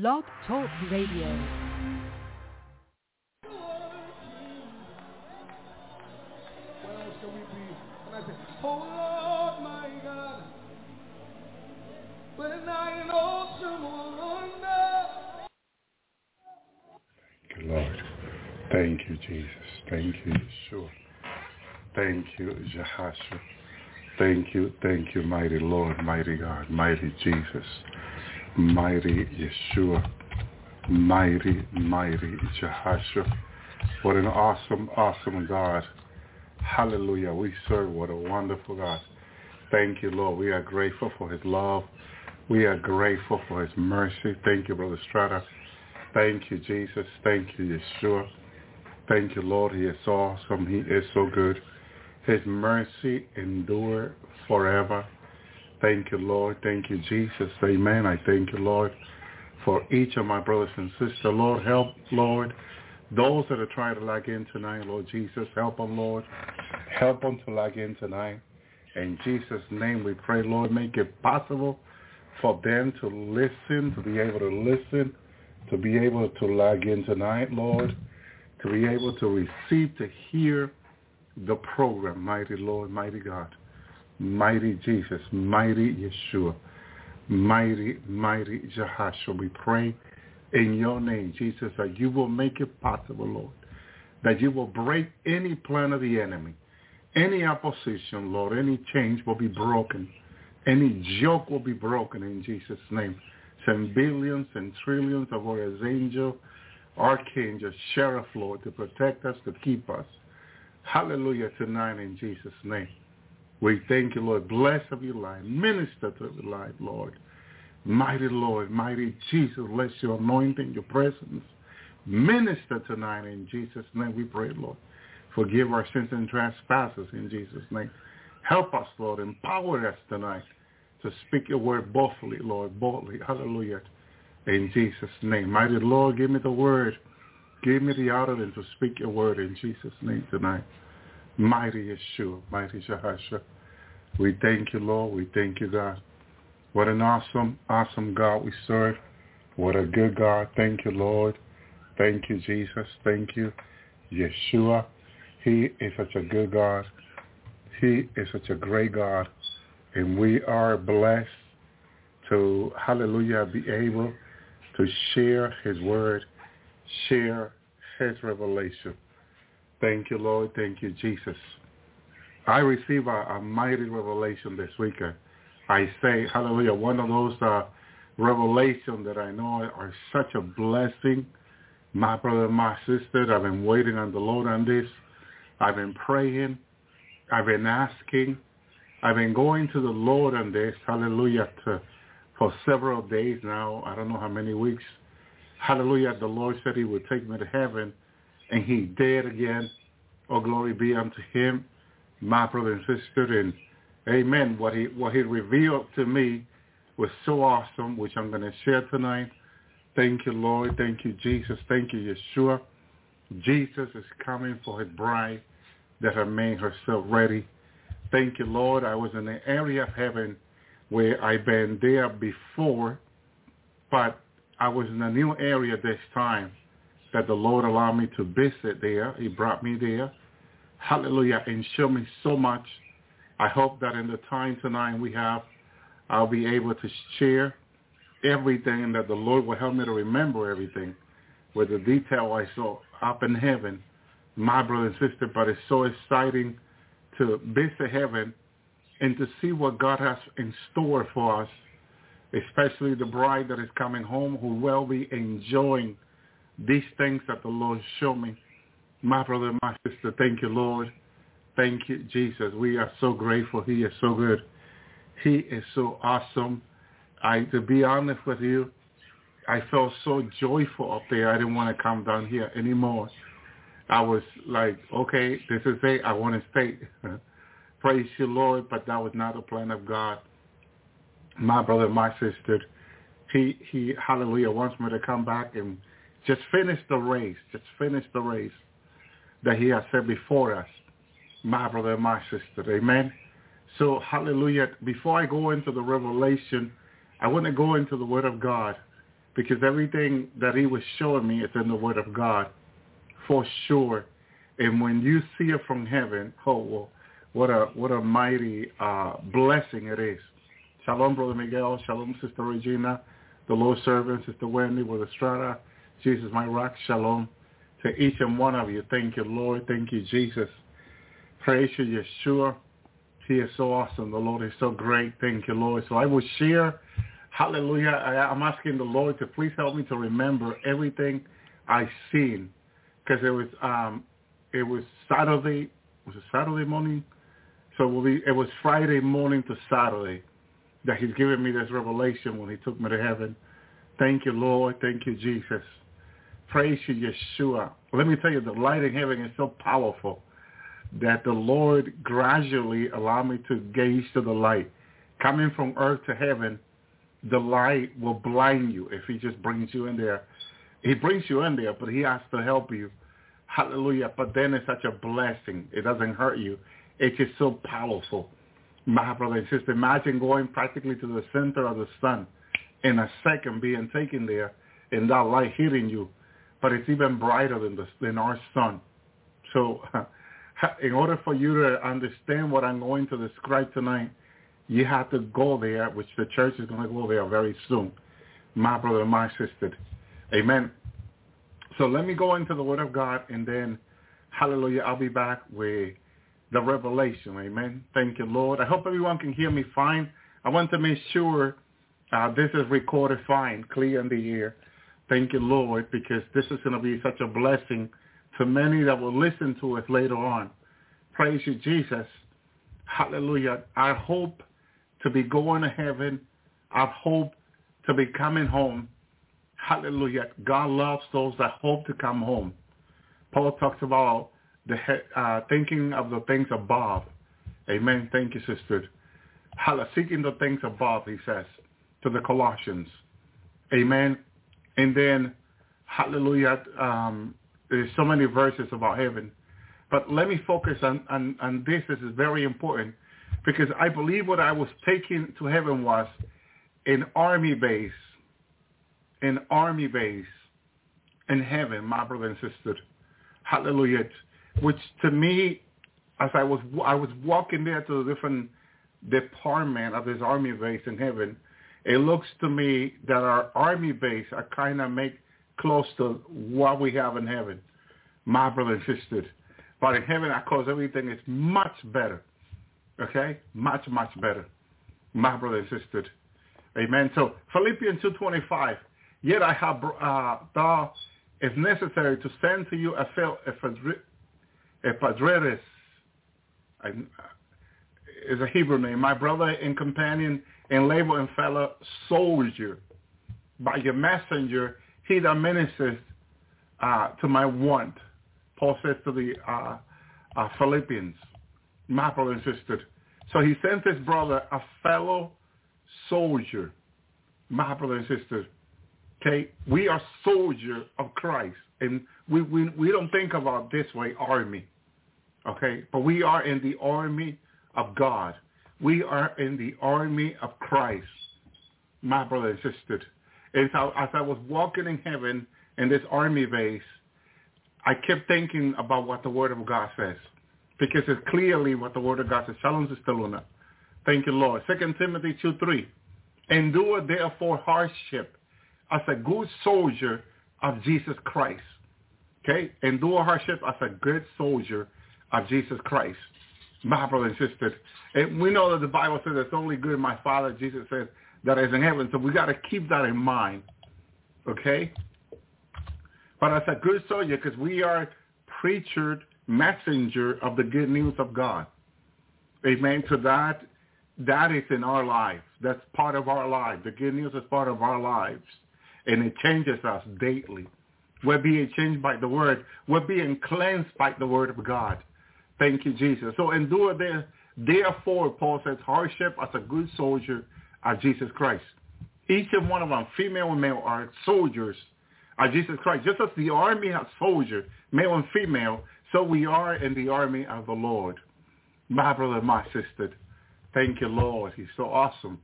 Blog Talk Radio. What else can we be? And I say, Oh Lord, my God, when I in awesome wonder. Thank you, Lord. Thank you, Jesus. Thank you, Yeshua. Thank you, Jehoshua. Thank you, thank you, mighty Lord, mighty God, mighty Jesus, mighty Yeshua, mighty, mighty Jehoshua. What an awesome, awesome God. Hallelujah. We serve what a wonderful God. Thank you, Lord. We are grateful for his love. We are grateful for his mercy. Thank you, Brother Strata. Thank you, Jesus. Thank you, Yeshua. Thank you, Lord. He is awesome. He is so good. His mercy endure forever. Thank you, Lord. Thank you, Jesus. Amen. I thank you, Lord, for each of my brothers and sisters. Lord, help, Lord, those that are trying to log in tonight, Lord Jesus, help them, Lord. Help them to log in tonight. In Jesus' name we pray, Lord, make it possible for them to listen, to be able to listen, to be able to log in tonight, Lord, to be able to receive, to hear the program, mighty Lord, mighty God, mighty Jesus, mighty Yeshua, mighty, mighty Jehoshua. We pray in your name, Jesus, that you will make it possible, Lord, that you will break any plan of the enemy, any opposition, Lord, any change will be broken. Any yoke will be broken in Jesus' name. Send billions and trillions of warriors, angel, archangel, seraph, Lord, to protect us, to keep us. Hallelujah tonight in Jesus' name. We thank you, Lord. Bless of your life. Minister to your life, Lord. Mighty Lord, mighty Jesus, bless your anointing, your presence. Minister tonight in Jesus' name we pray, Lord. Forgive our sins and trespasses in Jesus' name. Help us, Lord. Empower us tonight to speak your word boldly, Lord, boldly. Hallelujah. In Jesus' name. Mighty Lord, give me the word. Give me the utterance to speak your word in Jesus' name tonight. Mighty Yeshua, mighty Jehoshua. We thank you, Lord. We thank you, God. What an awesome, awesome God we serve. What a good God. Thank you, Lord. Thank you, Jesus. Thank you, Yeshua. He is such a good God. He is such a great God. And we are blessed to, hallelujah, be able to share his word, share his revelation. Thank you, Lord. Thank you, Jesus. I received a, a mighty revelation this weekend. I say, hallelujah, one of those uh, revelations that I know are such a blessing. My brother my sister, I've been waiting on the Lord on this. I've been praying. I've been asking. I've been going to the Lord on this, hallelujah, to, for several days now. I don't know how many weeks. Hallelujah, the Lord said he would take me to heaven, and he did again. Oh, glory be unto him, my brother and sister. And amen, what he, what he revealed to me was so awesome, which I'm going to share tonight. Thank you, Lord. Thank you, Jesus. Thank you, Yeshua. Jesus is coming for his bride that have made herself ready. Thank you, Lord. I was in an area of heaven where I've been there before, but I was in a new area this time that the Lord allowed me to visit there. He brought me there. Hallelujah. And showed me so much. I hope that in the time tonight we have, I'll be able to share everything that the Lord will help me to remember everything with the detail I saw up in heaven, my brother and sister. But it's so exciting to visit heaven and to see what God has in store for us, especially the bride that is coming home who will be enjoying these things that the Lord showed me. My brother my sister, thank you, Lord. Thank you, Jesus. We are so grateful. He is so good. He is so awesome. I, to be honest with you, I felt so joyful up there. I didn't want to come down here anymore. I was like, okay, this is it. I want to stay. Praise you, Lord. But that was not the plan of God. My brother, my sister, he, he, hallelujah, wants me to come back and just finish the race. Just finish the race that he has set before us. My brother, my sister. Amen. So, hallelujah. Before I go into the revelation, I want to go into the Word of God because everything that he was showing me is in the Word of God, for sure. And when you see it from heaven, oh, well, what a what a mighty uh, blessing it is. Shalom, Brother Miguel. Shalom, Sister Regina. The Lord servant, Sister Wendy with Estrada. Jesus, my rock. Shalom to each and one of you. Thank you, Lord. Thank you, Jesus. Praise you, Yeshua. He is so awesome. The Lord is so great. Thank you, Lord. So I will share. Hallelujah. I, I'm asking the Lord to please help me to remember everything I've seen. Because it was um, it was Saturday. Was it Saturday morning? So it, will be, it was Friday morning to Saturday that he's given me this revelation when he took me to heaven. Thank you, Lord. Thank you, Jesus. Praise you, Yeshua. Let me tell you, the light in heaven is so powerful that the Lord gradually allowed me to gaze to the light. Coming from earth to heaven, the light will blind you if he just brings you in there. He brings you in there, but he has to help you. Hallelujah. But then it's such a blessing. It doesn't hurt you. It's just so powerful. My brother and sister, imagine going practically to the center of the sun in a second being taken there and that light hitting you. But it's even brighter than, the, than our sun. So in order for you to understand what I'm going to describe tonight, you have to go there, which the church is going to go there very soon. My brother my sister. Amen. So let me go into the Word of God, and then, hallelujah, I'll be back with the revelation. Amen. Thank you, Lord. I hope everyone can hear me fine. I want to make sure uh, this is recorded fine, clear in the ear. Thank you, Lord, because this is going to be such a blessing to many that will listen to it later on. Praise you, Jesus. Hallelujah. I hope to be going to heaven. I hope to be coming home. Hallelujah. God loves those that hope to come home. Paul talks about the uh, thinking of the things above. Amen. Thank you, sister. Hallelujah. Seeking the things above, he says to the Colossians. Amen. And then, hallelujah, um, there's so many verses about heaven. But let me focus on, on, on this. This is very important because I believe what I was taking to heaven was an army base, an army base in heaven, my brother and sister. Hallelujah. Which to me, as I was I was walking there to the different department of this army base in heaven, it looks to me that our army base are kind of make close to what we have in heaven, my brother and. But in heaven, of course, everything is much better. Okay? Much, much better. My brother and. Amen. So Philippians 2.25, yet I have uh, thought if necessary to send to you a Epaphroditus, is a Hebrew name, my brother and companion and labor and fellow soldier. By your messenger, he that ministers uh, to my want. Paul says to the uh, uh, Philippians, my brother and sister. So he sent his brother, a fellow soldier, my brother and sister. Okay, we are soldier of Christ, and we, we we don't think about this way, army. Okay, but we are in the army of God. We are in the army of Christ, my brother and sister. And so as I was walking in heaven in this army base, I kept thinking about what the Word of God says. Because it's clearly what the Word of God says. Shalom, Sister Luna. Thank you, Lord. Second Timothy 2, 3. Endure therefore hardship as a good soldier of Jesus Christ. Okay? Endure hardship as a good soldier of Jesus Christ. My brother and sister. And we know that the Bible says it's only good my Father, Jesus says, that is in heaven. So we got to keep that in mind. Okay? But as a good soldier, because we are preacher, messenger of the good news of God. Amen. So that that is in our lives. That's part of our life. The good news is part of our lives. And it changes us daily. We're being changed by the word. We're being cleansed by the word of God. Thank you, Jesus. So endure there. Therefore, Paul says, hardship as a good soldier of Jesus Christ. Each and one of them, female and male, are soldiers of Jesus Christ. Just as the army has soldiers, male and female, so we are in the army of the Lord. My brother, my sister, thank you, Lord. He's so awesome.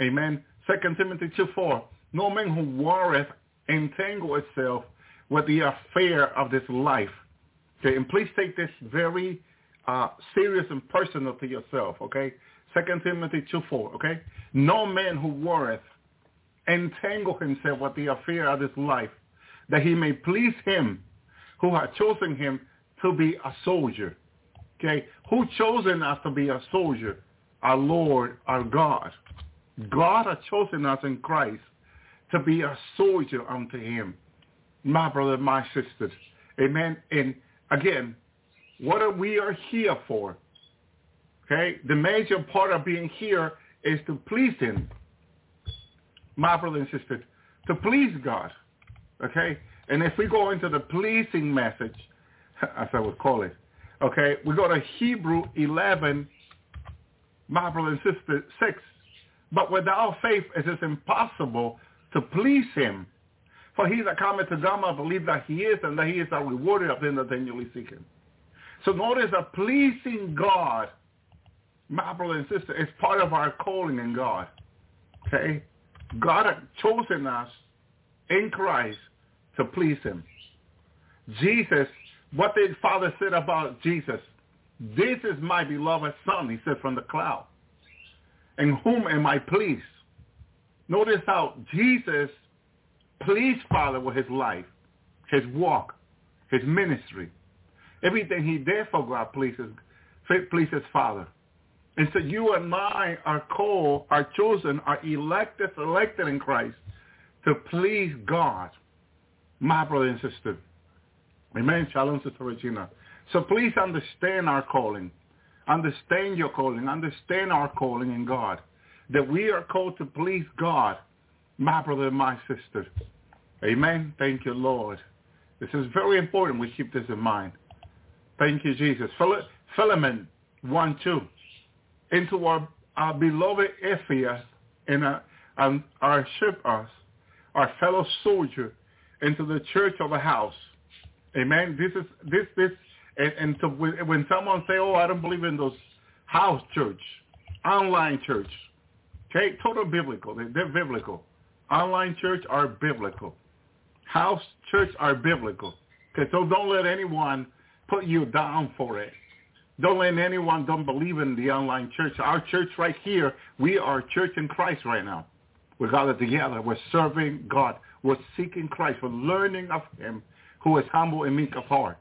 Amen. Second Timothy 2, 4. No man who warreth entangle itself with the affair of this life. Okay, and please take this very uh, serious and personal to yourself, okay? Second Timothy 2, 4, okay? No man who warreth entangle himself with the affair of this life, that he may please him who hath chosen him to be a soldier. Okay? Who chosen us to be a soldier? Our Lord, our God. God has chosen us in Christ to be a soldier unto him. My brother, my sisters. Amen. And again, what are we are here for? Okay? The major part of being here is to please him. My brother and sister, to please God. Okay? And if we go into the pleasing message, as I would call it, okay, we go to Hebrew 11, my brother and sister, 6. But without faith it is impossible to please him. For he that cometh to God must believe that he is, and that he is a rewarder of them that genuinely seek him. So notice a pleasing God, my brother and sister, is part of our calling in God. Okay? God has chosen us in Christ to please him. Jesus, what did Father said about Jesus? This is my beloved son, he said from the cloud. In whom am I pleased? Notice how Jesus pleased Father with his life, his walk, his ministry. Everything he did for God pleases, pleases Father. And so you and I are called, are chosen, are elected, selected in Christ to please God. My brother and sister. Amen. Shalom, Sister Regina. So please understand our calling. Understand your calling. Understand our calling in God. That we are called to please God, my brother and my sister. Amen. Thank you, Lord. This is very important. We keep this in mind. Thank you, Jesus. Philemon 1, 2. Into our, our beloved Ephias and uh, our, our ship us, our fellow soldier, into the church of the house. Amen. This is this this and, and so when, when someone say, "Oh, I don't believe in those house church, online church," okay, total biblical. They're biblical. Online church are biblical. House church are biblical. Okay, so don't let anyone put you down for it. Don't let anyone don't believe in the online church. Our church right here, we are church in Christ right now. We're gathered together. We're serving God. We're seeking Christ. We're learning of him who is humble and meek of heart.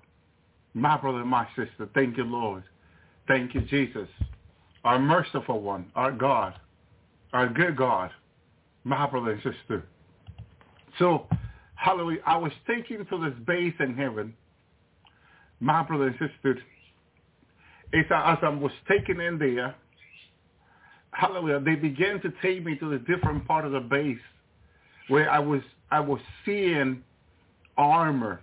My brother my sister, thank you, Lord. Thank you, Jesus. Our merciful one, our God, our good God, my brother and sister. So, hallelujah, I was taken to this base in heaven my brother and sister, as I, as I was taken in there, hallelujah, they began to take me to the different part of the base where I was I was seeing armor.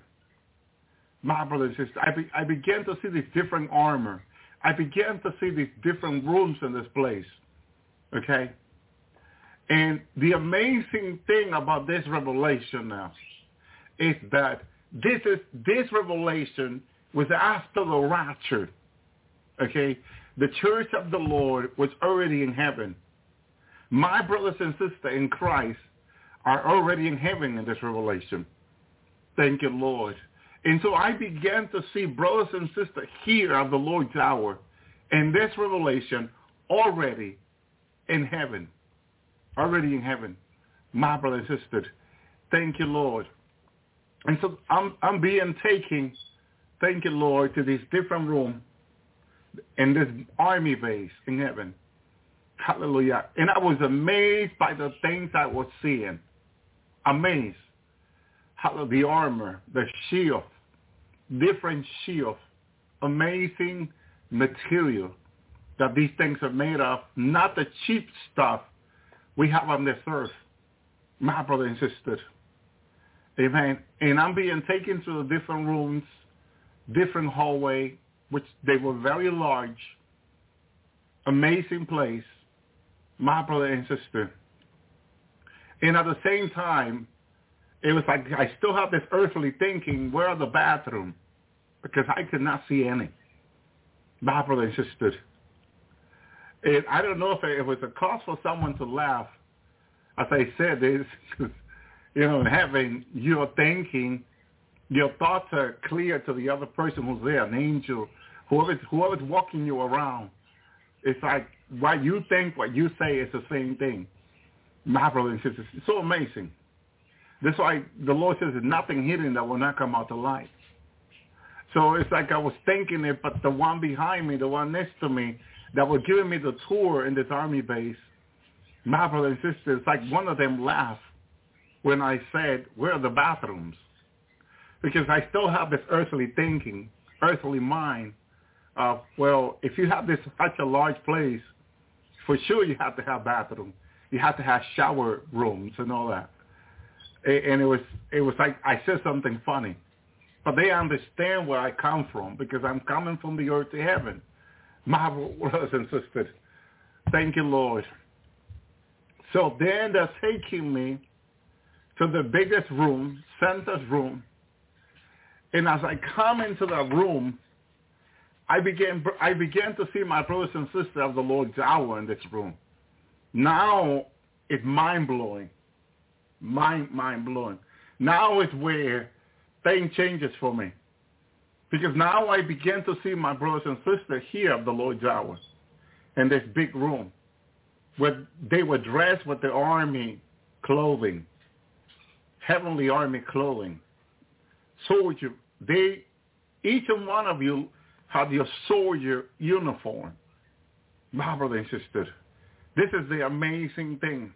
My brother and sister, I, be, I began to see this different armor. I began to see these different rooms in this place. Okay? And the amazing thing about this revelation now is that this is this revelation was after the rapture. Okay? The church of the Lord was already in heaven. My brothers and sisters in Christ are already in heaven in this revelation. Thank you, Lord. And so I began to see brothers and sisters here of the Lord's hour in this revelation already in heaven. Already in heaven. My brother and sisters. Thank you, Lord. And so I'm, I'm being taken thank you, Lord, to this different room in this army base in heaven. Hallelujah. And I was amazed by the things I was seeing. Amazed. Hallelujah. The armor, the shield, different shields, amazing material that these things are made of, not the cheap stuff we have on this earth. My brother and sister. Amen. And I'm being taken to the different rooms different hallway, which they were very large, amazing place, my brother and sister. And at the same time, it was like I still have this earthly thinking, where are the bathrooms? Because I could not see any. My brother and sister. And I don't know if it was a cause for someone to laugh as I said, you know, having your thinking, your thoughts are clear to the other person who's there, an angel, whoever's, whoever's walking you around. It's like what you think, what you say is the same thing. My and sisters, it's so amazing. That's why the Lord says there's nothing hidden that will not come out to light. So it's like I was thinking it, but the one behind me, the one next to me, that was giving me the tour in this army base, my brother and sister, it's like one of them laughed when I said, where are the bathrooms? Because I still have this earthly thinking, earthly mind of, well, if you have this such a large place, for sure you have to have bathroom. You have to have shower rooms and all that. And it was, it was like I said something funny. But they understand where I come from because I'm coming from the earth to heaven. My brothers and sisters, thank you, Lord. So then they're taking me to the biggest room, center's room. And as I come into the room, I began, I began to see my brothers and sisters of the Lord's hour in this room. Now it's mind-blowing. Mind, mind-blowing. Now it's where thing changes for me. Because now I begin to see my brothers and sisters here of the Lord's hour in this big room where they were dressed with the army clothing, heavenly army clothing. Soldier, they, each and one of you had your soldier uniform. My brother and sister, this is the amazing thing.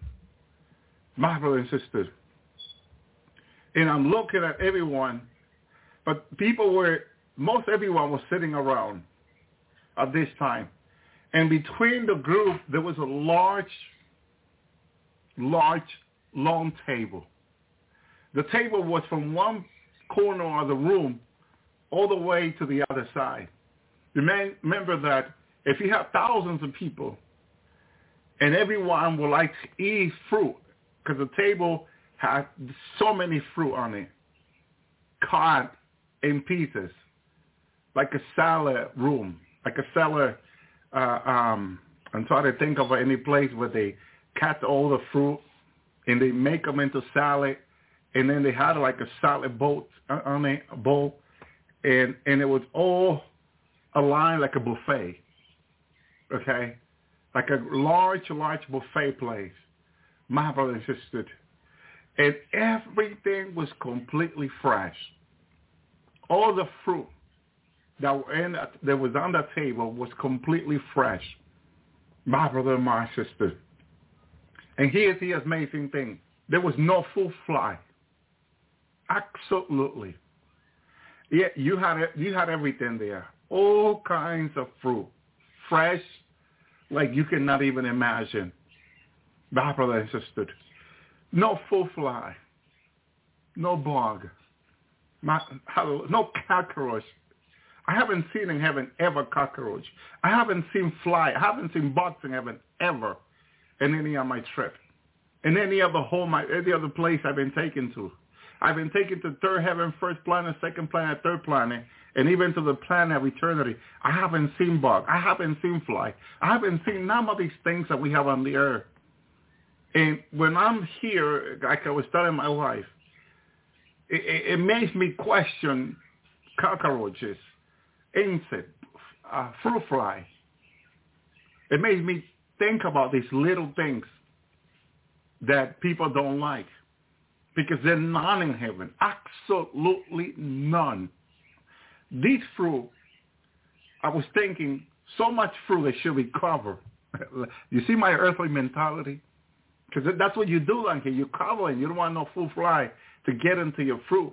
My brother and sister, and I'm looking at everyone, but people were, most everyone was sitting around at this time. And between the group, there was a large, large, long table. The table was from one corner of the room all the way to the other side. Remember that if you have thousands of people and everyone would like to eat fruit, because the table had so many fruit on it, cut in pieces, like a salad room, like a salad. Uh, um, I'm trying to think of any place where they cut all the fruit and they make them into salad, and then they had like a salad boat uh, on a bowl, and and it was all aligned like a buffet. Okay, like a large, large buffet place. My brother and sister and everything was completely fresh. All the fruit that, were in, that was on the table was completely fresh. My brother and my sister. And here's the amazing thing. There was no full fly. Absolutely. Yeah, you had you had everything there. All kinds of fruit. Fresh, like you cannot even imagine. My brother and sister. No full fly. No bug. no cockroach. I haven't seen in heaven ever cockroach. I haven't seen fly. I haven't seen bugs in heaven ever in any of my trips. In any other home, any other place I've been taken to. I've been taken to third heaven, first planet, second planet, third planet, and even to the planet of eternity. I haven't seen bug. I haven't seen fly. I haven't seen none of these things that we have on the earth. And when I'm here, like I was telling my wife, it, it makes me question cockroaches, insect, uh, fruit fly. It makes me think about these little things that people don't like because they're none in heaven. Absolutely none. These fruit, I was thinking, so much fruit they should be covered. you see my earthly mentality? Because that's what you do down here. You're covering. You don't want no fruit fly to get into your fruit.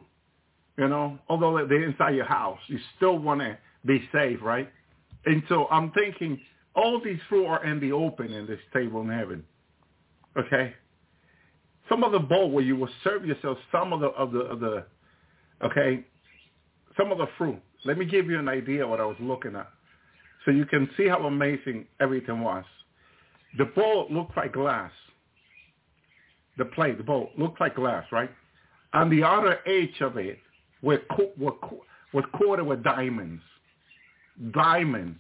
You know, although they're inside your house, you still want to be safe, right? And so I'm thinking all these fruit are in the open in this table in heaven. Okay? Some of the bowl where you will serve yourself some of the of the of the okay, some of the fruit. Let me give you an idea what I was looking at. So you can see how amazing everything was. The bowl looked like glass the plate, the bowl, looked like glass, right? On the outer edge of it were, were, was coated with diamonds. Diamonds,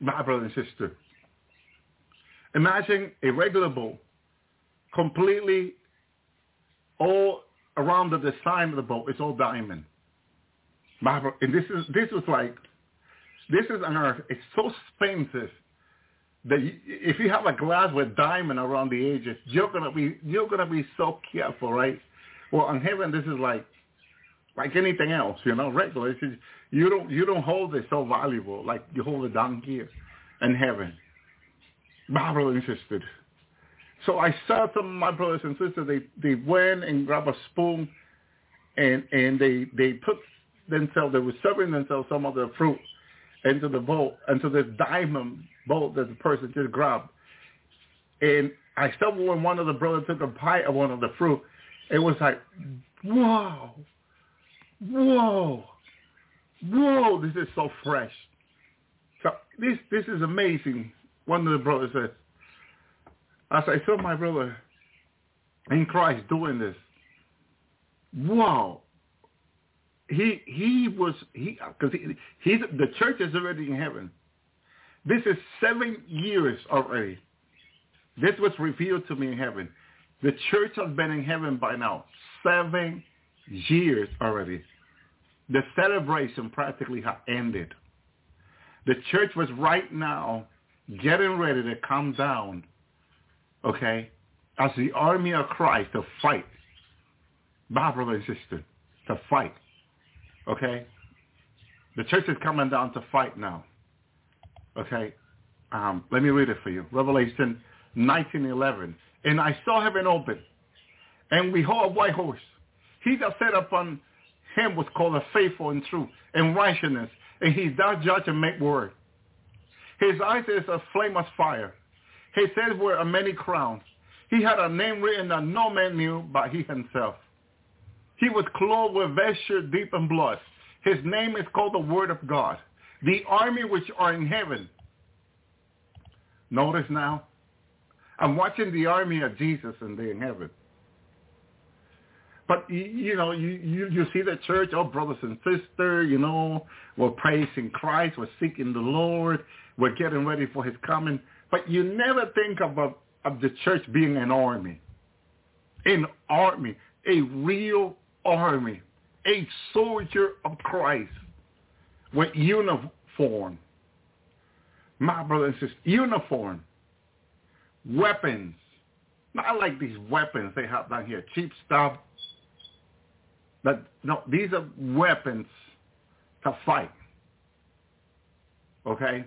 my brother and sister. Imagine a regular bowl completely all around the design of the boat. It's all diamond. My And this is this was like this is on earth. It's so expensive that you, if you have a glass with diamond around the edges, you're gonna be you're gonna be so careful, right? Well, on heaven, this is like like anything else, you know, regular. It's just, you don't you don't hold it so valuable like you hold it down here in heaven. Brother insisted. So I saw some of my brothers and sisters. They they went and grabbed a spoon, and and they they put themselves. They were serving themselves some of the fruit into the bowl, into this diamond bowl that the person just grabbed. And I saw when one of the brothers took a bite of one of the fruit, it was like, whoa, whoa, whoa, this is so fresh. So this this is amazing. One of the brothers said, as I saw my brother in Christ doing this, wow. He he was he because he, he's the church is already in heaven. This is seven years already. This was revealed to me in heaven. The church has been in heaven by now seven years already. The celebration practically had ended. The church was right now getting ready to come down, okay, as the army of Christ to fight. My brother and sister, to fight. Okay? The church is coming down to fight now. Okay? Um, let me read it for you. Revelation 19:11. And I saw heaven open, and we behold a white horse. He that sat upon him was called a faithful and true and righteousness, and he does judge and make word. His eyes is a flame of fire. His head were a many crowns. He had a name written that no man knew but he himself. He was clothed with vesture deep in blood. His name is called the Word of God. The army which are in heaven. Notice now, I'm watching the army of Jesus and they're in heaven. But you, you know, you, you you see the church, oh brothers and sisters, you know, we're praising Christ, we're seeking the Lord, we're getting ready for His coming. But you never think of a, of the church being an army, an army, a real army, a soldier of Christ with uniform. My brother and sister, uniform, weapons. Not like these weapons they have down here, cheap stuff. But no, these are weapons to fight. Okay?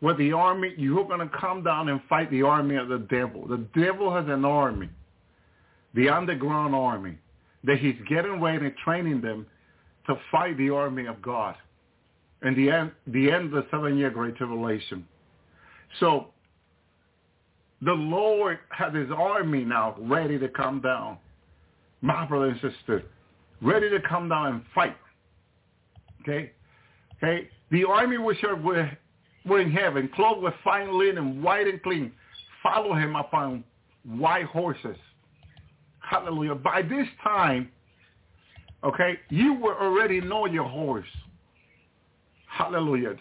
With the army, you're going to come down and fight the army of the devil. The devil has an army, the underground army that he's getting ready and training them to fight the army of God in the end, the end of the seven-year Great Tribulation. So the Lord has his army now ready to come down. My brother and sister, ready to come down and fight. Okay? Okay? The army which are were, were in heaven, clothed with fine linen, white and clean, follow him upon white horses. Hallelujah. By this time, okay, you will already know your horse. Hallelujah.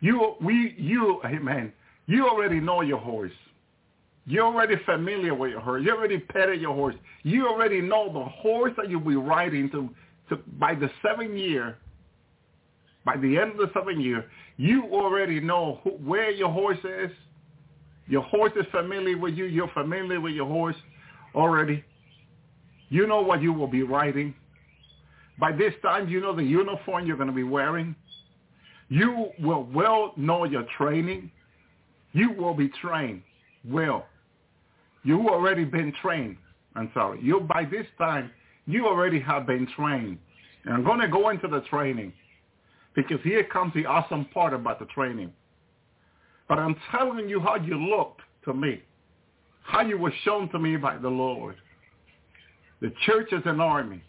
You, we, you, amen. You already know your horse. You're already familiar with your horse. You already petted your horse. You already know the horse that you'll be riding to, to by the seventh year, by the end of the seventh year, you already know who, where your horse is. Your horse is familiar with you. You're familiar with your horse already. You know what you will be riding. By this time, you know the uniform you're going to be wearing. You will well know your training. You will be trained well. You already been trained. I'm sorry. You by this time, you already have been trained. And I'm going to go into the training because here comes the awesome part about the training. But I'm telling you how you looked to me how you were shown to me by the Lord. The church is an army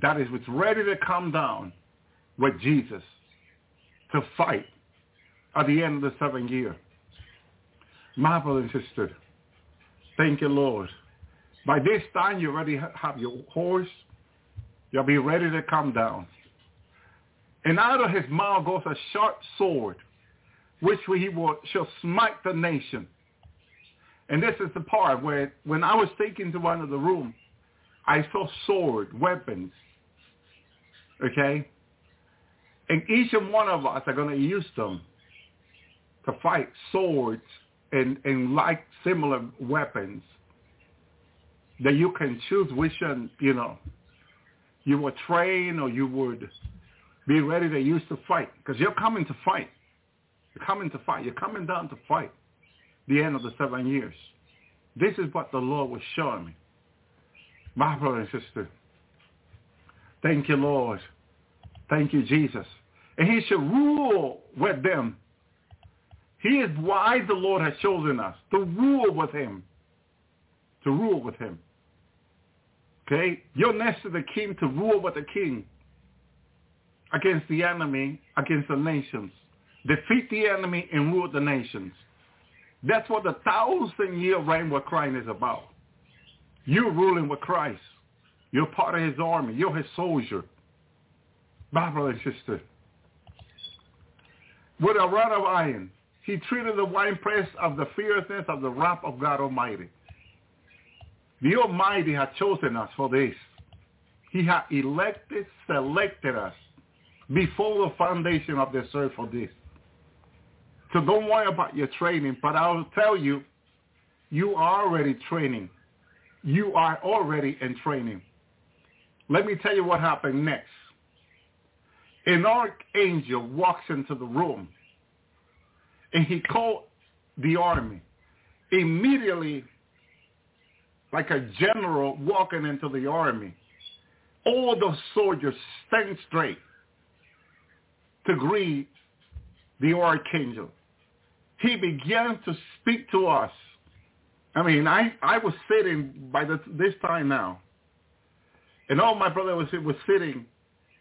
that is ready to come down with Jesus to fight at the end of the seventh year. My brother and sister, thank you, Lord. By this time, you already have your horse. You'll be ready to come down. And out of his mouth goes a sharp sword, which he will, shall smite the nation And this is the part where when I was taken to one of the room, I saw sword, weapons. Okay? And each and one of us are going to use them to fight swords and, and like similar weapons that you can choose which one, you know, you would train or you would be ready to use to fight because you're coming to fight. You're coming to fight. You're coming down to fight the end of the seven years. This is what the Lord was showing me. My brother and sister, thank you, Lord. Thank you, Jesus. And he should rule with them. He is why the Lord has chosen us to rule with him. To rule with him. Okay? You're next to the king to rule with the king against the enemy, against the nations. Defeat the enemy and rule the nations. That's what the thousand year reign with Christ is about. You're ruling with Christ. You're part of his army. You're his soldier. My brother and sister. With a rod of iron, he treated the winepress of the fierceness of the wrath of God Almighty. The Almighty had chosen us for this. He had elected, selected us before the foundation of this earth for this. So don't worry about your training, but I'll tell you, you are already training. You are already in training. Let me tell you what happened next. An archangel walks into the room and he called the army. Immediately, like a general walking into the army, all the soldiers stand straight to greet the archangel. He began to speak to us. I mean, I, I was sitting by the, this time now, and all my brother was, was sitting,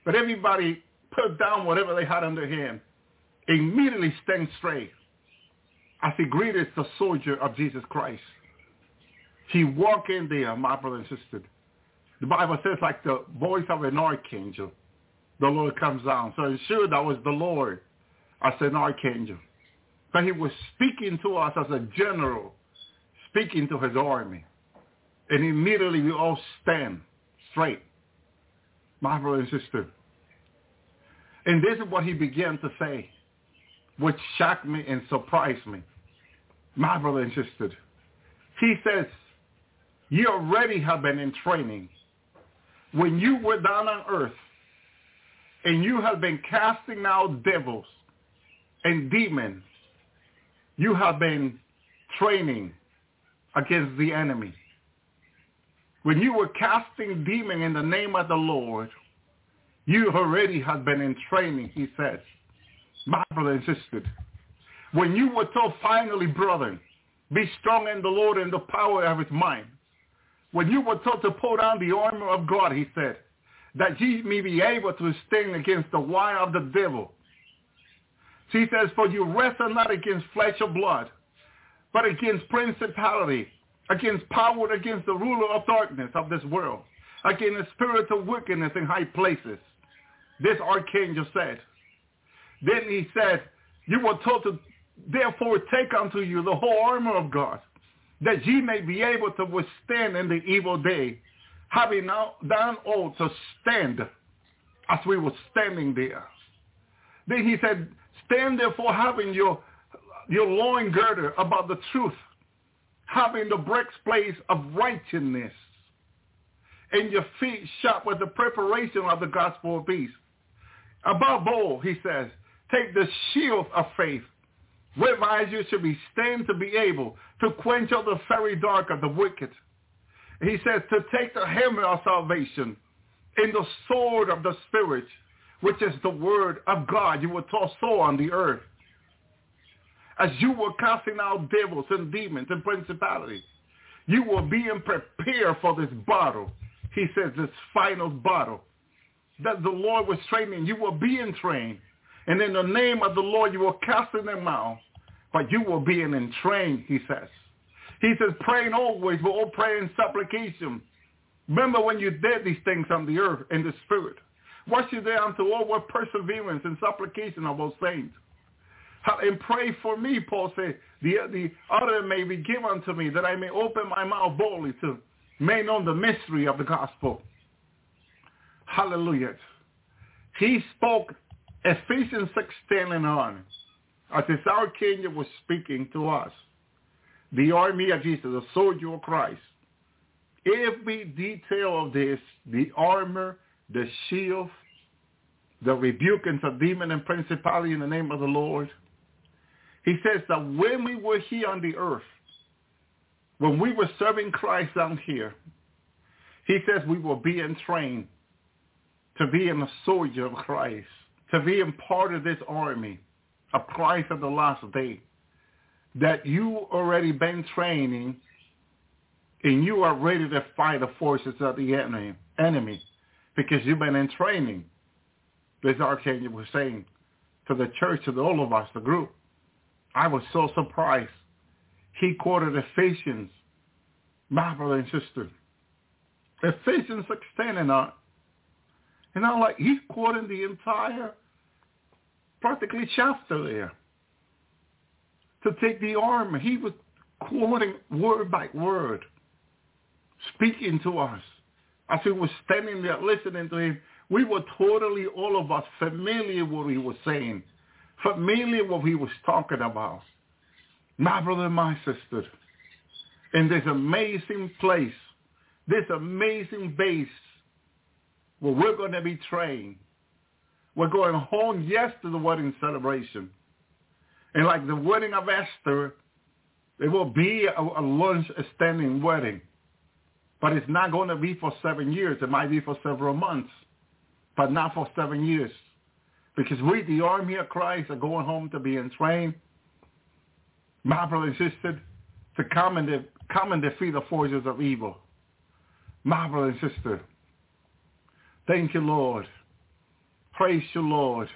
but everybody put down whatever they had in their hand, immediately stand straight as he greeted the soldier of Jesus Christ. He walked in there, my brother and sister. The Bible says like the voice of an archangel, the Lord comes down. So sure that was the Lord as an archangel. But he was speaking to us as a general, speaking to his army. And immediately we all stand straight. My brother and sister. And this is what he began to say, which shocked me and surprised me. My brother and sister. He says, you already have been in training. When you were down on earth and you have been casting out devils and demons, you have been training against the enemy. When you were casting demon in the name of the Lord, you already have been in training, he says. My brother and sister, when you were told finally, brethren, be strong in the Lord and the power of his mind. When you were told to put on the armor of God, he said, that ye may be able to stand against the wire of the devil. He says, for you wrestle not against flesh or blood, but against principality, against power, against the ruler of darkness of this world, against the spirit of wickedness in high places. This archangel said. Then he said, you were told to therefore take unto you the whole armor of God, that ye may be able to withstand in the evil day, having now done all to stand as we were standing there. Then he said, stand therefore having your, your loin girded about the truth, having the breastplate of righteousness, and your feet shod with the preparation of the gospel of peace. Above all, he says, take the shield of faith, whereby you should be stand to be able to quench all the fiery dark of the wicked. He says to take the hammer of salvation and the sword of the Spirit, which is the word of God. You will taught so on the earth. As you were casting out devils and demons and principalities, you were being prepared for this battle. He says this final battle that the Lord was training. You were being trained. And in the name of the Lord, you will cast in them out. But you were being entrained, he says. He says, praying always with all prayer and supplication. Remember when you did these things on the earth in the spirit. Watch you there unto all with perseverance and supplication of all saints. And pray for me, Paul said, the, the other may be given unto me, that I may open my mouth boldly to make known the mystery of the gospel. Hallelujah. He spoke Ephesians 6.10 and on, as this archangel was speaking to us, the army of Jesus, the soldier of Christ. Every detail of this, the armor, the shield, the rebuking of demon and principality in the name of the Lord. He says that when we were here on the earth, when we were serving Christ down here, he says we were being trained to be in a soldier of Christ, to be a part of this army a Christ of the last day, that you already been training and you are ready to fight the forces of the enemy, enemy because you've been in training. This archangel was saying to the church, to all of us, the group. I was so surprised. He quoted Ephesians, my brother and sister. Ephesians 16 and on. And I'm like, he's quoting the entire, practically chapter there. To take the armor. He was quoting word by word, speaking to us. As we were standing there listening to him, we were totally, all of us, familiar with what he was saying, familiar what he was talking about. My brother and my sister, in this amazing place, this amazing base where we're going to be trained. We're going home, yes, to the wedding celebration. And like the wedding of Esther, it will be a, a lunch standing wedding. But it's not going to be for seven years. It might be for several months, but not for seven years. Because we, the army of Christ, are going home to be trained. My brother and sister, to come and, de- come and defeat the forces of evil. My brother and sister, thank you, Lord. Praise you, Lord.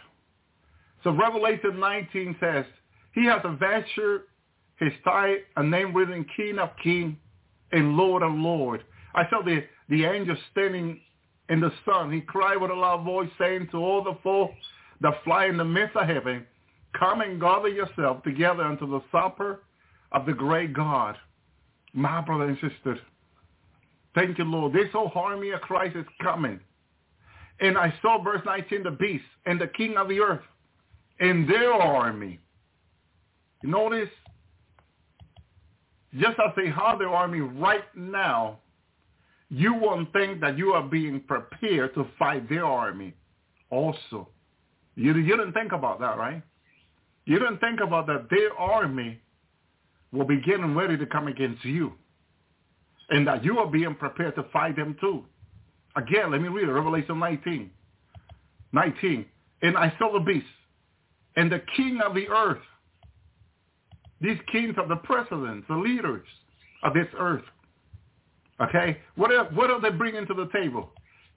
So Revelation 19 says, he has a vesture, his thigh, a name written King of King and Lord of Lord. I saw the, the angel standing in the sun. He cried with a loud voice, saying to all the folk that fly in the midst of heaven, come and gather yourself together unto the supper of the great God. My brother and sister, thank you, Lord. This whole army of Christ is coming. And I saw verse 19, the beast and the king of the earth and their army. You notice, just as they have their army right now, you won't think that you are being prepared to fight their army also. You, you didn't think about that, right? You didn't think about that their army will be getting ready to come against you. And that you are being prepared to fight them too. Again, let me read it, Revelation 19. 19. And I saw the beast and the king of the earth. These kings are the presidents, the leaders of this earth. Okay? What are, what are they bringing to the table?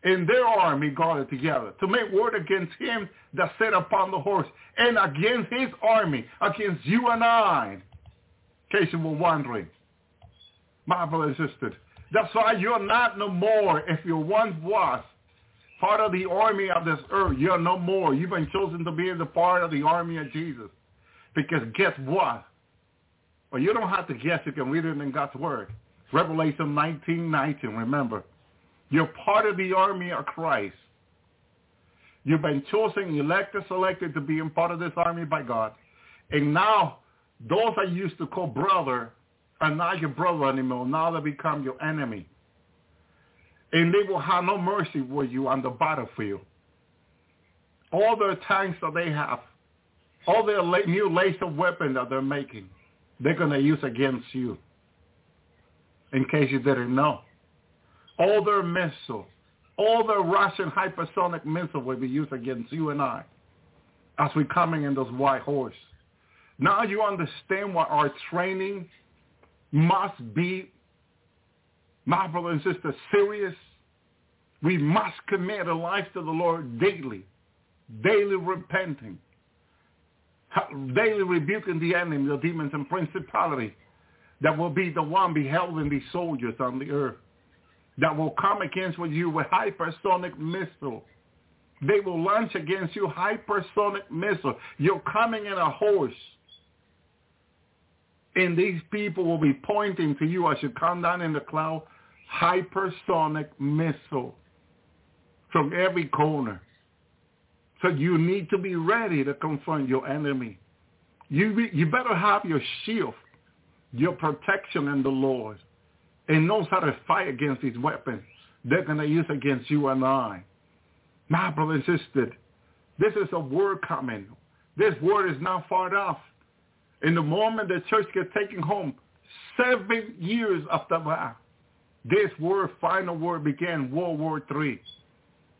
And their army gathered together to make war against him that sat upon the horse and against his army, against you and I. In case you were wondering. My brothers and sisters. That's why you're not no more if you once was part of the army of this earth. You're no more. You've been chosen to be in the part of the army of Jesus. Because guess what? Well, you don't have to guess. You can read it in God's word. Revelation 19, 19, remember. You're part of the army of Christ. You've been chosen, elected, selected to be in part of this army by God. And now, those I used to call brother are not your brother anymore. Now they become your enemy. And they will have no mercy with you on the battlefield. All the tanks that they have, all their new laser weapon that they're making, they're going to use against you in case you didn't know. All their missiles, all their Russian hypersonic missiles will be used against you and I as we're coming in those white horse. Now you understand what our training must be, my brother and sister, serious. We must commit a life to the Lord daily, daily repenting, daily rebuking the enemy, the demons and principality that will be the one beholding these soldiers on the earth that will come against you with hypersonic missile They will launch against you hypersonic missile. You're coming in a horse. And these people will be pointing to you as you come down in the cloud, hypersonic missile from every corner. So you need to be ready to confront your enemy. You, be, you better have your shield, your protection in the Lord, and knows how to fight against these weapons they're going to use against you and I. My brother and sister, this is a word coming. This word is not far off. In the moment the church gets taken home, seven years after that, this war, final war began World War III.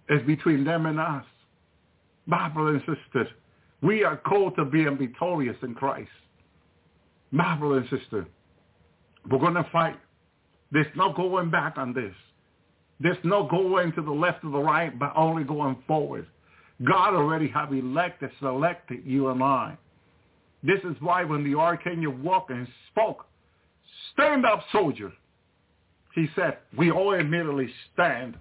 It's between them and us. My brother and sister, we are called to be victorious in Christ. My brother and sister, we're going to fight. There's no going back on this. There's no going to the left or the right, but only going forward. God already have elected, selected you and I. This is why when the archangel walked and spoke, stand up, soldier. He said, we all immediately stand.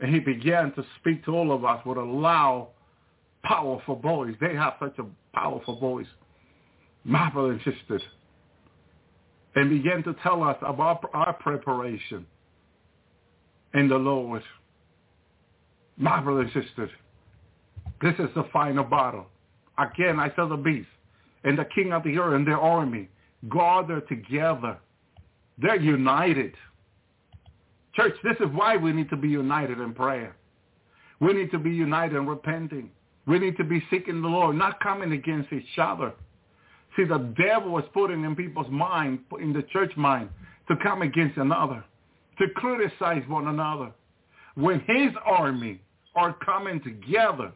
And he began to speak to all of us with a loud, powerful voice. They have such a powerful voice. My brothers and sisters. And began to tell us about our preparation in the Lord. My brothers and sisters, this is the final battle. Again, I saw the beast and the king of the earth and their army gathered together. They're united. Church, this is why we need to be united in prayer. We need to be united in repenting. We need to be seeking the Lord, not coming against each other. See, the devil was putting in people's mind, in the church mind, to come against another to criticize one another. When his army are coming together,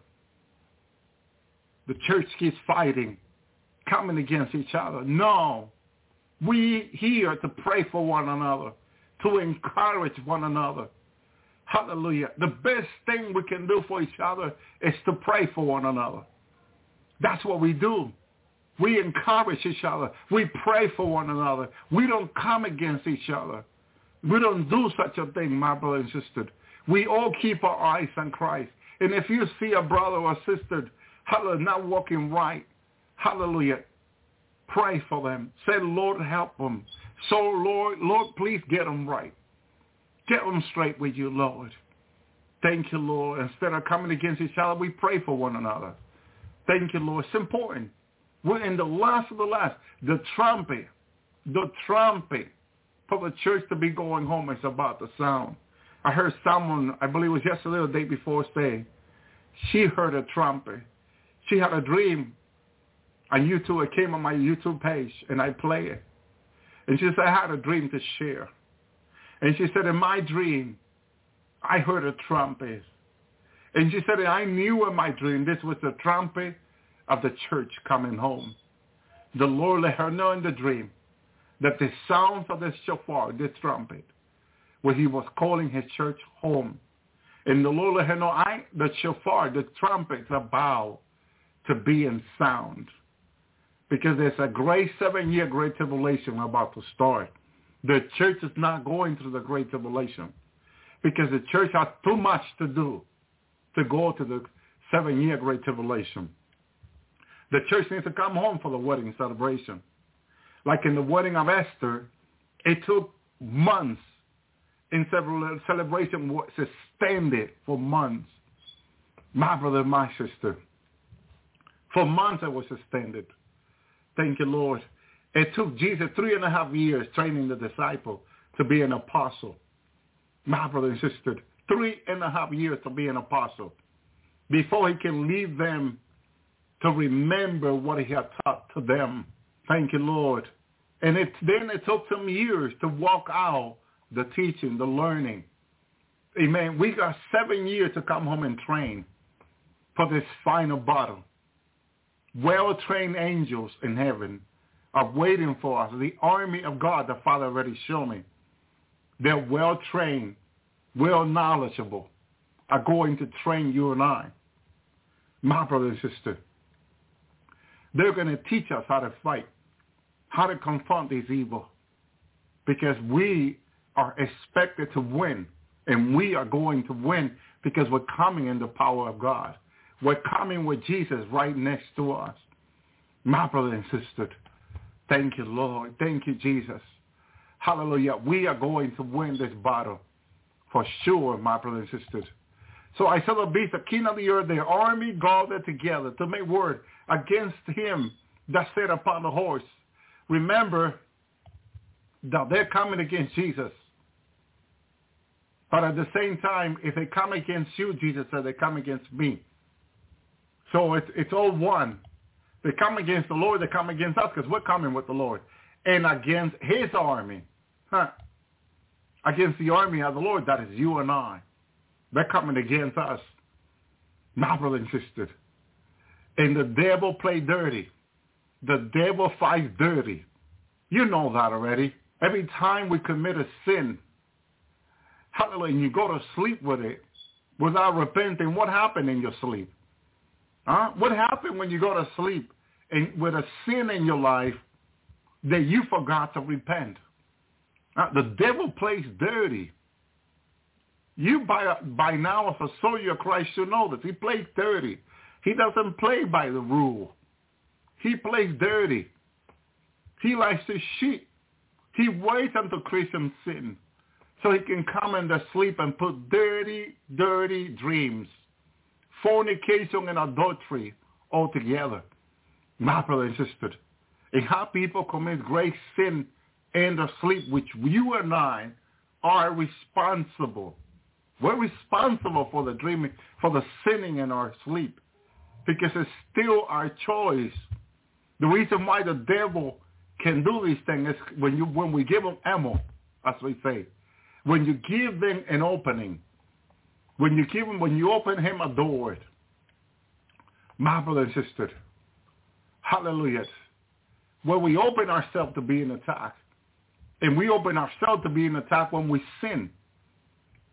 the church keeps fighting, coming against each other. No. We here to pray for one another, to encourage one another. Hallelujah. The best thing we can do for each other is to pray for one another. That's what we do. We encourage each other. We pray for one another. We don't come against each other. We don't do such a thing, my brother and sister. We all keep our eyes on Christ. And if you see a brother or sister, hallelujah, not walking right, hallelujah, pray for them. Say, Lord, help them. So, Lord, Lord, please get them right. Get them straight with you, Lord. Thank you, Lord. Instead of coming against each other, we pray for one another. Thank you, Lord. It's important. We're in the last of the last. The trumpet, the trumpet for the church to be going home is about to sound. I heard someone, I believe it was yesterday or the day before, say she heard a trumpet. She had a dream on YouTube. It came on my YouTube page, and I play it. And she said, I had a dream to share. And she said, in my dream, I heard a trumpet. And she said, I knew in my dream this was the trumpet of the church coming home. The Lord let her know in the dream that the sounds of the shofar, the trumpet, where he was calling his church home. And the Lord let her know, I, the shofar, the trumpets about to be in sound. Because there's a great seven-year great tribulation about to start. The church is not going through the great tribulation because the church has too much to do to go to the seven-year great tribulation. The church needs to come home for the wedding celebration. Like in the wedding of Esther, it took months in several celebration was suspended for months. My brother, my sister. For months I was suspended. Thank you, Lord. It took Jesus three and a half years training the disciple to be an apostle. My brother and sister, three and a half years to be an apostle before he can lead them to remember what he had taught to them. Thank you, Lord. And it, then it took some years to walk out the teaching, the learning. Amen. We got seven years to come home and train for this final battle. Well-trained angels in heaven are waiting for us. The army of God, the Father already showed me. They're well-trained, well-knowledgeable, are going to train you and I. My brother and sister, they're going to teach us how to fight how to confront this evil because we are expected to win And we are going to win because we're coming in the power of God. We're coming with Jesus right next to us. My brother and sister, thank you, Lord. Thank you, Jesus. Hallelujah. We are going to win this battle for sure, my brother and sisters. So I saw the beast, the king of the earth, their army gathered together to make war against him that sat upon the horse. Remember that they're coming against Jesus. But at the same time, if they come against you, Jesus said, they come against me. So it's, it's all one. They come against the Lord, they come against us because we're coming with the Lord. And against his army. Huh? Against the army of the Lord, that is you and I. They're coming against us. My brother and. And the devil play dirty. The devil fights dirty. You know that already. Every time we commit a sin, hallelujah, and you go to sleep with it without repenting, what happened in your sleep? Huh? What happened when you go to sleep and with a sin in your life that you forgot to repent? The devil plays dirty. You by by now, if a soldier of Christ, should know this. He plays dirty. He doesn't play by the rule. He plays dirty. He likes to cheat. He waits until Christians sin so he can come in their sleep and put dirty, dirty dreams, fornication and adultery altogether. My brother and sister, and how people commit great sin in their sleep, which you and I are responsible. We're responsible for the dreaming, for the sinning in our sleep, because it's still our choice. The reason why the devil can do these things is when you when we give them ammo, as we say, when you give them an opening, when you give him when you open him a door, my brother and sister, hallelujah, when we open ourselves to be an attack, and we open ourselves to be an attack when we sin.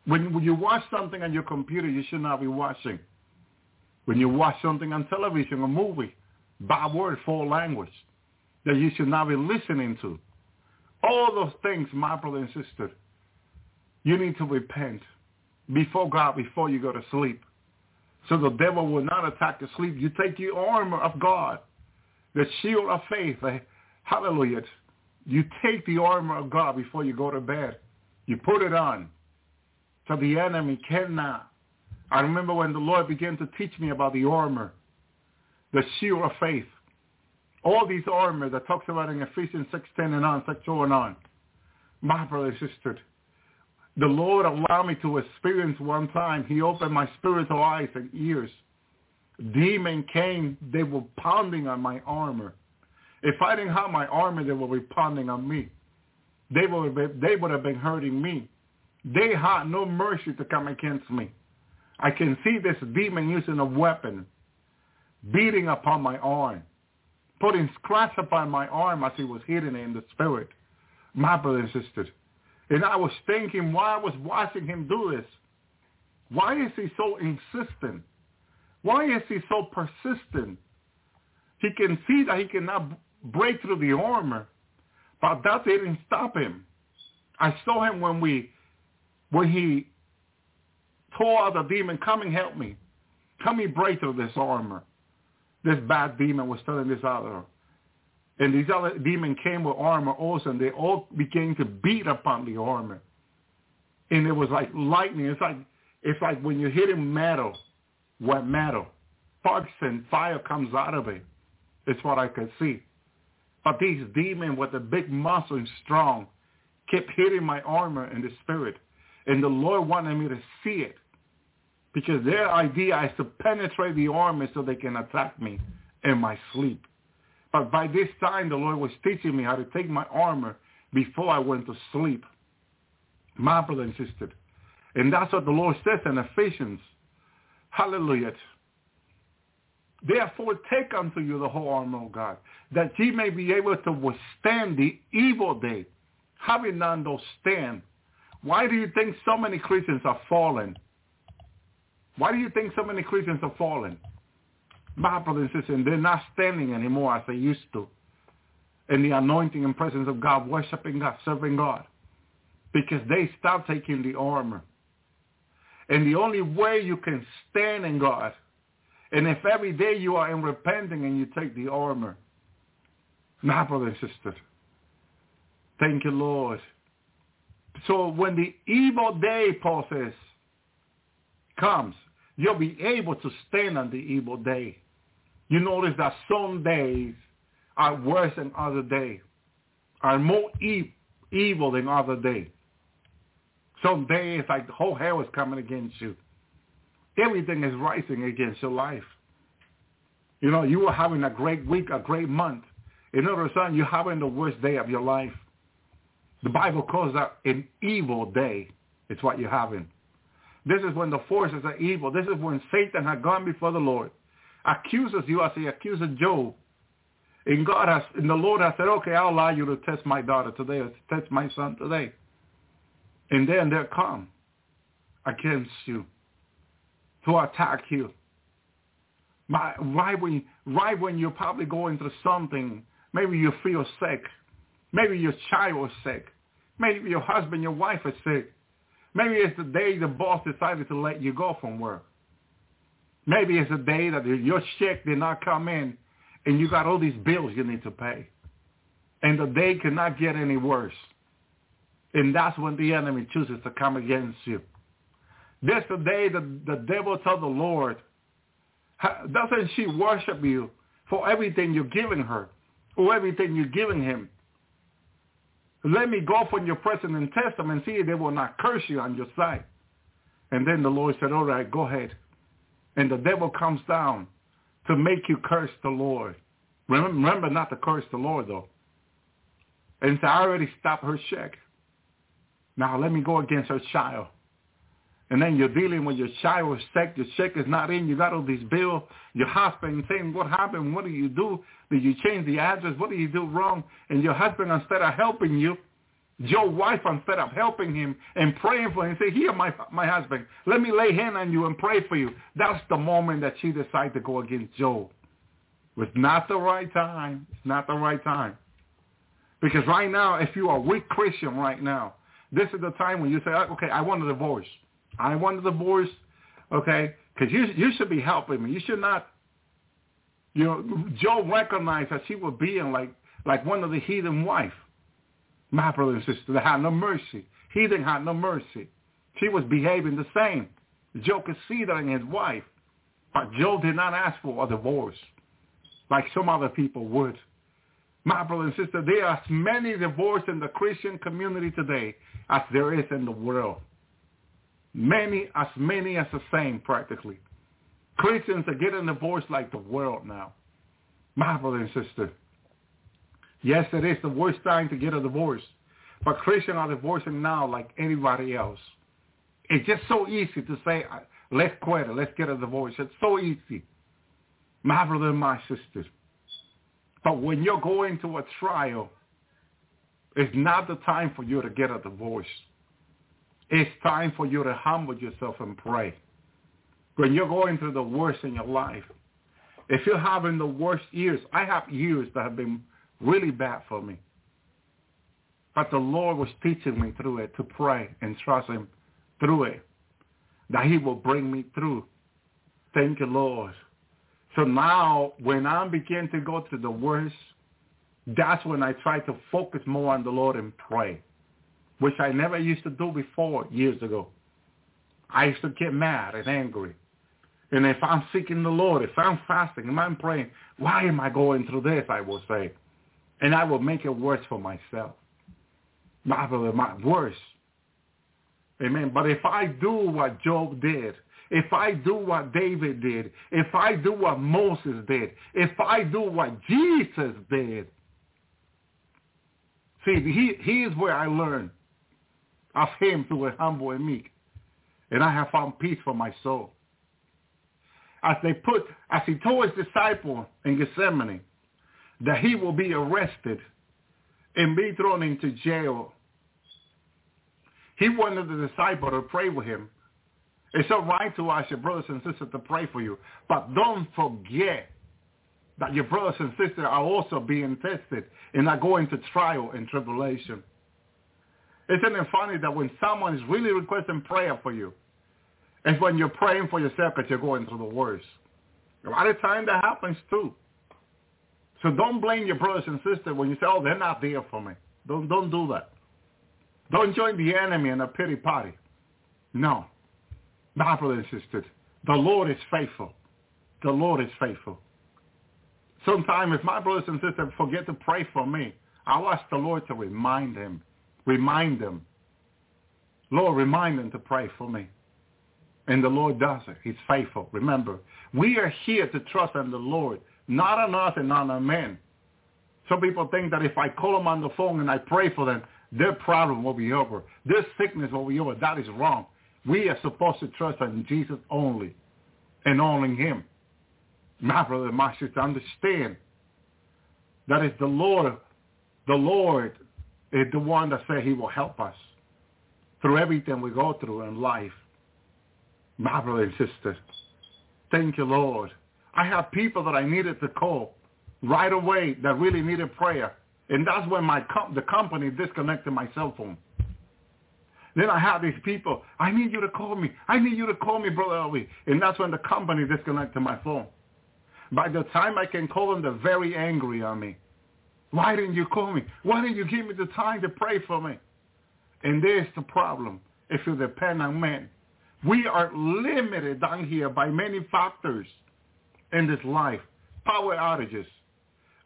When, when you watch something on your computer, you should not be watching. When you watch something on television, a movie, bad word, foul language, that you should not be listening to. All those things, my brother and sister, you need to repent before God, before you go to sleep. So the devil will not attack your sleep. You take your armor of God, the shield of faith, hallelujah. You take the armor of God before you go to bed. You put it on so the enemy cannot. I remember when the Lord began to teach me about the armor, the shield of faith. All these armor that talks about in Ephesians 6.10 and on, 6 and on. My brother and sister, the Lord allowed me to experience one time. He opened my spiritual eyes and ears. Demon came. They were pounding on my armor. If I didn't have my armor, they would be pounding on me. They would, have, they would have been hurting me. They had no mercy to come against me. I can see this demon using a weapon, beating upon my arm, putting scratch upon my arm as he was hitting it in the spirit. My brother and sister. And I was thinking why I was watching him do this. Why is he so insistent? Why is he so persistent? He can see that he cannot break through the armor, but that didn't stop him. I saw him when we, when he told out the demon, come and help me. Come and break through this armor. This bad demon was telling this other. And these other demons came with armor also, and they all began to beat upon the armor. And it was like lightning. It's like it's like when you're hitting metal, wet metal. Sparks and fire comes out of it. It's what I could see. But these demons with the big muscle and strong kept hitting my armor in the spirit. And the Lord wanted me to see it. Because their idea is to penetrate the armor so they can attack me in my sleep. But by this time, the Lord was teaching me how to take my armor before I went to sleep. My brother and sister. And that's what the Lord says in Ephesians. Hallelujah. Therefore take unto you the whole armor of God, that ye may be able to withstand the evil day, having none those stand. Why do you think so many Christians are fallen? Why do you think so many Christians are fallen? My brothers and sisters, they're not standing anymore as they used to in the anointing and presence of God, worshiping God, serving God, because they stopped taking the armor. And the only way you can stand in God, and if every day you are in repenting and you take the armor, my brother and sister, thank you, Lord. So when the evil day, Paul says, comes, you'll be able to stand on the evil day. You notice that some days are worse than other days, are more e- evil than other days. Some days like the whole hell is coming against you. Everything is rising against your life. You know, you were having a great week, a great month. And all of a sudden, you're having the worst day of your life. The Bible calls that an evil day. It's what you're having. This is when the forces are evil. This is when Satan had gone before the Lord, accuses you as he accused Job. And God has, and the Lord has said, okay, I'll allow you to test my daughter today, or test my son today. And then they'll come against you to attack you. My, Right when, right when you're probably going through something, maybe you feel sick. Maybe your child is sick. Maybe your husband, your wife is sick. Maybe it's the day the boss decided to let you go from work. Maybe it's a day that your check did not come in and you got all these bills you need to pay. And the day cannot get any worse. And that's when the enemy chooses to come against you. This the day that the devil told the Lord, doesn't she worship you for everything you're giving her or everything you're giving him? Let me go from your presence and test them and see if they will not curse you on your side. And then the Lord said, all right, go ahead. And the devil comes down to make you curse the Lord. Remember not to curse the Lord, though. And so I already stopped her check. Now let me go against her child. And then you're dealing with your child check. Your check is not in. You got all these bills. Your husband saying, what happened? What do you do? Did you change the address? What do you do wrong? And your husband, instead of helping you, your wife, instead of helping him and praying for him, say, here, my, my husband, let me lay hand on you and pray for you. That's the moment that she decided to go against Job. It's not the right time. It's not the right time. Because right now, if you are a weak Christian right now, this is the time when you say, oh, okay, I want a divorce. I want a divorce, okay? Because you, you should be helping me. You should not, you know, Job recognized that she was being like, like one of the heathen wife. My brother and sister, they had no mercy. Heathen had no mercy. She was behaving the same. Joe could see that in his wife. But Joe did not ask for a divorce like some other people would. My brother and sister, there are as many divorces in the Christian community today as there is in the world. Many, as many as the same practically. Christians are getting divorced like the world now. My brother and sister. Yes, it is the worst time to get a divorce. But Christians are divorcing now like anybody else. It's just so easy to say, let's quit it, let's get a divorce. It's so easy. My brother and my sister. But when you're going to a trial, it's not the time for you to get a divorce. It's time for you to humble yourself and pray. When you're going through the worst in your life, if you're having the worst years, I have years that have been really bad for me. But the Lord was teaching me through it to pray and trust him through it, that he will bring me through. Thank you, Lord. So now when I begin to go through the worst, that's when I try to focus more on the Lord and pray, which I never used to do before years ago. I used to get mad and angry. And if I'm seeking the Lord, if I'm fasting, if I'm praying, why am I going through this, I will say. And I will make it worse for myself. My, my worse. Amen. But if I do what Job did, if I do what David did, if I do what Moses did, if I do what Jesus did, See, he, he is where I learned of him to a humble and meek. And I have found peace for my soul. As they put, as he told his disciple in Gethsemane, that he will be arrested and be thrown into jail. He wanted the disciple to pray with him. It's all right to ask your brothers and sisters to pray for you, but don't forget that your brothers and sisters are also being tested and are going to trial and tribulation. Isn't it funny that when someone is really requesting prayer for you, It's when you're praying for yourself that you're going through the worst. A lot of time that happens too. So don't blame your brothers and sisters when you say, oh, they're not there for me. Don't, don't do that. Don't join the enemy in a pity party. No. My brothers and sisters, the Lord is faithful. The Lord is faithful. Sometimes if my brothers and sisters forget to pray for me, I'll ask the Lord to remind them. Remind them. Lord, remind them to pray for me. And the Lord does it. He's faithful. Remember, we are here to trust in the Lord, not on us and not on men. Some people think that if I call them on the phone and I pray for them, their problem will be over. Their sickness will be over. That is wrong. We are supposed to trust in Jesus only and only him. My brother my sister, understand that is the Lord. The Lord is the one that said he will help us through everything we go through in life. My brother and sister, thank you, Lord. I have people that I needed to call right away that really needed prayer. And that's when my com- the company disconnected my cell phone. Then I have these people, I need you to call me. I need you to call me, Brother Elvi. And that's when the company disconnected my phone. By the time I can call them, they're very angry on me. Why didn't you call me? Why didn't you give me the time to pray for me? And there's the problem if you depend on men. We are limited down here by many factors in this life. Power outages.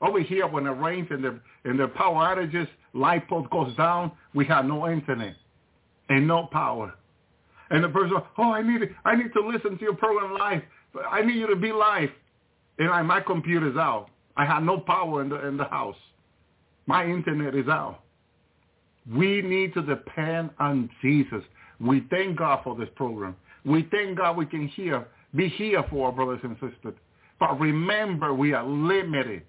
Over here, when it rains and the, and the power outages, light post goes down, we have no internet and no power. And the person, oh, I need, I need to listen to your program live. I need you to be live. And I, my computer's out. I have no power in the, in the house. My internet is out. We need to depend on Jesus. We thank God for this program. We thank God we can hear, be here for our brothers and sisters. But remember, we are limited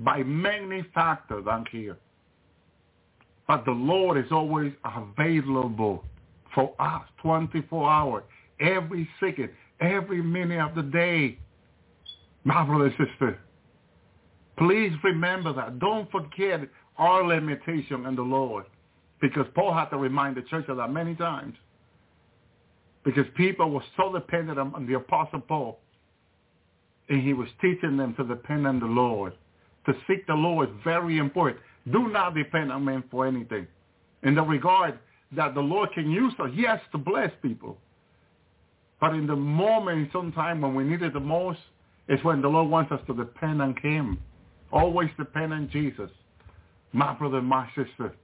by many factors down here. But the Lord is always available for us 24 hours, every second, every minute of the day. My brother and sister, please remember that. Don't forget our limitation in the Lord. Because Paul had to remind the church of that many times. Because people were so dependent on the Apostle Paul. And he was teaching them to depend on the Lord. To seek the Lord is very important. Do not depend on men for anything. In the regard that the Lord can use us, yes, to bless people. But in the moment, sometime when we need it the most, is when the Lord wants us to depend on him. Always depend on Jesus. My brother, my sister.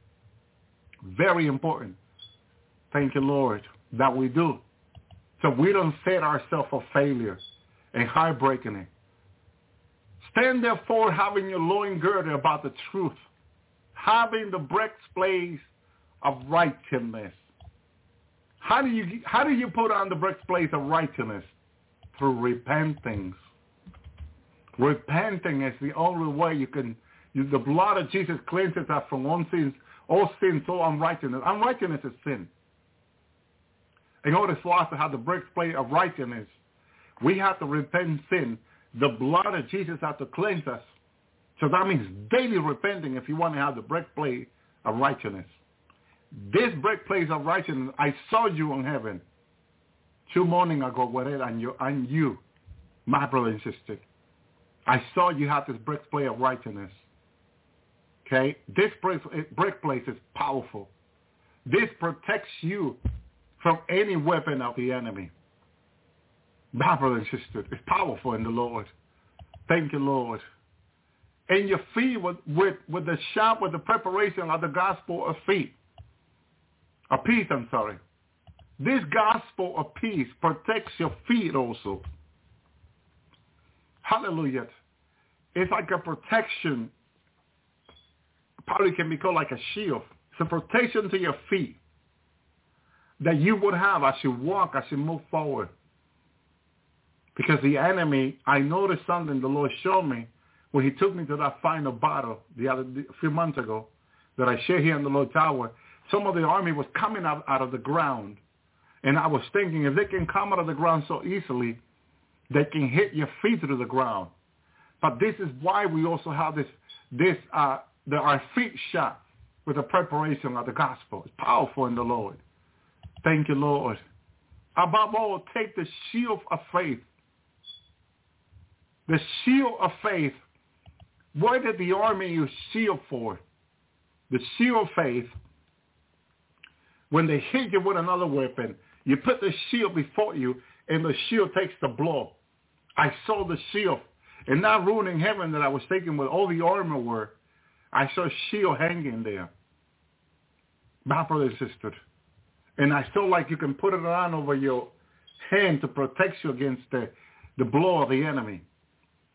Very important. Thank you, Lord, that we do. So we don't set ourselves for failure and heartbreaking it. Stand therefore having your loin girded about the truth, having the breastplate of righteousness. How do you how do you put on the breastplate of righteousness? Through repentance. Repenting is the only way you can. You, the blood of Jesus cleanses us from all sins, all sins, all unrighteousness. Unrighteousness is sin. In order for us to have the breastplate of righteousness, we have to repent sin. The blood of Jesus has to cleanse us. So that means daily repenting if you want to have the breastplate of righteousness. This breastplate of righteousness, I saw you in heaven two morning ago, whatever, and you, and you, my brother and sister. I saw you have this breastplate of righteousness. Okay? This breastplate is powerful. This protects you from any weapon of the enemy. My brother and sister, it's powerful in the Lord. Thank you, Lord. And your feet with, with, with the shop, with the preparation of the gospel of feet. Of peace, I'm sorry. This gospel of peace protects your feet also. Hallelujah. It's like a protection. Probably can be called like a shield. It's a protection to your feet that you would have as you walk, as you move forward. Because the enemy, I noticed something the Lord showed me when he took me to that final battle the other a few months ago that I shared here in the Lord's Hour. Some of the army was coming out, out of the ground. And I was thinking, if they can come out of the ground so easily, they can hit your feet through the ground. But this is why we also have this, this, uh, the, our feet shut with the preparation of the gospel. It's powerful in the Lord. Thank you, Lord. Above all, take the shield of faith. The seal of faith. What did the army use seal for? The seal of faith. When they hit you with another weapon, you put the shield before you, and the shield takes the blow. I saw the shield. And not ruining heaven that I was taking with all the armor were, I saw shield hanging there. My brother and sister. And I feel like you can put it on over your hand to protect you against the, the blow of the enemy.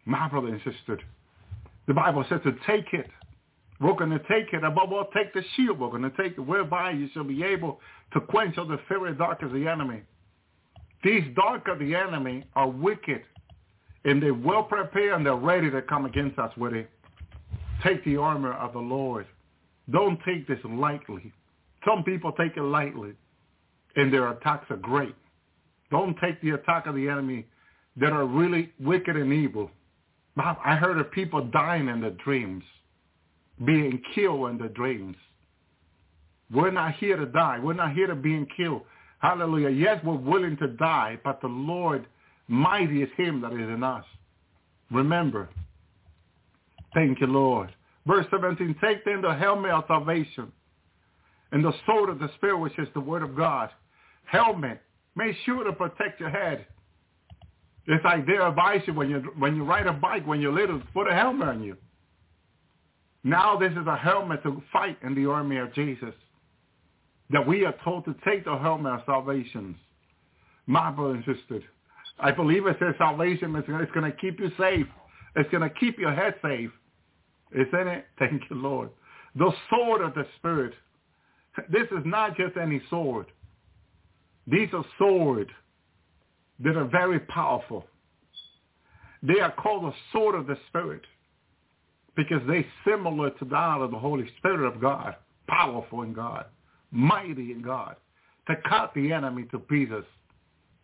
My brother and sister. The Bible says to take it. We're going to take it. Above all, take the shield. We're going to take it whereby you shall be able to quench all the fiery dark of the enemy. These dark of the enemy are wicked. And they're well prepared and they're ready to come against us with it. Take the armor of the Lord. Don't take this lightly. Some people take it lightly and their attacks are great. Don't take the attack of the enemy that are really wicked and evil. I heard of people dying in their dreams, being killed in their dreams. We're not here to die. We're not here to being killed. Hallelujah. Yes, we're willing to die, but the Lord, mighty is him that is in us. Remember. Thank you, Lord. Verse 17, take then the helmet of salvation and the sword of the Spirit, which is the word of God. Helmet. Make sure to protect your head. It's like they advise you when you when you ride a bike when you're little, put a helmet on you. Now this is a helmet to fight in the army of Jesus. That we are told to take the helmet of salvation. My brother and sister, I believe it says salvation is it's going to keep you safe. It's going to keep your head safe. Isn't it? Thank you, Lord. The sword of the Spirit. This is not just any sword. These are swords that are very powerful. They are called the sword of the Spirit because they're similar to that of the Holy Spirit of God, powerful in God, mighty in God, to cut the enemy to pieces.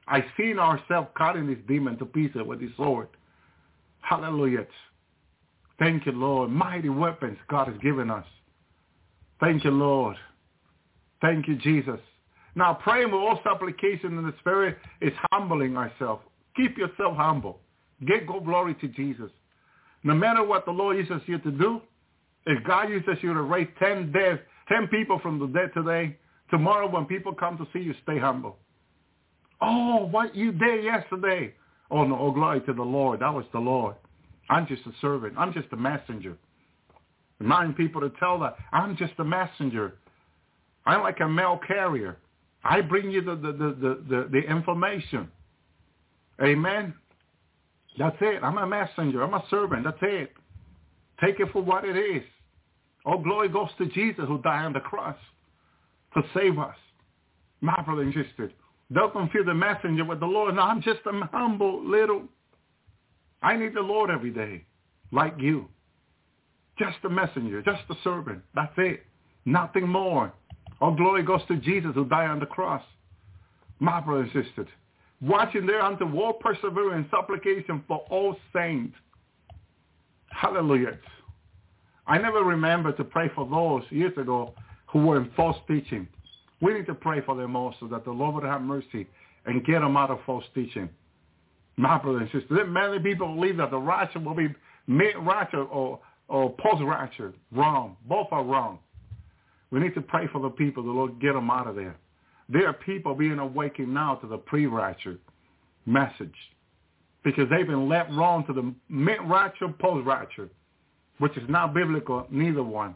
I've seen ourselves cutting this demon to pieces with his sword. Hallelujah. Thank you, Lord. Mighty weapons God has given us. Thank you, Lord. Thank you, Jesus. Now, praying with all supplication in the Spirit is humbling ourselves. Keep yourself humble. Go glory to Jesus. No matter what the Lord uses you to do, if God uses you to raise 10 dead, 10 people from the dead today, tomorrow when people come to see you, stay humble. Oh, what you did yesterday. Oh, no, oh, glory to the Lord. That was the Lord. I'm just a servant. I'm just a messenger. Remind people to tell that I'm just a messenger. I'm like a mail carrier. I bring you the, the, the, the, the information. Amen. That's it. I'm a messenger. I'm a servant. That's it. Take it for what it is. All glory goes to Jesus who died on the cross to save us. My brother and don't confuse the messenger with the Lord. No, I'm just a humble little. I need the Lord every day, like you. Just a messenger, just a servant. That's it. Nothing more. All glory goes to Jesus who died on the cross. My brother and sister, watching there unto war, perseverance, supplication for all saints. Hallelujah. I never remember to pray for those years ago who were in false teaching. We need to pray for them also that the Lord would have mercy and get them out of false teaching. My brother and sister, many people believe that the rapture will be mid-rapture or, or post-rapture. Wrong. Both are wrong. We need to pray for the people. The Lord get them out of there. There are people being awakened now to the pre-rapture message because they've been led wrong to the mid-rapture, post-rapture, which is not biblical, neither one.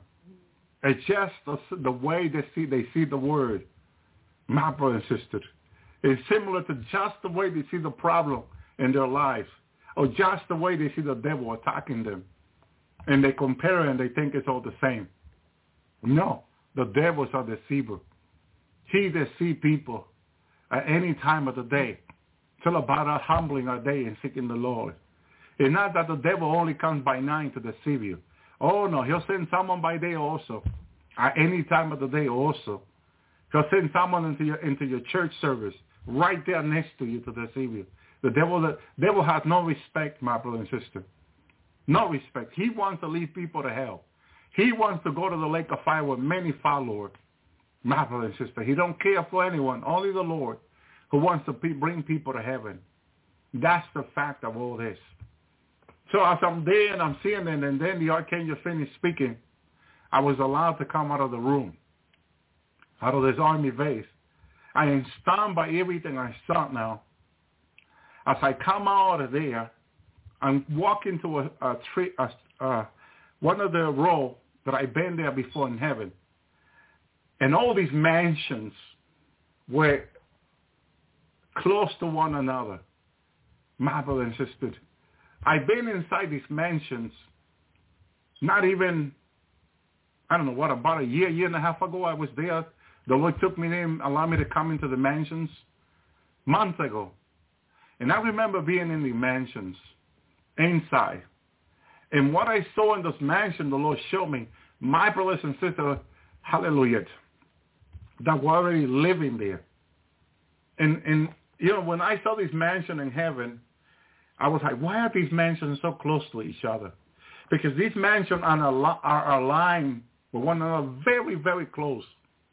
It's just the, the way they see they see the word. My brother and sister, it's similar to just the way they see the problem in their life, or just the way they see the devil attacking them, and they compare and they think it's all the same. No, the devils a deceiver. He deceives people at any time of the day. It's all about us humbling our day and seeking the Lord. It's not that the devil only comes by night to deceive you. Oh no, he'll send someone by day also. At any time of the day also. He'll send someone into your into your church service right there next to you to deceive you. The devil the devil has no respect, my brother and sister. No respect. He wants to lead people to hell. He wants to go to the lake of fire with many followers. My brother and sister, he don't care for anyone, only the Lord. who wants to pe- bring people to heaven. That's the fact of all this. So as I'm there and I'm seeing it, and then the archangel finished speaking, I was allowed to come out of the room, out of this army base. I am stunned by everything I saw now. As I come out of there, I'm walking to a, a tree, a, uh, one of the row that I've been there before in heaven. And all these mansions were close to one another. And sister, I've been inside these mansions not even, I don't know what, about a year, year and a half ago I was there. The Lord took me in, allowed me to come into the mansions months ago. And I remember being in the mansions inside. And what I saw in this mansion, the Lord showed me, my brothers and sisters, hallelujah, that were already living there. And, and you know, when I saw this mansion in heaven, I was like, why are these mansions so close to each other? Because these mansions are, are aligned with one another very, very close.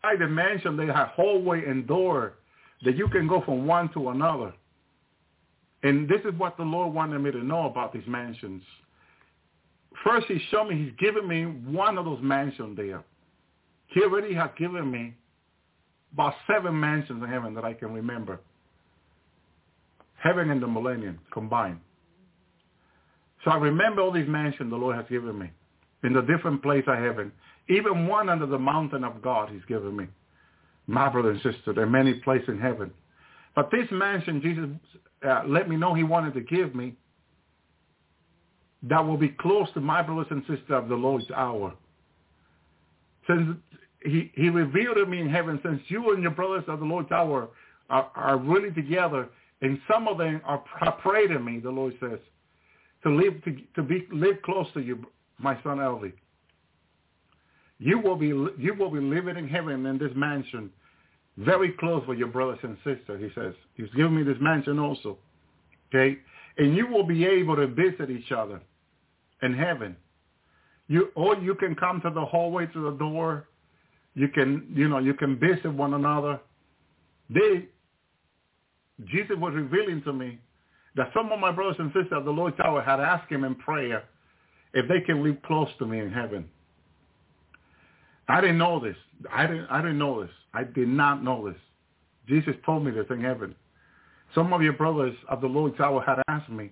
Like the mansion, they have hallway and door that you can go from one to another. And this is what the Lord wanted me to know about these mansions. First, he showed me, he's given me one of those mansions there. He already has given me about seven mansions in heaven that I can remember. Heaven and the millennium combined. So I remember all these mansions the Lord has given me in the different place I heaven. Even one under the mountain of God he's given me. My brother and sister, there are many places in heaven. But this mansion Jesus uh, let me know he wanted to give me that will be close to my brothers and sisters of the Lord's hour. Since he, he revealed to me in heaven, since you and your brothers of the Lord's hour are, are really together, and some of them are praying to me, the Lord says, to live to, to be live close to you, my son Elvi. You will be you will be living in heaven in this mansion, very close with your brothers and sisters. He says he's given me this mansion also, okay, and you will be able to visit each other in heaven. You or you can come to the hallway to the door. You can you know you can visit one another. They Jesus was revealing to me that some of my brothers and sisters of the Lord's Hour had asked him in prayer if they can live close to me in heaven. I didn't know this. I didn't, I didn't know this. I did not know this. Jesus told me this in heaven. Some of your brothers of the Lord's Hour had asked me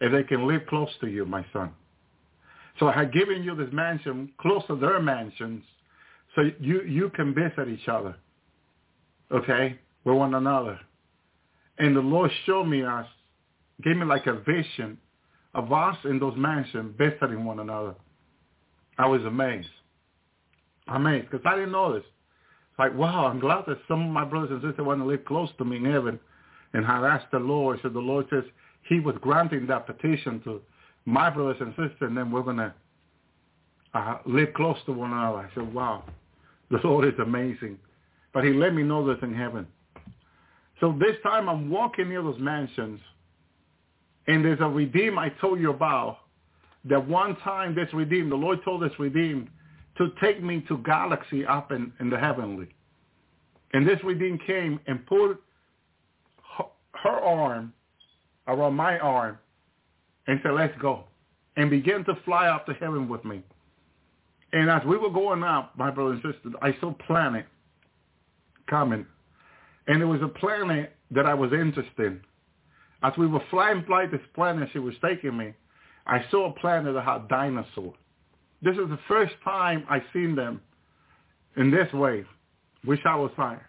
if they can live close to you, my son. So I had given you this mansion close to their mansions so you, you can visit each other, okay, with one another. And the Lord showed me us, gave me like a vision of us in those mansions visiting one another. I was amazed. Amazed because I didn't know this. It's like, wow, I'm glad that some of my brothers and sisters want to live close to me in heaven. And I asked the Lord, so the Lord says he was granting that petition to my brothers and sisters, and then we're going to uh, live close to one another. I said, wow, the Lord is amazing. But he let me know this in heaven. So this time I'm walking near those mansions, and there's a redeem I told you about. That one time this redeemed, the Lord told this redeemed to take me to galaxy up in, in the heavenly. And this redeemed came and put her, arm around my arm and said, let's go. And began to fly up to heaven with me. And as we were going up, my brother and sister, I saw planet coming and it was a planet that I was interested in. As we were flying by this planet she was taking me, I saw a planet that had dinosaurs. This is the first time I seen them in this way, which I was fine.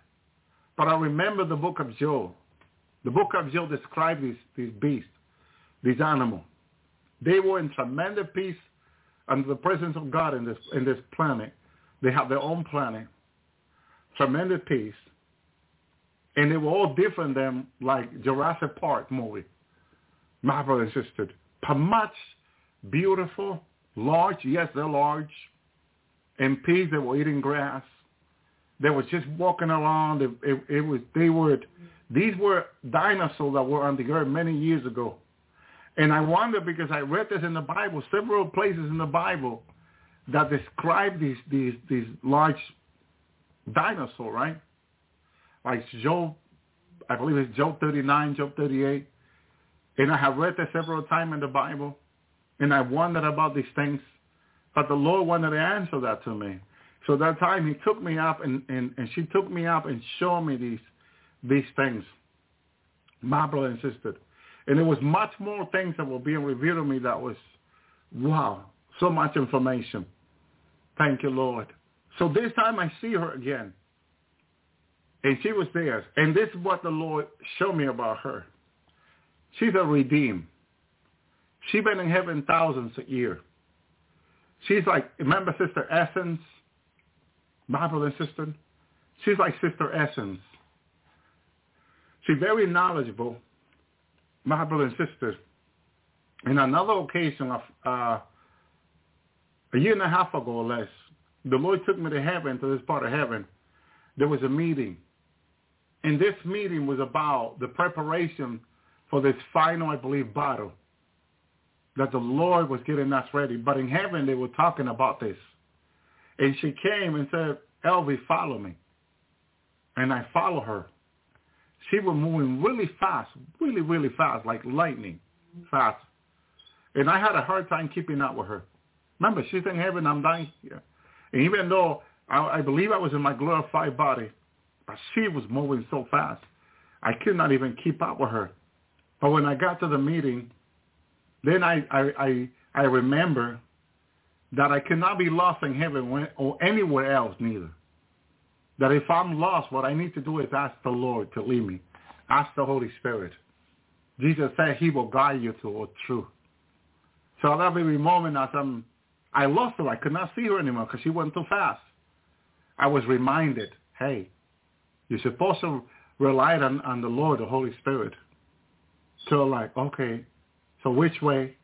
But I remember the book of Job. The book of Job described this, these beasts, these animals. They were in tremendous peace under the presence of God in this, in this planet. They have their own planet, tremendous peace and they were all different than like Jurassic Park movie. My brother but much beautiful, large. Yes, they're large. In peace, they were eating grass. They were just walking around. It, it, it was they were these were dinosaurs that were on the earth many years ago. And I wonder because I read this in the Bible, several places in the Bible that describe these these these large dinosaurs, right? like Job I believe it's Job 39, Job 38. And I have read that several times in the Bible. And I wondered about these things. But the Lord wanted to answer that to me. So that time he took me up and, and, and she took me up and showed me these these things. My brother and there was much more things that were being revealed to me that was, wow, so much information. Thank you, Lord. So this time I see her again. And she was there. And this is what the Lord showed me about her. She's a redeemed. She's been in heaven thousands a year. She's like, remember Sister Essence? Brother and sister? She's like Sister Essence. She's very knowledgeable, my brother and sister. In another occasion, of, uh, a year and a half ago or less, the Lord took me to heaven, to this part of heaven. There was a meeting. And this meeting was about the preparation for this final, I believe, battle that the Lord was getting us ready. But in heaven, they were talking about this. And she came and said, Elvie, follow me. And I follow her. She was moving really fast, really, really fast, like lightning fast. And I had a hard time keeping up with her. Remember, she's in heaven, I'm dying here. And even though I, I believe I was in my glorified body, but she was moving so fast, I could not even keep up with her. But when I got to the meeting, then I, I, I, I remember that I cannot be lost in heaven when, or anywhere else neither. That if I'm lost, what I need to do is ask the Lord to lead me. Ask the Holy Spirit. Jesus said he will guide you to all truth. So at that very moment as I'm, I lost her. I could not see her anymore because she went too fast. I was reminded, hey, you're supposed to rely on, on the Lord, the Holy Spirit. So like, okay, so which way?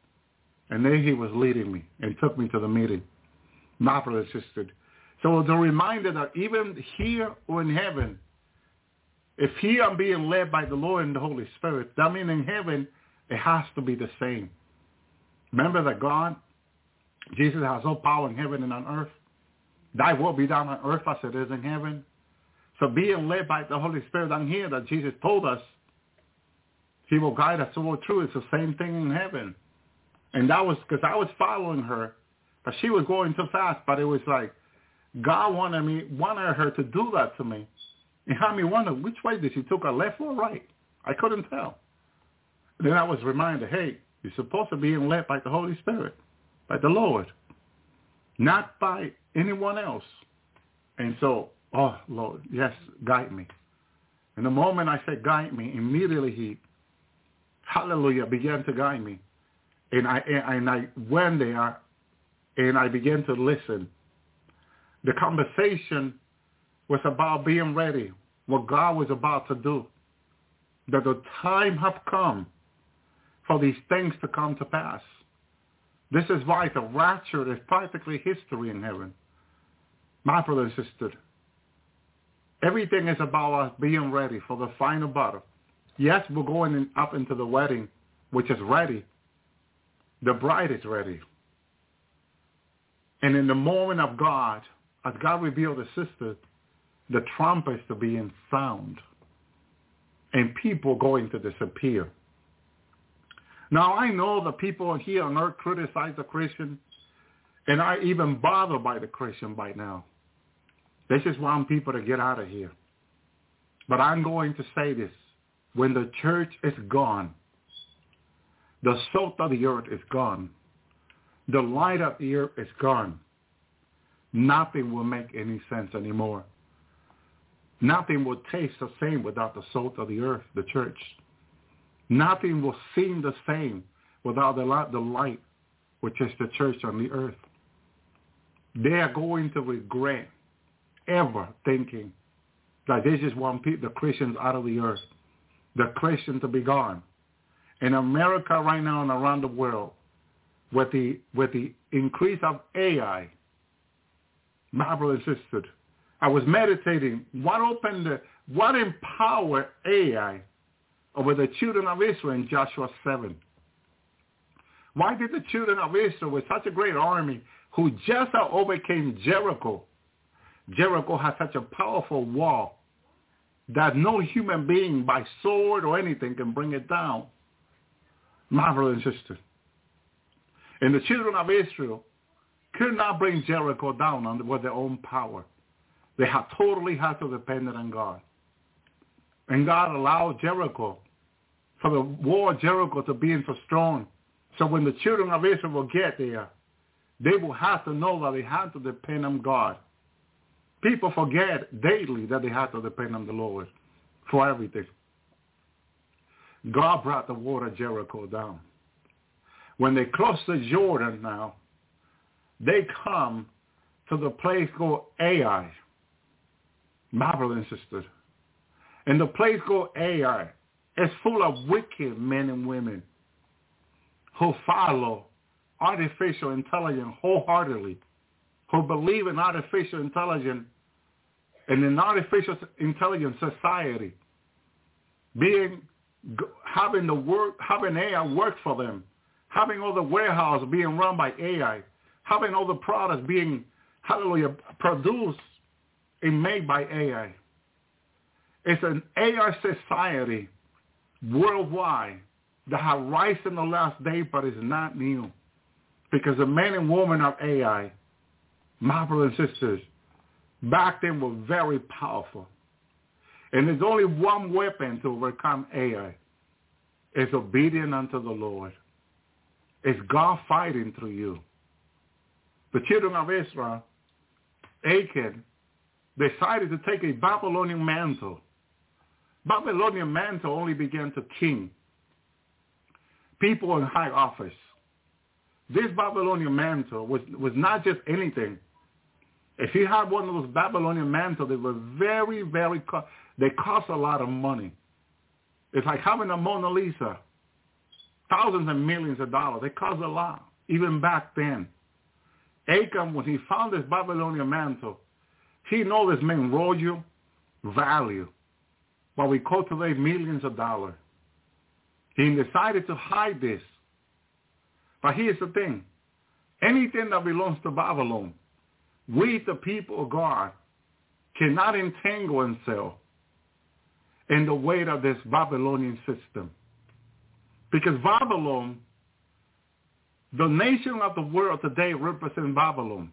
And then he was leading me and took me to the meeting. My brother insisted. So the reminder that even here or in heaven, if here I'm being led by the Lord and the Holy Spirit, that means in heaven, it has to be the same. Remember that God, Jesus has all power in heaven and on earth. Thy will be done on earth as it is in heaven. So being led by the Holy Spirit on here that Jesus told us, he will guide us all through. It's the same thing in heaven. And that was because I was following her, but she was going too fast. But it was like God wanted me, wanted her to do that to me. And had me wonder which way did she took her left or right. I couldn't tell. Then I was reminded, hey, you're supposed to be led by the Holy Spirit, by the Lord, not by anyone else. And so, oh Lord, yes, guide me. And the moment I said guide me, immediately he, hallelujah, began to guide me. And I, and I went there and I began to listen. The conversation was about being ready, what God was about to do, that the time have come for these things to come to pass. This is why the rapture is practically history in heaven. My brother and sister, everything is about us being ready for the final battle. Yes, we're going in, up into the wedding, which is ready. The bride is ready. And in the moment of God, as God revealed to sister, the trumpets to be in sound and people going to disappear. Now I know the people here on earth criticize the Christian and are even bothered by the Christian by now. They just want people to get out of here. But I'm going to say this. When the church is gone, the salt of the earth is gone. The light of the earth is gone. Nothing will make any sense anymore. Nothing will taste the same without the salt of the earth, the church. Nothing will seem the same without the light, the light, which is the church on the earth. They are going to regret ever thinking that they just want the Christians out of the earth, the Christian to be gone. In America right now and around the world, with the with the increase of AI, and sister, I was meditating what opened the, what empowered AI over the children of Israel in Joshua 7. Why did the children of Israel with such a great army who just overcame Jericho, Jericho had such a powerful wall. that no human being by sword or anything can bring it down. And sister. And the children of Israel could not bring Jericho down with their own power. They had totally had to depend on God. And God allowed Jericho, for the war Jericho to be so strong. So when the children of Israel will get there, they will have to know that they had to depend on God. People forget daily that they had to depend on the Lord for everything. God brought the water Jericho down. When they cross the Jordan now, they come to the place called Ai, my brother and sister. And the place called Ai is full of wicked men and women who follow artificial intelligence wholeheartedly, who believe in artificial intelligence and in artificial intelligence society, being having the work, having AI work for them, having all the warehouse being run by AI, having all the products being, hallelujah, produced and made by AI. It's an AI society worldwide that has rise in the last day, but it's not new. Because the men and women of AI, my brothers and sisters, back then were very powerful. And there's only one weapon to overcome AI. It's obedience unto the Lord. It's God fighting through you. The children of Israel, Achan, decided to take a Babylonian mantle. Babylonian mantle only began to king people in high office. This Babylonian mantle was, was not just anything. If you had one of those Babylonian mantles, they were very, very, they cost a lot of money. It's like having a Mona Lisa. Thousands and millions of dollars. They cost a lot, even back then. Achan, when he found this Babylonian mantle, he know this man royal value, what we call today millions of dollars. He decided to hide this. But here's the thing. Anything that belongs to Babylon, we, the people of God, cannot entangle ourselves in the weight of this Babylonian system. Because Babylon, the nation of the world today represents Babylon.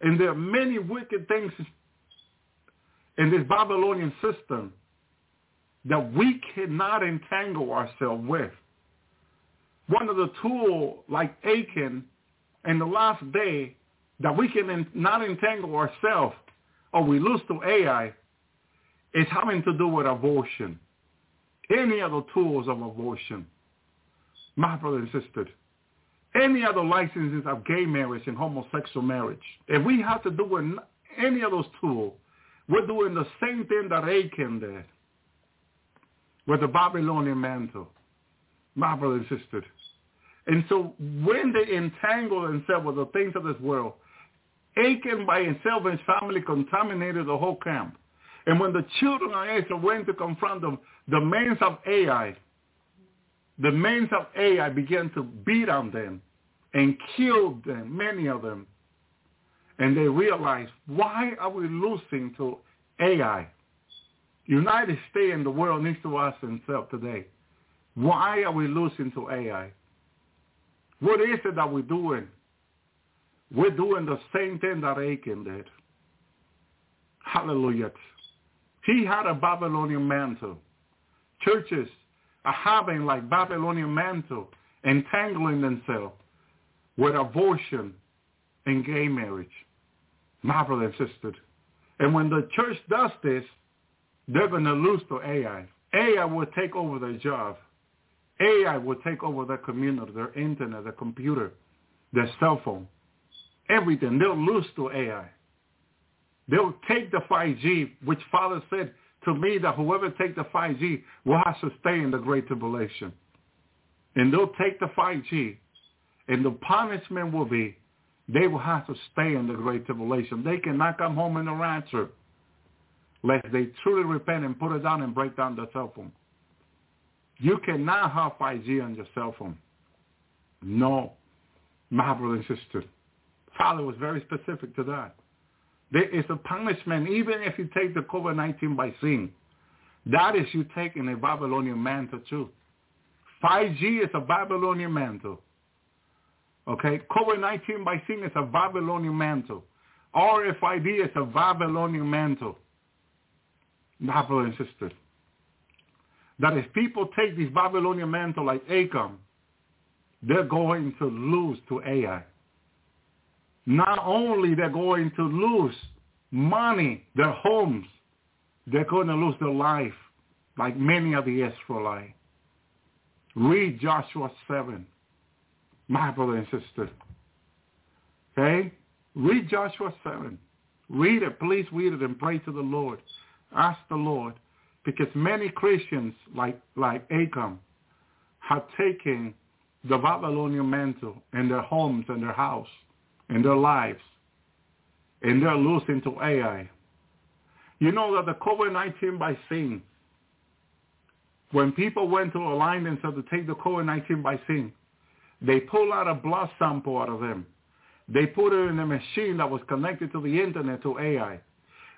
And there are many wicked things in this Babylonian system that we cannot entangle ourselves with. One of the tools like Achan in the last day that we can not entangle ourselves or we lose to AI is having to do with abortion. Any other tools of abortion. My brother and sister, any other licenses of gay marriage and homosexual marriage. If we have to do with any of those tools, we're doing the same thing that Achan did with the Babylonian mantle. My brother and sister. And so when they entangle themselves with the things of this world, Achan by himself and his family contaminated the whole camp. And when the children of Israel went to confront them, the men of Ai, the men of Ai began to beat on them and killed them, many of them. And they realized, why are we losing to AI? United States and the world needs to ask themselves today, why are we losing to AI? What is it that we're doing? We're doing the same thing that Achan did. Hallelujah. He had a Babylonian mantle. Churches are having like Babylonian mantle, entangling themselves with abortion and gay marriage. My brother and sister. And when the church does this, they're going to lose to AI. AI will take over their job. AI will take over their community, their internet, their computer, their cell phone, everything. They'll lose to AI. They'll take the 5G, which Father said to me that whoever take the 5G will have to stay in the Great Tribulation. And they'll take the 5G, and the punishment will be they will have to stay in the Great Tribulation. They cannot come home in the rapture lest they truly repent and put it down and break down their cell phone. You cannot have 5G on your cell phone. No, my brother and sister. Father was very specific to that. There is a punishment, even if you take the COVID-19 by sin. That is you taking a Babylonian mantle too. 5G is a Babylonian mantle. Okay, COVID-19 vaccine is a Babylonian mantle. RFID is a Babylonian mantle. And sisters. That if people take this Babylonian mantle like Achan, they're going to lose to AI. Not only they're going to lose money, their homes, they're going to lose their life like many of the Israelites. Read Joshua 7, my brother and sister. Okay? Read Joshua 7. Read it. Please read it and pray to the Lord. Ask the Lord. Because many Christians, like, like Achan, have taken the Babylonian mantle in their homes and their house, in their lives, and they're losing to AI. You know that the COVID-19 vaccine, when people went to a line and said to take the COVID-19 vaccine, they pull out a blood sample out of them. They put it in a machine that was connected to the internet to AI.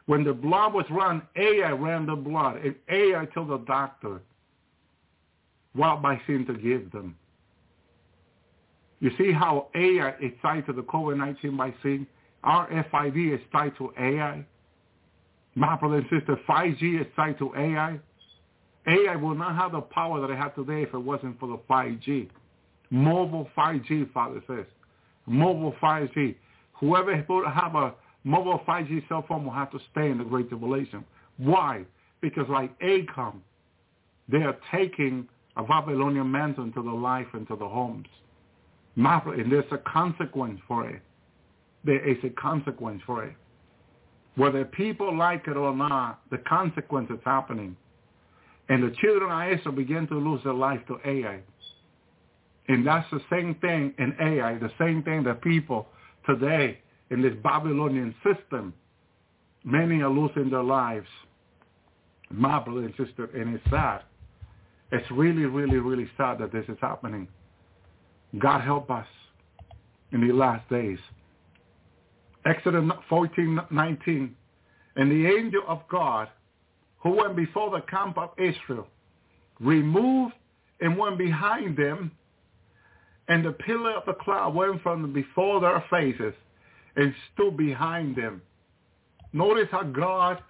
When the blood was run, AI ran the blood, and AI told the doctor what vaccine to give them. You see how AI is tied to the COVID-19 vaccine? RFID is tied to AI. My brother and sister, 5G is tied to AI. AI will not have the power that it had today if it wasn't for the 5G. Mobile 5G, Father says. Mobile 5G. Whoever have a mobile 5G cell phone will have to stay in the Great Tribulation. Why? Because like Achan, they are taking a Babylonian mantle into the life, into the homes. And there's a consequence for it. There is a consequence for it. Whether people like it or not, the consequence is happening. And the children of Israel begin to lose their life to AI. And that's the same thing in AI, the same thing that people today in this Babylonian system, many are losing their lives. My brother and sister, and it's sad. It's really, really, really sad that this is happening. God help us in the last days. Exodus 14, 19. And the angel of God who went before the camp of Israel removed and went behind them and the pillar of the cloud went from before their faces and stood behind them. Notice how God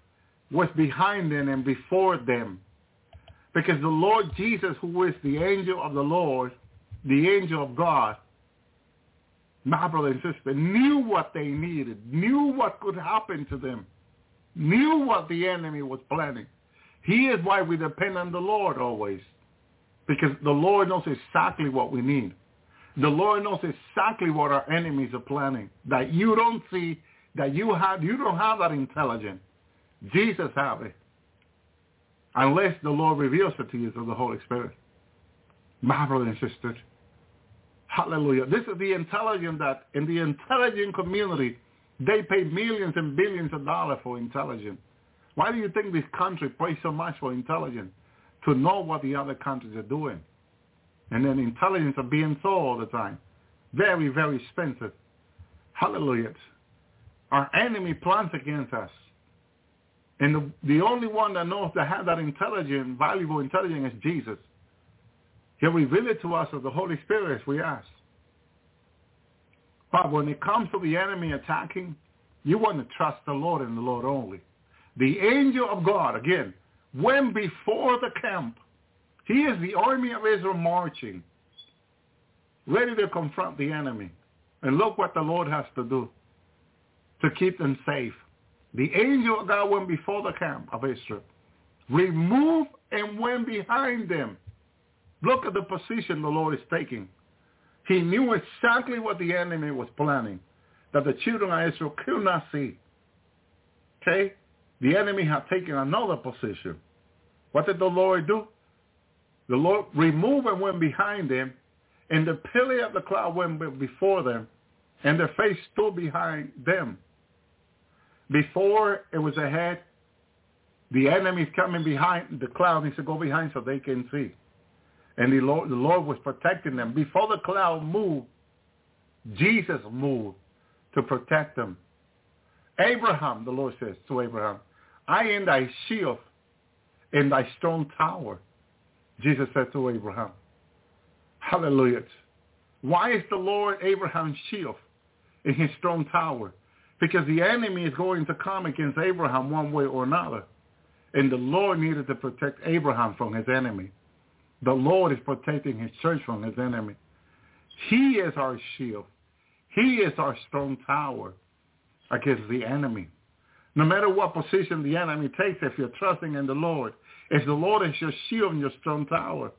was behind them and before them. Because the Lord Jesus, who is the angel of the Lord, the angel of God, my brother and sister, knew what they needed, knew what could happen to them, knew what the enemy was planning. He is why we depend on the Lord always. Because the Lord knows exactly what we need. The Lord knows exactly what our enemies are planning. That you don't see, that you have you don't have that intelligence. Jesus have it. Unless the Lord reveals it to you through the Holy Spirit. My brother and sisters, Hallelujah. This is the intelligence that in the intelligent community, they pay millions and billions of dollars for intelligence. Why do you think this country pays so much for intelligence? To know what the other countries are doing. And then intelligence are being sold all the time. Very, very expensive. Hallelujah. Our enemy plans against us. And the, the only one that knows that has that intelligent, valuable intelligence is Jesus. He'll reveal it to us of the Holy Spirit as we ask. But when it comes to the enemy attacking, you want to trust the Lord and the Lord only. The angel of God, again, went before the camp. He is the army of Israel marching, ready to confront the enemy. And look what the Lord has to do to keep them safe. The angel of God went before the camp of Israel, removed and went behind them Look at the position the Lord is taking. He knew exactly what the enemy was planning, that the children of Israel could not see. Okay? The enemy had taken another position. What did the Lord do? The Lord removed and went behind them, and the pillar of the cloud went before them, and their face stood behind them. Before it was ahead, the enemy's coming behind the cloud. He said, go behind so they can see. And the Lord, the Lord was protecting them. Before the cloud moved, Jesus moved to protect them. Abraham, the Lord says to Abraham, I am thy shield and thy strong tower, Jesus said to Abraham. Hallelujah. Why is the Lord Abraham's shield in his strong tower? Because the enemy is going to come against Abraham one way or another. And the Lord needed to protect Abraham from his enemy. The Lord is protecting his church from his enemy. He is our shield. He is our strong tower against the enemy. No matter what position the enemy takes, if you're trusting in the Lord, if the Lord is your shield and your strong tower,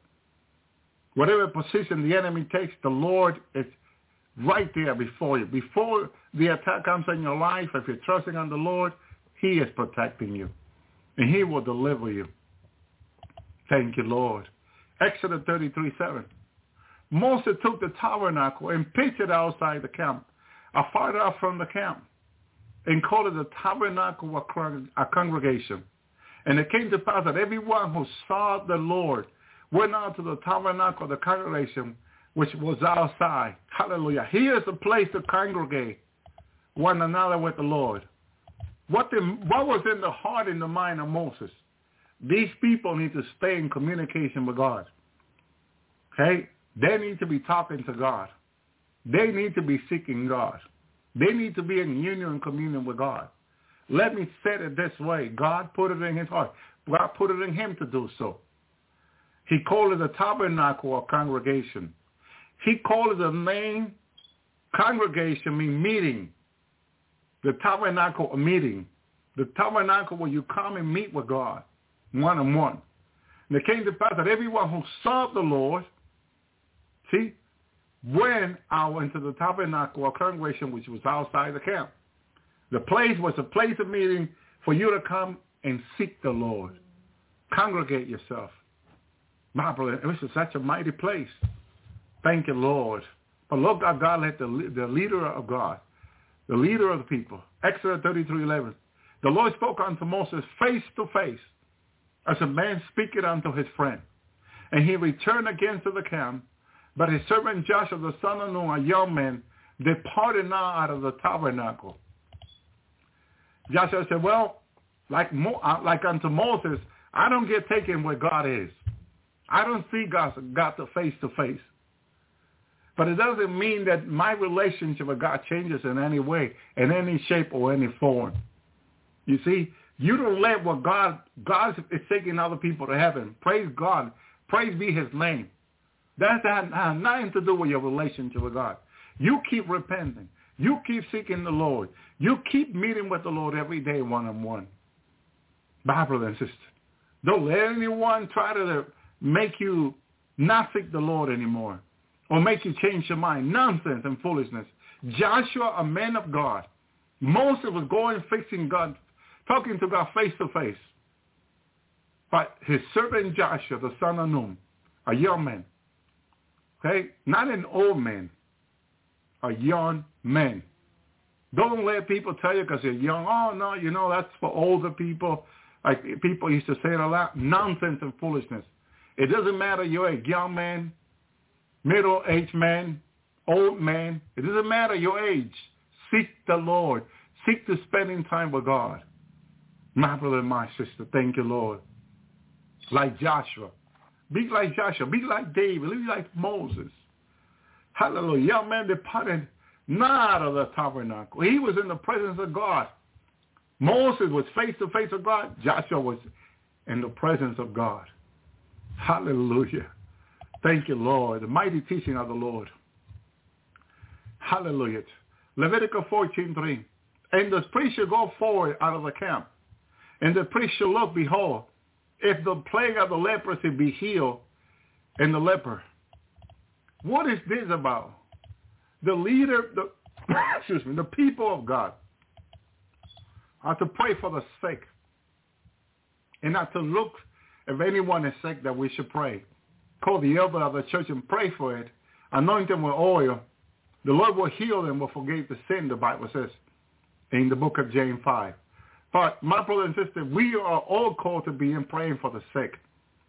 whatever position the enemy takes, the Lord is right there before you. Before the attack comes in your life, if you're trusting on the Lord, he is protecting you. And he will deliver you. Thank you, Lord. Exodus 33, 7. Moses took the tabernacle and pitched it outside the camp, uh, afar off from the camp, and called it the tabernacle of a congregation. And it came to pass that everyone who saw the Lord went out to the tabernacle of the congregation, which was outside. Hallelujah. Here is a place to congregate one another with the Lord. What, the, what was in the heart and the mind of Moses? These people need to stay in communication with God. Okay? They need to be talking to God. They need to be seeking God. They need to be in union and communion with God. Let me say it this way. God put it in his heart. God put it in him to do so. He called it a tabernacle or congregation. He called it a name, congregation, meeting. The tabernacle, a meeting. The tabernacle where you come and meet with God, one on one. And it came to pass that everyone who served the Lord, see, when I went out into the tabernacle or congregation which was outside the camp. The place was a place of meeting for you to come and seek the Lord. Congregate yourself. My brother, this is such a mighty place. Thank you, Lord. But look how God let the, the leader of God, the leader of the people, Exodus 33, 11, the Lord spoke unto Moses face to face as a man speaketh unto his friend. And he returned again to the camp, but his servant Joshua the son of Nun, a young man, departed now out of the tabernacle. Joshua said, well, like, Mo, uh, like unto Moses, I don't get taken where God is. I don't see God, God face to face. But it doesn't mean that my relationship with God changes in any way, in any shape or any form. You see, you don't let what God, God is taking other people to heaven. Praise God. Praise be his name. That has nothing to do with your relationship with God. You keep repenting. You keep seeking the Lord. You keep meeting with the Lord every day one-on-one. My brother and sister, don't let anyone try to make you not seek the Lord anymore or make you change your mind. Nonsense and foolishness. Joshua, a man of God. Moses was going facing God, talking to God face to face. But his servant Joshua, the son of Nun, a young man, okay, not an old man, a young man. Don't let people tell you because you're young, oh, no, you know, that's for older people. Like people used to say it a lot. Nonsense and foolishness. It doesn't matter you're a young man, middle-aged man, old man. It doesn't matter your age. Seek the Lord. Seek to spending time with God. My brother and my sister, thank you, Lord. Like Joshua. Be like Joshua. Be like David. Be like Moses. Hallelujah. Young man departed not out of the tabernacle. He was in the presence of God. Moses was face to face with God. Joshua was in the presence of God. Hallelujah. Thank you, Lord. The mighty teaching of the Lord. Hallelujah. Leviticus 14.3. And the priest shall go forward out of the camp. And the priest shall look, behold, if the plague of the leprosy be healed in the leper. What is this about? The leader, the, excuse me, the people of God are to pray for the sick and not to look if anyone is sick that we should pray. Call the elder of the church and pray for it. Anoint them with oil. The Lord will heal them, will forgive the sin, the Bible says in the book of James 5. But my brother and sister, we are all called to be in praying for the sick.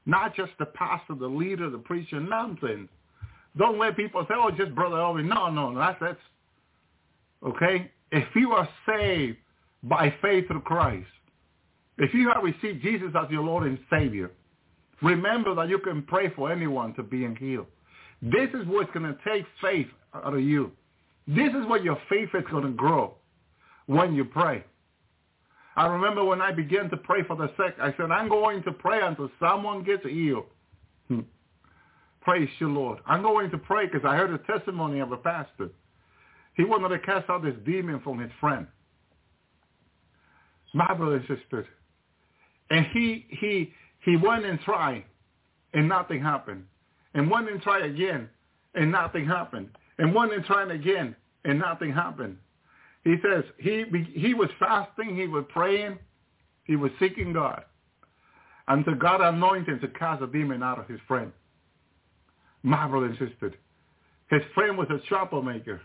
Not just the pastor, the leader, the preacher, nonsense. Don't let people say, oh, just Brother Elvin. No, no, that's, that's, okay? If you are saved by faith through Christ, If you have received Jesus as your Lord and Savior, remember that you can pray for anyone to be healed. This is what's going to take faith out of you. This is where your faith is going to grow when you pray. I remember when I began to pray for the sick, I said, I'm going to pray until someone gets healed. Hmm. Praise you, Lord. I'm going to pray because I heard a testimony of a pastor. He wanted to cast out this demon from his friend. My brother and sister. And he, he, he went and tried, and nothing happened. And went and tried again, and nothing happened. And went and tried again, and nothing happened. He says he he was fasting, he was praying, he was seeking God. And Until God anointed him to cast a demon out of his friend. Brother and. His friend was a troublemaker.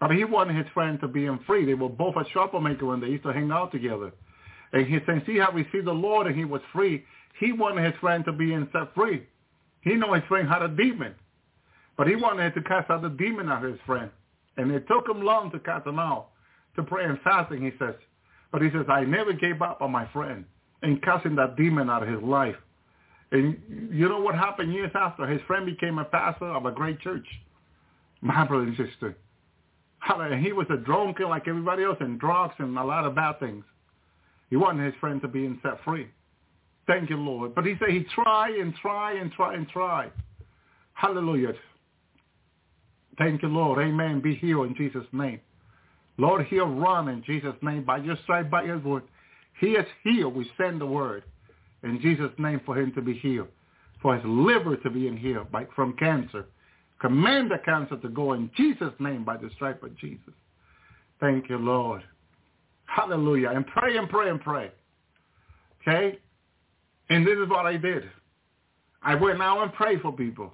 But he wanted his friend to be in free. They were both a troublemaker when they used to hang out together. And he, since he had received the Lord and he was free, he wanted his friend to be in set free. He knew his friend had a demon. But he wanted to cast out the demon out of his friend. And it took him long to cast him out, to pray and fasting, he says. But he says, I never gave up on my friend in casting that demon out of his life. And you know what happened years after? His friend became a pastor of a great church. My brother and sister. He was a drunkard like everybody else and drugs and a lot of bad things. He wanted his friend to be set free. Thank you, Lord. But he said he tried and tried and tried and tried. Hallelujah. Thank you, Lord. Amen. Be healed in Jesus' name. Lord, heal run in Jesus' name. By your stripe, by your word. He is healed. We send the word in Jesus' name for him to be healed. For his liver to be in healed by, from cancer. Command the cancer to go in Jesus' name by the stripe of Jesus. Thank you, Lord. Hallelujah. And pray and pray and pray. Okay? And this is what I did. I went out and prayed for people.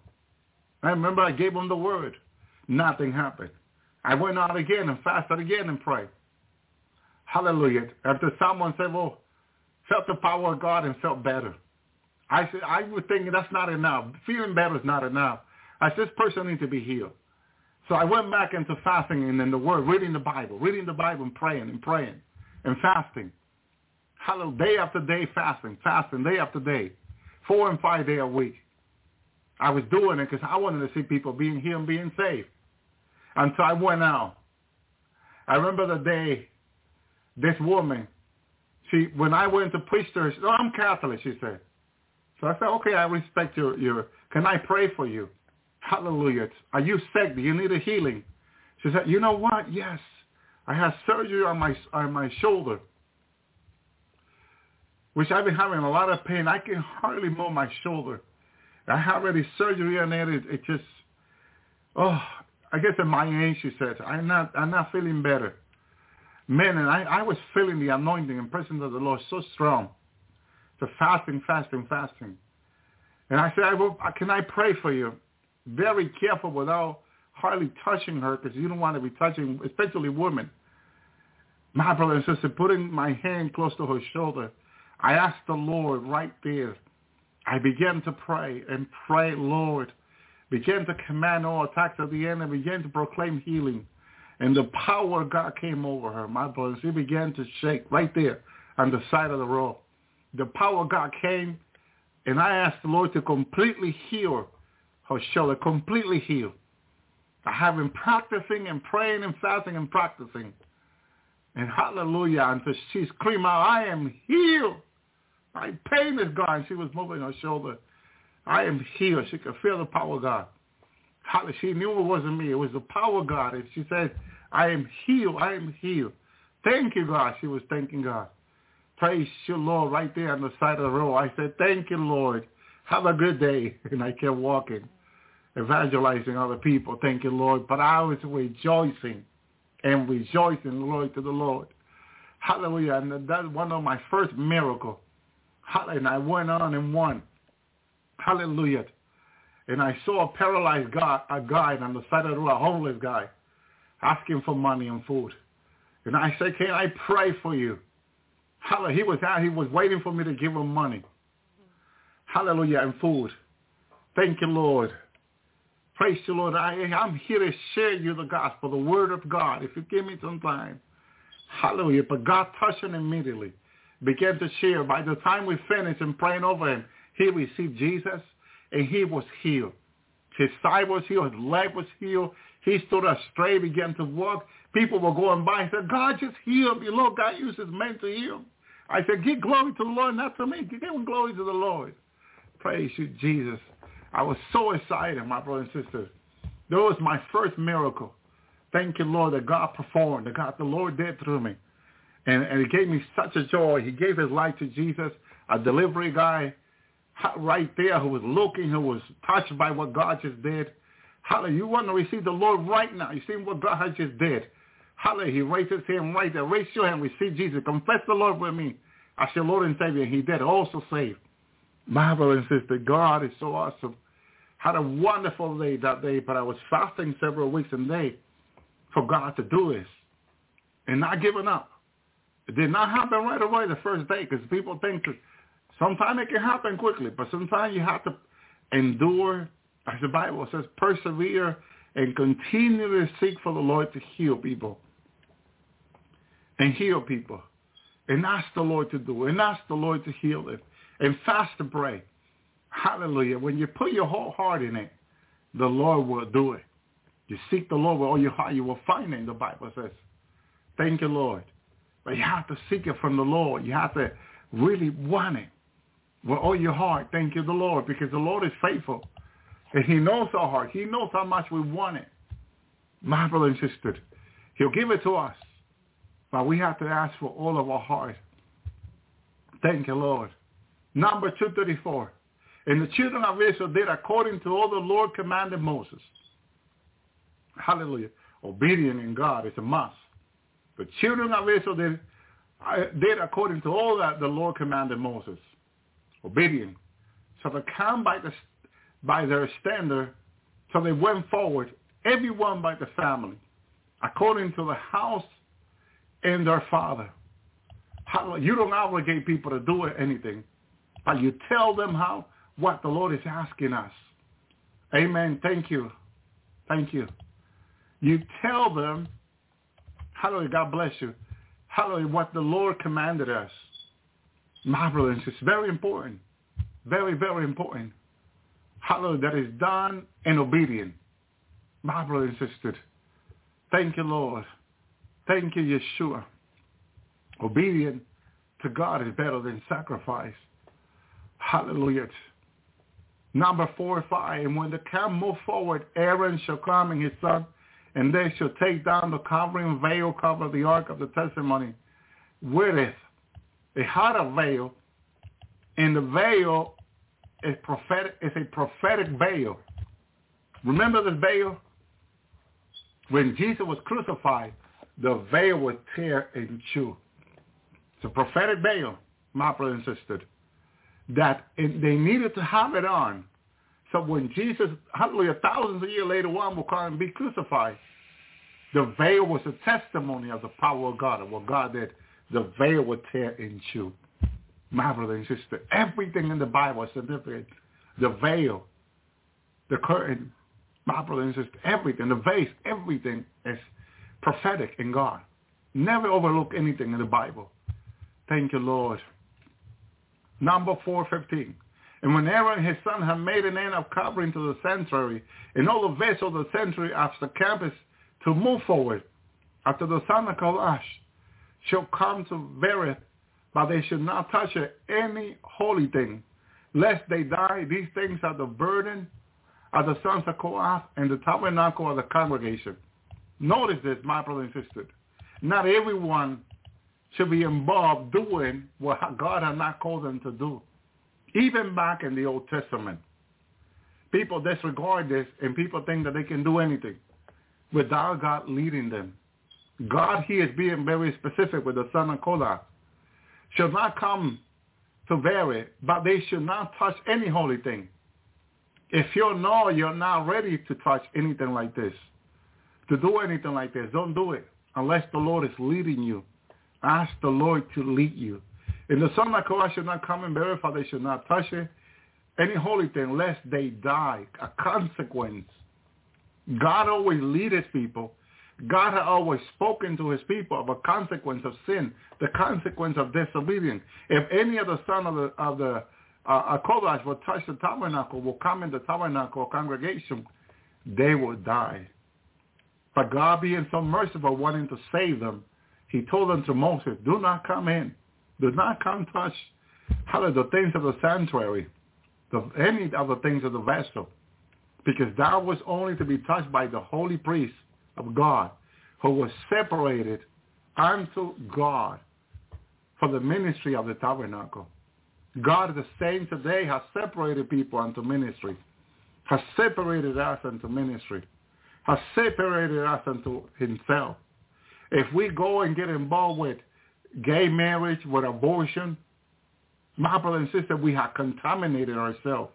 I remember I gave them the word. Nothing happened. I went out again and fasted again and prayed. Hallelujah. After someone said, well, felt the power of God and felt better. I said, I was thinking that's not enough. Feeling better is not enough. I said, this person needs to be healed. So I went back into fasting and in the Word, reading the Bible, reading the Bible and praying and praying and fasting. Hallelujah. Day after day fasting, fasting, day after day, four and five day a week. I was doing it because I wanted to see people being healed and being saved. And so I went out. I remember the day this woman, she when I went to preach to her, she said, oh, I'm Catholic, she said. So I said, okay, I respect your, your, can I pray for you? Hallelujah. Are you sick? Do you need a healing? She said, you know what? Yes. I had surgery on my, on my shoulder, which I've been having a lot of pain. I can hardly move my shoulder. I had already surgery on it. It, it just, oh, I guess at my age, she said, I'm not, I'm not feeling better. Man, and I, I was feeling the anointing and presence of the Lord so strong. The fasting, fasting, fasting. And I said, I will, can I pray for you? Very careful without hardly touching her because you don't want to be touching, especially women. My brother and sister, putting my hand close to her shoulder, I asked the Lord right there. I began to pray and pray, Lord, began to command all attacks of the enemy, began to proclaim healing. And the power of God came over her, my brothers. She began to shake right there on the side of the road. The power of God came, and I asked the Lord to completely heal her shoulder, completely heal. I have been practicing and praying and fasting and practicing. And hallelujah, until she screamed out, I am healed. My pain is gone. She was moving her shoulder. I am healed. She could feel the power of God. She knew it wasn't me. It was the power of God. And she said, I am healed. I am healed. Thank you, God. She was thanking God. Praise you, Lord, right there on the side of the road. I said, thank you, Lord. Have a good day. And I kept walking, evangelizing other people. Thank you, Lord. But I was rejoicing and rejoicing, Lord, to the Lord. Hallelujah. And that's one of my first miracles. Hallelujah. And I went on and won. Hallelujah. And I saw a paralyzed guy, a guy on the side of the road, a homeless guy, asking for money and food. And I said, can I pray for you? Hallelujah. He was out. He was waiting for me to give him money. Hallelujah. And food. Thank you, Lord. Praise the Lord. I, I'm here to share you the gospel, the word of God. If you give me some time. Hallelujah. But God touched him immediately. began to share. By the time we finished and praying over him, he received Jesus and he was healed. His side was healed. His leg was healed. He stood up straight, began to walk. People were going by and said, God just healed me. Lord, God uses men to heal. I said, give glory to the Lord, not to me. Give glory to the Lord. Praise you, Jesus. I was so excited, my brothers and sisters. That was my first miracle. Thank you, Lord, that God performed, that God, the Lord did through me. And, and it gave me such a joy. He gave his life to Jesus, a delivery guy right there who was looking, who was touched by what God just did. Hallelujah. You want to receive the Lord right now. You see what God has just did. Hallelujah. He raised his hand right there. Raise your hand. Receive Jesus. Confess the Lord with me as your Lord and Savior. He did also save. My brother and sister, God is so awesome. Had a wonderful day that day, but I was fasting several weeks and day for God to do this and not giving up. It did not happen right away the first day because people think that sometimes it can happen quickly, but sometimes you have to endure, as the Bible says, persevere and continually seek for the Lord to heal people and heal people and ask the Lord to do it and ask the Lord to heal it and fast to pray. Hallelujah. When you put your whole heart in it, the Lord will do it. You seek the Lord with all your heart, you will find it, the Bible says. Thank you, Lord. But you have to seek it from the Lord. You have to really want it with all your heart. Thank you, the Lord, because the Lord is faithful. And he knows our heart. He knows how much we want it. My brother and sister, he'll give it to us. But we have to ask for all of our heart. Thank you, Lord. Number 234. And the children of Israel did according to all the Lord commanded Moses. Hallelujah. Obedient in God is a must. The children of Israel did, uh, did according to all that the Lord commanded Moses. Obedient. So they come by, the, by their standard, so they went forward, everyone by the family, according to the house and their father. You don't obligate people to do anything, but you tell them how what the Lord is asking us. Amen. Thank you. Thank you. You tell them, hallelujah, God bless you, hallelujah, what the Lord commanded us. Brothers, it's very important. Very, very important. Hallelujah, that is done in obedience. My and sisters, thank you, Lord. Thank you, Yeshua. Obedience to God is better than sacrifice. Hallelujah. Number four five, and when the camp move forward, Aaron shall come and his son, and they shall take down the covering veil, cover of the ark of the testimony with it. They had a veil, and the veil is prophetic. It's a prophetic veil. Remember this veil? When Jesus was crucified, the veil was tear in two. It's a prophetic veil, my brother and sister, that it, they needed to have it on. So when Jesus, hallelujah, thousands of years later on will come and be crucified, the veil was a testimony of the power of God, of what God did. The veil will tear in two. My brother and sister, everything in the Bible is significant. The veil, the curtain, my brother and sister, everything, the vase, everything is prophetic in God. Never overlook anything in the Bible. Thank you, Lord. Number 415. And when Aaron and his son had made an end of covering to the sanctuary, and all the vessels of the sanctuary after the campus to move forward, after the son of Kohath shall come to Berith, but they should not touch any holy thing, lest they die. These things are the burden of the sons of Kohath and the tabernacle of the congregation. Notice this, my brother and sister. Not everyone should be involved doing what God has not called them to do. Even back in the Old Testament, people disregard this and people think that they can do anything without God leading them. God here is being very specific with the son of Korah. Should not come to vary, but they should not touch any holy thing. If you know you're not ready to touch anything like this, to do anything like this. Don't do it unless the Lord is leading you. Ask the Lord to lead you. And the son of Korah should not come and verify they should not touch it. Any holy thing, lest they die. A consequence. God always leads people God had always spoken to his people of a consequence of sin, the consequence of disobedience. If any of the son of the of the uh, Kohath will touch the tabernacle, will come in the tabernacle congregation, they will die. But God being so merciful, wanting to save them, he told them to Moses, do not come in. Do not come touch the things of the sanctuary, the, any of the things of the vessel, because that was only to be touched by the holy priest of God who was separated unto God for the ministry of the tabernacle. God the same today has separated people unto ministry, has separated us unto ministry, has separated us unto himself. If we go and get involved with gay marriage, with abortion, my brother and sister, we have contaminated ourselves.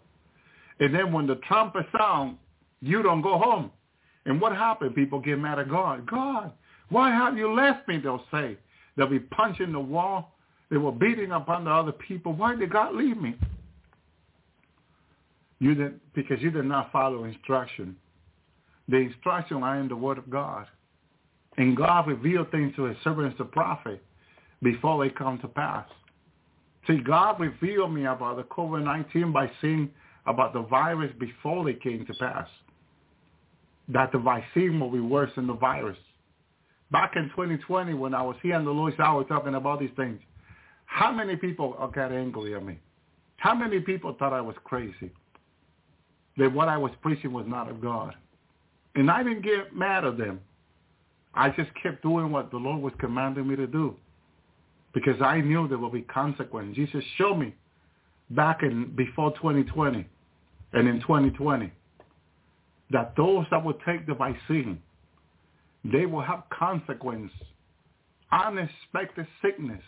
And then when the trumpet sound, you don't go home. And what happened? People get mad at God. God, why have you left me? They'll say. They'll be punching the wall. They were beating upon the other people. Why did God leave me? You didn't because you did not follow instruction. The instruction are in the Word of God. And God revealed things to his servants, the prophet, before they come to pass. See, God revealed me about the COVID-19 by seeing about the virus before they came to pass. That the vaccine will be worse than the virus. Back in 2020, when I was here in the Lord's Hour talking about these things, how many people got angry at me? How many people thought I was crazy? That what I was preaching was not of God. And I didn't get mad at them. I just kept doing what the Lord was commanding me to do because I knew there will be consequence. Jesus showed me back in before 2020 and in 2020 that those that will take the vaccine, they will have consequence, unexpected sickness,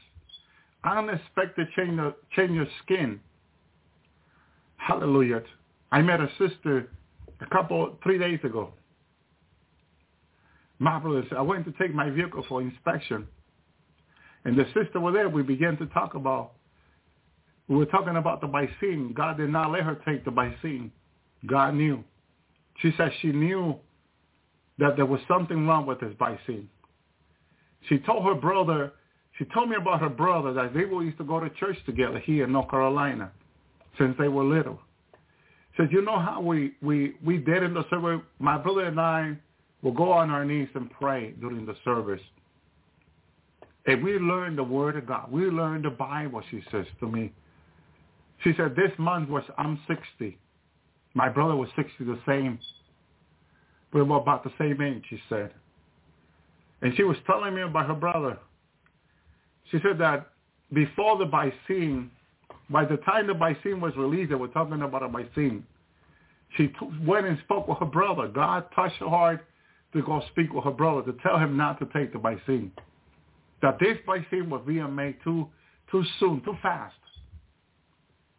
unexpected change of, change of skin. Hallelujah. I met a sister a couple, three days ago. My brother said, I went to take my vehicle for inspection. And the sister was there. We began to talk about, we were talking about the vaccine. God did not let her take the vaccine. God knew. She said she knew that there was something wrong with this vaccine. She told her brother, she told me about her brother that they used to go to church together here in North Carolina since they were little. She said, you know how we, we, we did in the service? My brother and I will go on our knees and pray during the service. And we learn the word of God. We learn the Bible, she says to me. She said, this month was, I'm 60. My brother was 60, the same. We were about the same age, she said. And she was telling me about her brother. She said that before the vaccine, by the time the vaccine was released, they were talking about a vaccine. She went and spoke with her brother. God touched her heart to go speak with her brother to tell him not to take the vaccine. That this vaccine was being made too too soon, too fast.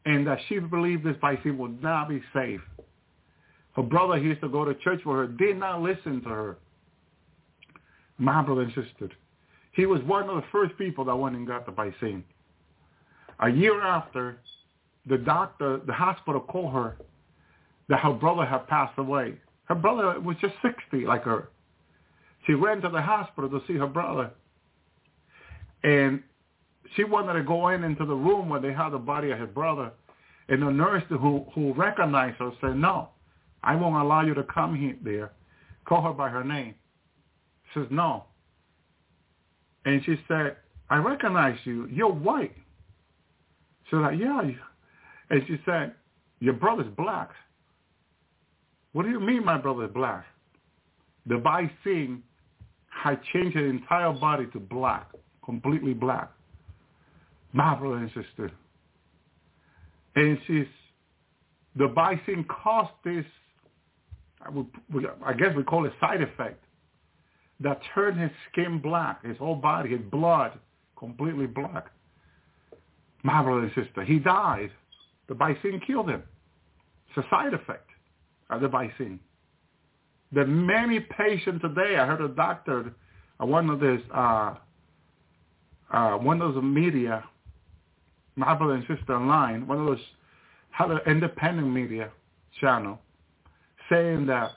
And that she believed this vaccine would not be safe. Her brother he used to go to church with her, did not listen to her. My brother insisted. He was one of the first people that went and got the vaccine. A year after, the doctor, the hospital called her that her brother had passed away. Her brother was just 60 like her. She ran to the hospital to see her brother. And she wanted to go in into the room where they had the body of her brother. And the nurse who, who recognized her said, no, I won't allow you to come here there. Call her by her name. She says, no. And she said, I recognize you. You're white. She like, yeah. And she said, your brother's black. What do you mean my brother is black? The vaccine had changed his entire body to black, completely black. My brother and sister. And she's, the vaccine caused this, I, would, I guess we call it side effect, that turned his skin black, his whole body, his blood, completely black. My brother and sister, he died. The vaccine killed him. It's a side effect of the vaccine. The many patients today, I heard a doctor, uh, one of this, uh, uh, one of those media, my brother and sister online, one of those independent media channel, saying that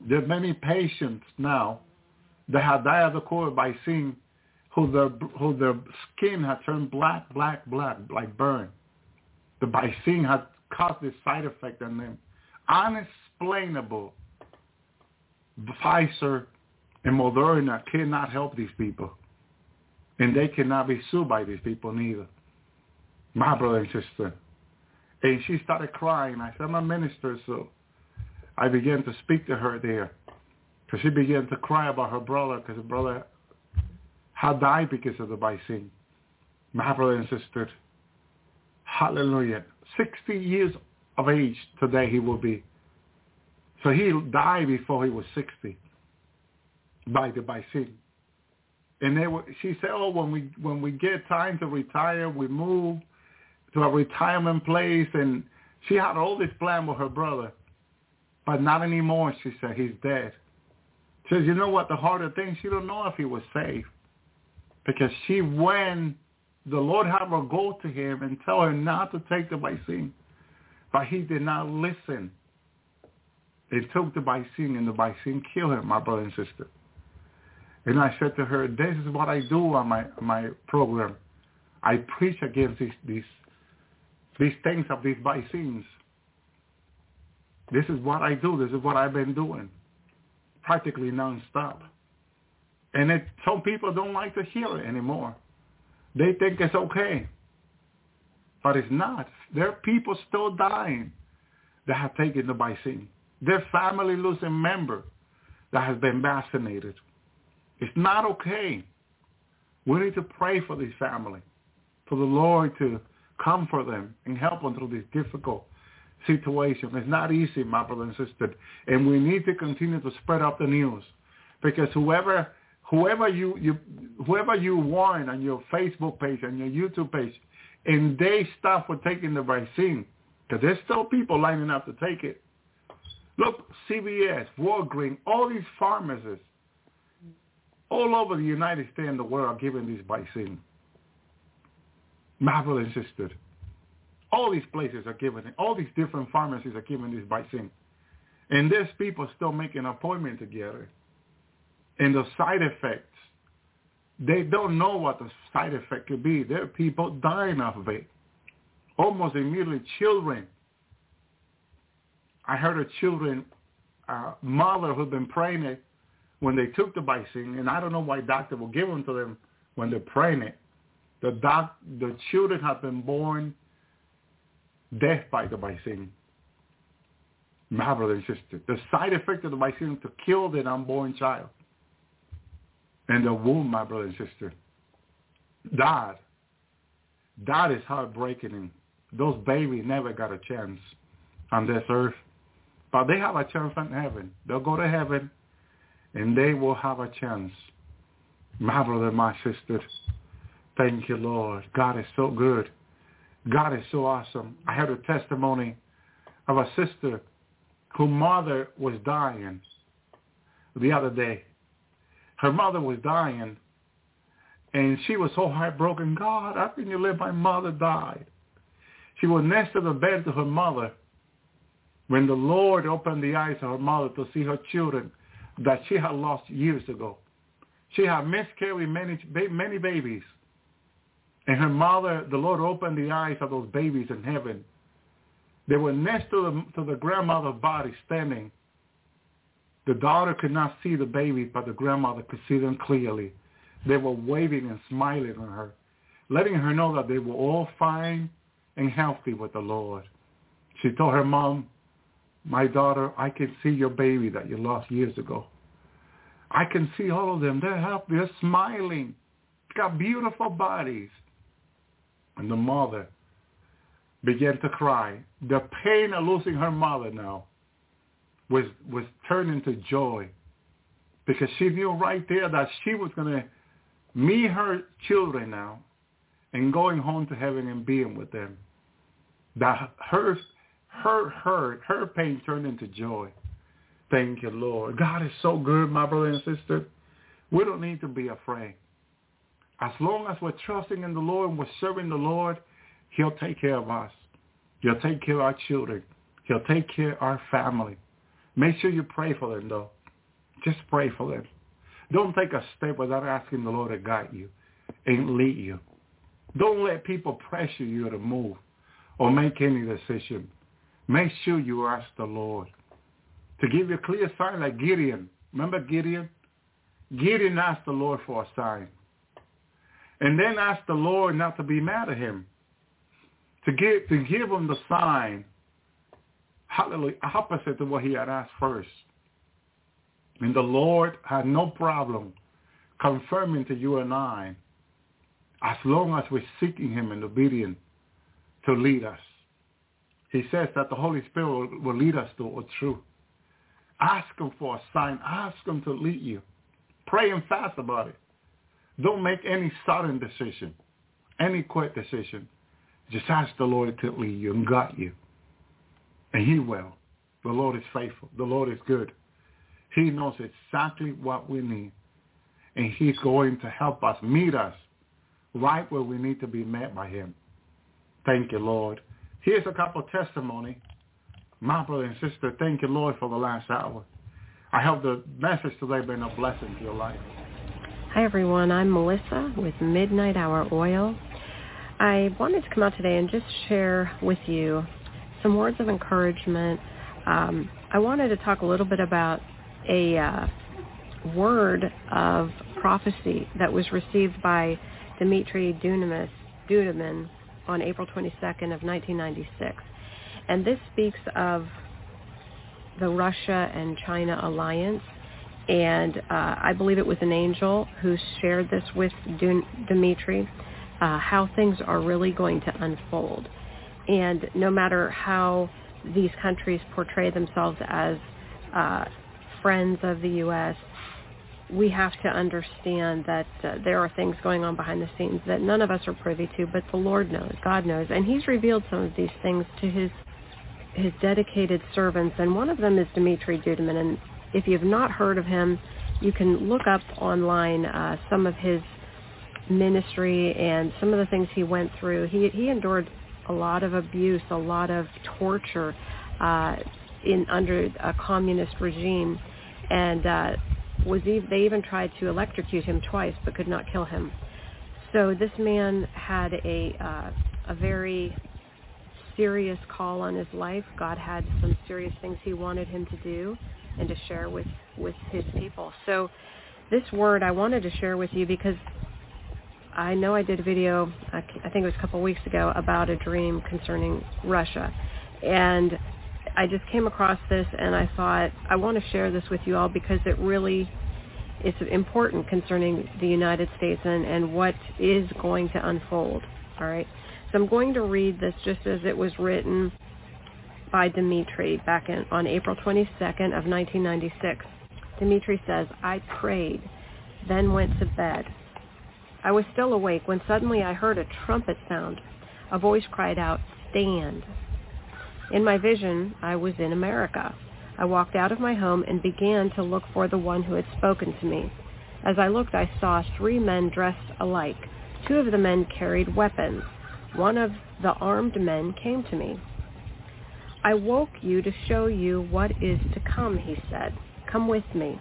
there are many patients now that had died of the COVID by seeing who their who their skin had turned black, black, black, like burn. The by seeing had caused this side effect on them. Unexplainable. Pfizer and Moderna cannot help these people. And they cannot be sued by these people neither. My brother and sister. And she started crying. I said, I'm a minister, so I began to speak to her there. Because she began to cry about her brother, because her brother had died because of the vaccine. My brother and sister. Hallelujah. 60 years of age today he will be. So he died before he was 60 by the vaccine. And they were, she said, oh, when we, when we get time to retire, we move to a retirement place. And she had all this plan with her brother. But not anymore, she said. He's dead. She says, you know what the harder thing? She don't know if he was safe. Because she went, the Lord had her go to him and tell her not to take the vaccine. But he did not listen. They took the vaccine and the vaccine killed him, my brother and sister. And I said to her, this is what I do on my, my program. I preach against these, these, these things of these vaccines. This is what I do. This is what I've been doing practically nonstop. And it, some people don't like to hear it anymore. They think it's okay. But it's not. There are people still dying that have taken the vaccine. Their family losing member that has been vaccinated. It's not okay. We need to pray for this family, for the Lord to comfort them and help them through this difficult situation. It's not easy, my brother and sister. And we need to continue to spread out the news because whoever whoever you, you whoever you warn on your Facebook page and your YouTube page, and they stop for taking the vaccine, because there's still people lining up to take it. Look, CVS, Walgreens, all these pharmacies all over the United States and the world are giving this vaccine. My insisted. all these places are giving. All these different pharmacies are giving this vaccine. And there's people still making an appointment together. And the side effects, they don't know what the side effect could be. There are people dying of it. Almost immediately, children. I heard a children, uh, mother who'd been pregnant when they took the vaccine, and I don't know why doctor will give them to them when they're pregnant. The doc, the children have been born death by the vaccine. My brother and sister, the side effect of the vaccine to kill the unborn child and the womb, my brother and sister. That, that is heartbreaking. Those babies never got a chance on this earth. But they have a chance in heaven. They'll go to heaven and they will have a chance. My brother, my sister, thank you, Lord. God is so good. God is so awesome. I heard a testimony of a sister whose mother was dying the other day. Her mother was dying, and she was so heartbroken. God, how can you let my mother die? She was next to the bed to her mother when the Lord opened the eyes of her mother to see her children that she had lost years ago. She had miscarried many, many babies. And her mother, the Lord opened the eyes of those babies in heaven. They were next to the, to the grandmother's body standing the daughter could not see the baby, but the grandmother could see them clearly. They were waving and smiling at her, letting her know that they were all fine and healthy with the Lord. She told her mom, my daughter, I can see your baby that you lost years ago. I can see all of them. They're happy. They're smiling. They've Got beautiful bodies. And the mother began to cry. The pain of losing her mother now was was turned into joy because she knew right there that she was going to meet her children now and going home to heaven and being with them. That her her hurt, her pain turned into joy. Thank you, Lord. God is so good, my brother and sister. We don't need to be afraid. As long as we're trusting in the Lord and we're serving the Lord, he'll take care of us. He'll take care of our children. He'll take care of our family. Make sure you pray for them, though. Just pray for them. Don't take a step without asking the Lord to guide you and lead you. Don't let people pressure you to move or make any decision. Make sure you ask the Lord to give you a clear sign like Gideon. Remember Gideon? Gideon asked the Lord for a sign. And then ask the Lord not to be mad at him. To give, to give him the sign, hallelujah, opposite to what he had asked first. And the Lord had no problem confirming to you and I as long as we're seeking him and obedient to lead us. He says that the Holy Spirit will, will lead us to a truth. Ask him for a sign. Ask him to lead you. Pray and fast about it. Don't make any sudden decision, any quick decision. Just ask the Lord to lead you and guide you. And he will. The Lord is faithful. The Lord is good. He knows exactly what we need. And he's going to help us, meet us right where we need to be met by him. Thank you, Lord. Here's a couple of testimony. My brother and sister, thank you, Lord, for the last hour. I hope the message today been a blessing to your life. Hi, everyone. I'm Melissa with Midnight Hour Oil. I wanted to come out today and just share with you some words of encouragement. Um, I wanted to talk a little bit about a uh, word of prophecy that was received by Dmitry Dunamis, Duduman on April 22nd of 1996. And this speaks of the Russia and China alliance. And uh, I believe it was an angel who shared this with Dmitry, uh, how things are really going to unfold. And no matter how these countries portray themselves as uh, friends of the U.S., we have to understand that uh, there are things going on behind the scenes that none of us are privy to, but the Lord knows, God knows, and He's revealed some of these things to His His dedicated servants, and one of them is Dmitry Duduman. And if you've not heard of him, you can look up online uh, some of his ministry and some of the things he went through. He he endured a lot of abuse, a lot of torture uh, in under a communist regime, and uh, was even, they even tried to electrocute him twice but could not kill him. So this man had a uh, a very serious call on his life. God had some serious things he wanted him to do and to share with with his people. So this word I wanted to share with you because I know I did a video I think it was a couple of weeks ago about a dream concerning Russia and I just came across this and I thought I want to share this with you all because it really is important concerning the United States and, and what is going to unfold. All right. So I'm going to read this just as it was written by Dmitri back in, on April 22nd of 1996. Dmitri says, I prayed, then went to bed. I was still awake when suddenly I heard a trumpet sound. A voice cried out, stand. In my vision, I was in America. I walked out of my home and began to look for the one who had spoken to me. As I looked, I saw three men dressed alike. Two of the men carried weapons. One of the armed men came to me. I woke you to show you what is to come, he said. Come with me.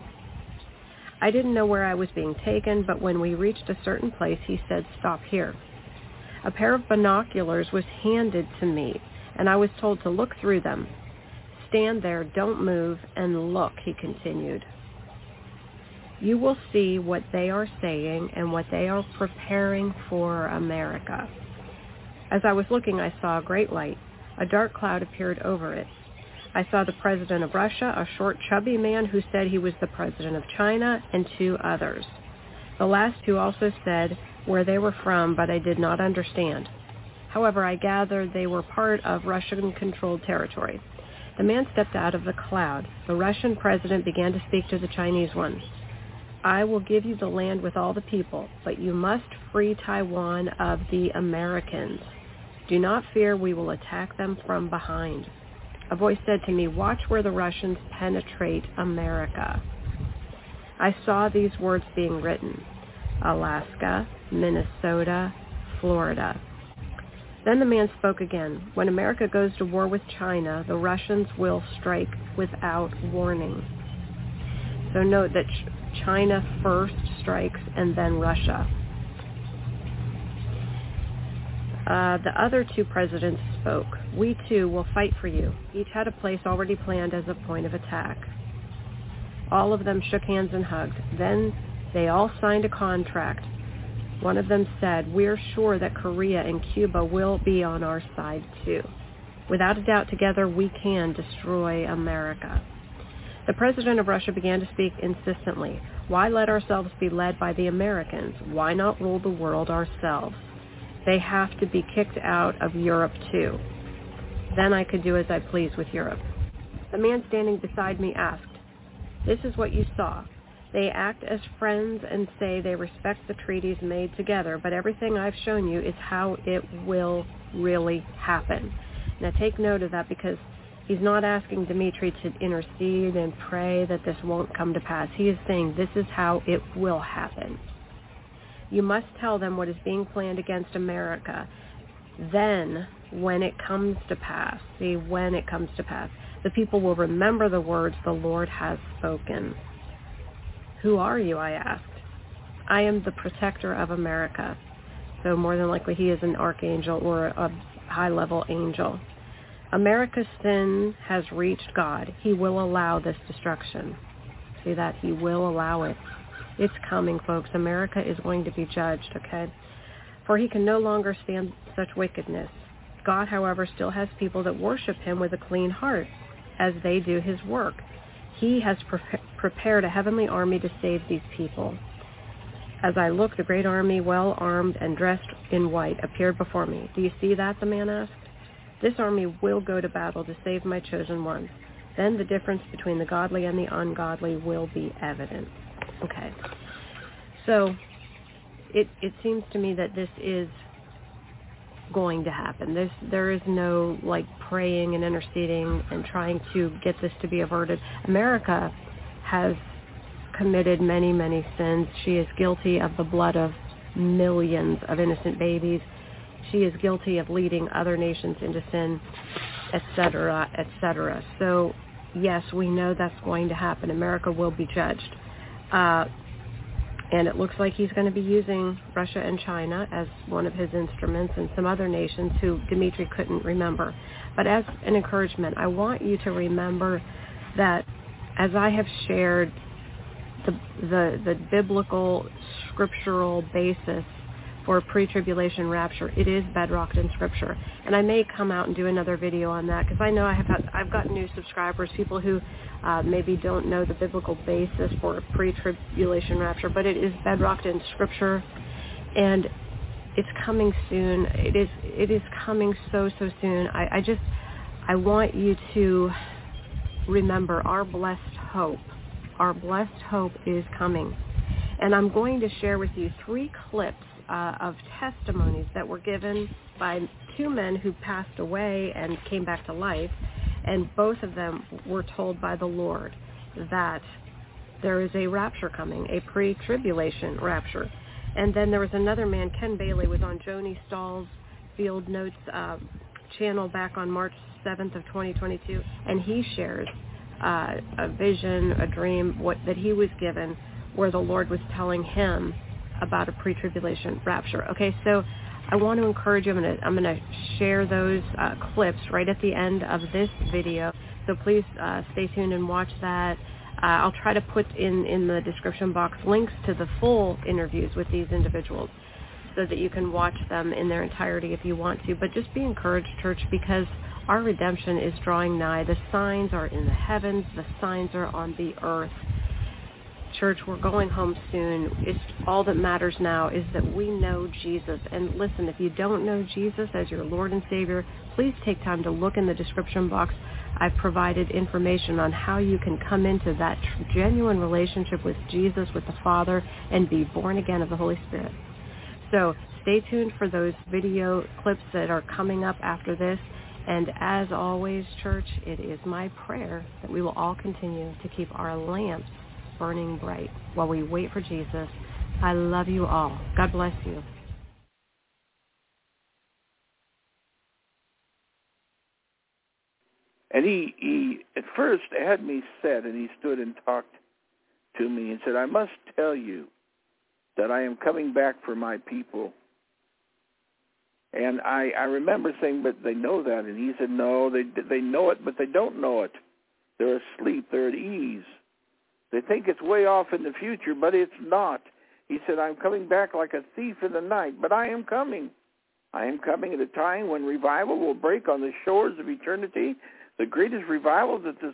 I didn't know where I was being taken, but when we reached a certain place, he said, stop here. A pair of binoculars was handed to me and I was told to look through them. Stand there, don't move, and look, he continued. You will see what they are saying and what they are preparing for America. As I was looking, I saw a great light. A dark cloud appeared over it. I saw the president of Russia, a short, chubby man who said he was the president of China, and two others. The last two also said where they were from, but I did not understand. However, I gathered they were part of Russian-controlled territory. The man stepped out of the cloud. The Russian president began to speak to the Chinese one. I will give you the land with all the people, but you must free Taiwan of the Americans. Do not fear, we will attack them from behind. A voice said to me, watch where the Russians penetrate America. I saw these words being written. Alaska, Minnesota, Florida. Then the man spoke again. When America goes to war with China, the Russians will strike without warning. So note that China first strikes and then Russia. Uh, the other two presidents spoke. We too will fight for you. Each had a place already planned as a point of attack. All of them shook hands and hugged. Then they all signed a contract. One of them said, we're sure that Korea and Cuba will be on our side too. Without a doubt, together we can destroy America. The president of Russia began to speak insistently. Why let ourselves be led by the Americans? Why not rule the world ourselves? They have to be kicked out of Europe too. Then I could do as I please with Europe. The man standing beside me asked, This is what you saw. They act as friends and say they respect the treaties made together, but everything I've shown you is how it will really happen. Now take note of that because he's not asking Dmitry to intercede and pray that this won't come to pass. He is saying this is how it will happen. You must tell them what is being planned against America. Then, when it comes to pass, see, when it comes to pass, the people will remember the words the Lord has spoken. Who are you, I asked. I am the protector of America. So more than likely he is an archangel or a high-level angel. America's sin has reached God. He will allow this destruction. See that? He will allow it. It's coming, folks. America is going to be judged, okay? For he can no longer stand such wickedness. God, however, still has people that worship him with a clean heart as they do his work. He has pre- prepared a heavenly army to save these people. As I looked, the great army, well armed and dressed in white, appeared before me. Do you see that? the man asked. This army will go to battle to save my chosen ones. Then the difference between the godly and the ungodly will be evident. Okay. So it it seems to me that this is going to happen. There's there is no like praying and interceding and trying to get this to be averted. America has committed many many sins. She is guilty of the blood of millions of innocent babies. She is guilty of leading other nations into sin, etc., etc. So yes, we know that's going to happen. America will be judged. Uh, and it looks like he's going to be using Russia and China as one of his instruments and some other nations who Dmitry couldn't remember. But as an encouragement, I want you to remember that as I have shared the, the, the biblical scriptural basis for pre-tribulation rapture. It is bedrocked in Scripture, and I may come out and do another video on that because I know I have had, I've got new subscribers, people who uh, maybe don't know the biblical basis for a pre-tribulation rapture, but it is bedrocked in Scripture, and it's coming soon. It is it is coming so so soon. I, I just I want you to remember our blessed hope. Our blessed hope is coming. And I'm going to share with you three clips uh, of testimonies that were given by two men who passed away and came back to life, and both of them were told by the Lord that there is a rapture coming, a pre-tribulation rapture. And then there was another man, Ken Bailey, was on Joni Stahl's Field Notes uh, channel back on March 7th of 2022, and he shares uh, a vision, a dream, what that he was given, where the Lord was telling him about a pre-tribulation rapture. Okay, so I want to encourage you. I'm to, I'm to share those uh, clips right at the end of this video. So please uh, stay tuned and watch that. Uh, I'll try to put in, in the description box links to the full interviews with these individuals so that you can watch them in their entirety if you want to. But just be encouraged, church, because our redemption is drawing nigh. The signs are in the heavens. The signs are on the earth church, we're going home soon. It's all that matters now is that we know Jesus. And listen, if you don't know Jesus as your Lord and Savior, please take time to look in the description box. I've provided information on how you can come into that genuine relationship with Jesus, with the Father, and be born again of the Holy Spirit. So stay tuned for those video clips that are coming up after this. And as always, church, it is my prayer that we will all continue to keep our lamps burning bright while we wait for Jesus. I love you all. God bless you. And he, he at first had me set, and he stood and talked to me and said, I must tell you that I am coming back for my people. And I, I remember saying, but they know that. And he said, no, they, they know it, but they don't know it. They're asleep. They're at ease. They think it's way off in the future, but it's not. He said, I'm coming back like a thief in the night, but I am coming. I am coming at a time when revival will break on the shores of eternity, the greatest revival that this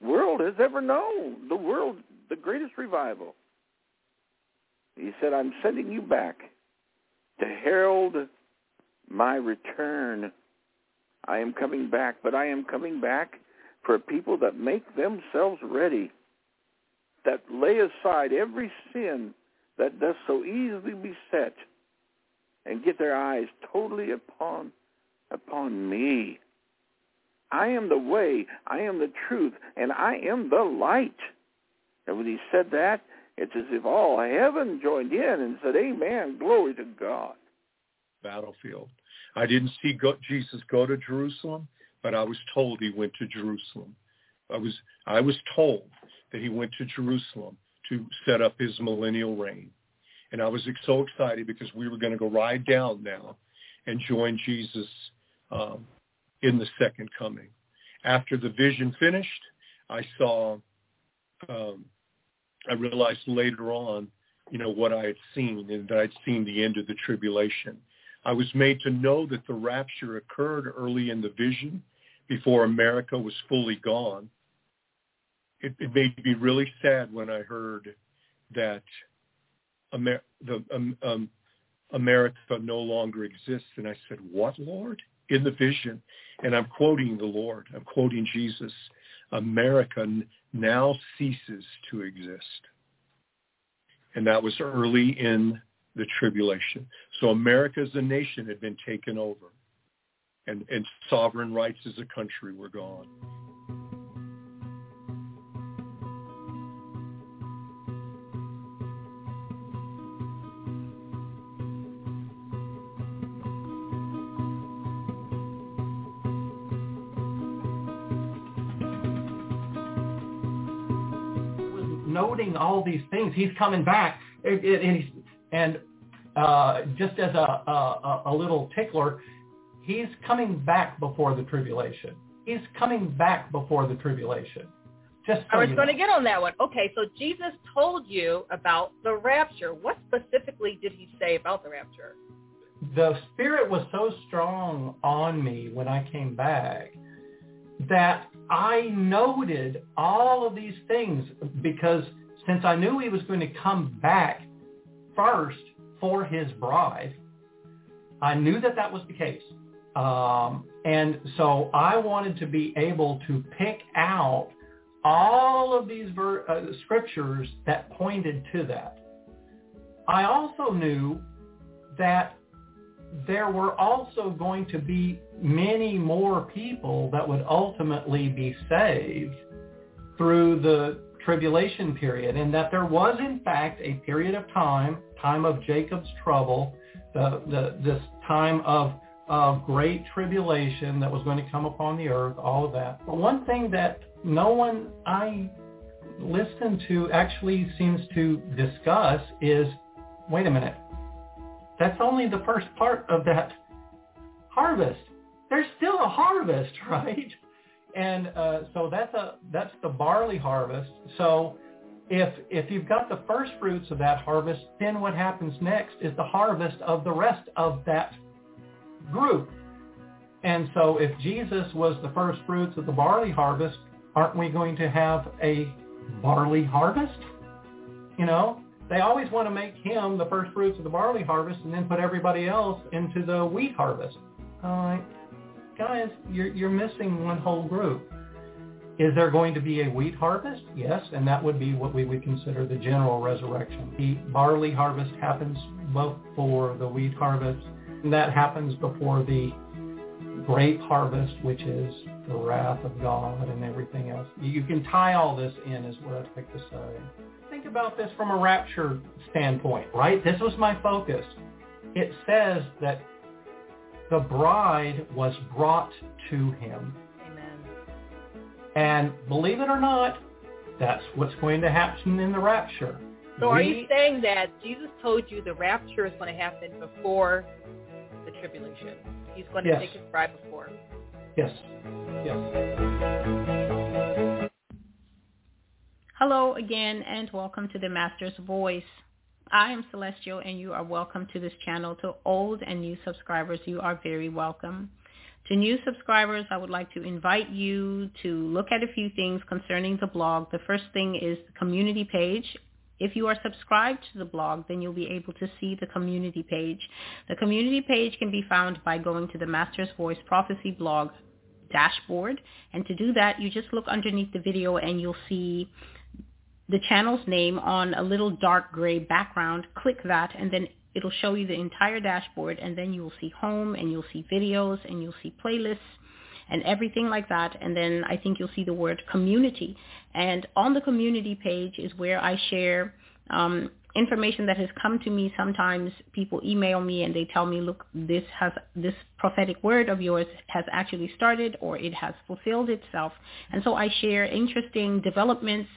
world has ever known. The world, the greatest revival. He said, I'm sending you back to herald my return. I am coming back, but I am coming back for people that make themselves ready, that lay aside every sin that does so easily beset, and get their eyes totally upon upon me. I am the way, I am the truth, and I am the light. And when he said that, it's as if all heaven joined in and said, Amen, glory to God. Battlefield. I didn't see Jesus go to Jerusalem, but I was told he went to Jerusalem. I was I was told that he went to Jerusalem to set up his millennial reign. And I was so excited because we were going to go ride down now and join Jesus um, in the second coming. After the vision finished, I saw um, I realized later on, you know, what I had seen and that I'd seen the end of the tribulation. I was made to know that the rapture occurred early in the vision before America was fully gone. It, it made me really sad when I heard that Amer- the, um, um, America no longer exists. And I said, what, Lord? In the vision. And I'm quoting the Lord. I'm quoting Jesus. America now ceases to exist. And that was early in the tribulation. So America as a nation had been taken over. And, and sovereign rights as a country were gone. noting all these things. He's coming back, and, and uh, just as a, a, a little tickler, he's coming back before the tribulation. He's coming back before the tribulation. Just so I was going know. to get on that one. Okay, so Jesus told you about the rapture. What specifically did he say about the rapture? The Spirit was so strong on me when I came back that I noted all of these things because since I knew he was going to come back first for his bride, I knew that that was the case. Um, and so I wanted to be able to pick out all of these ver- uh, scriptures that pointed to that. I also knew that there were also going to be many more people that would ultimately be saved through the tribulation period and that there was in fact a period of time, time of Jacob's trouble, the, the, this time of, of great tribulation that was going to come upon the earth, all of that. But one thing that no one I listen to actually seems to discuss is, wait a minute, that's only the first part of that harvest. There's still a harvest, right? And uh, so that's a that's the barley harvest. So if if you've got the first fruits of that harvest, then what happens next is the harvest of the rest of that group. And so if Jesus was the first fruits of the barley harvest, aren't we going to have a barley harvest? You know, they always want to make him the first fruits of the barley harvest and then put everybody else into the wheat harvest. Guys, you're, you're missing one whole group. Is there going to be a wheat harvest? Yes, and that would be what we would consider the general resurrection. The barley harvest happens before the wheat harvest, that happens before the grape harvest, which is the wrath of God and everything else. You can tie all this in is what I'd like to say. Think about this from a rapture standpoint, right? This was my focus. It says that the bride was brought to him. Amen. And believe it or not, That's what's going to happen in the rapture. So are We- you saying that Jesus told you the rapture is going to happen before the tribulation? He's going to Yes. take his bride before. Yes. Yes. Hello again and welcome to the Master's Voice. I am Celestial and you are welcome to this channel. To old and new subscribers, you are very welcome. To new subscribers, I would like to invite you to look at a few things concerning the blog. The first thing is the community page. If you are subscribed to the blog, then you'll be able to see the community page. The community page can be found by going to the Master's Voice Prophecy blog dashboard. And to do that, you just look underneath the video and you'll see the channel's name on a little dark gray background. Click that and then it'll show you the entire dashboard and then you'll see home and you'll see videos and you'll see playlists and everything like that. And then I think you'll see the word community. And on the community page is where I share um, information that has come to me. Sometimes people email me and they tell me, look, this has this prophetic word of yours has actually started or it has fulfilled itself. And so I share interesting developments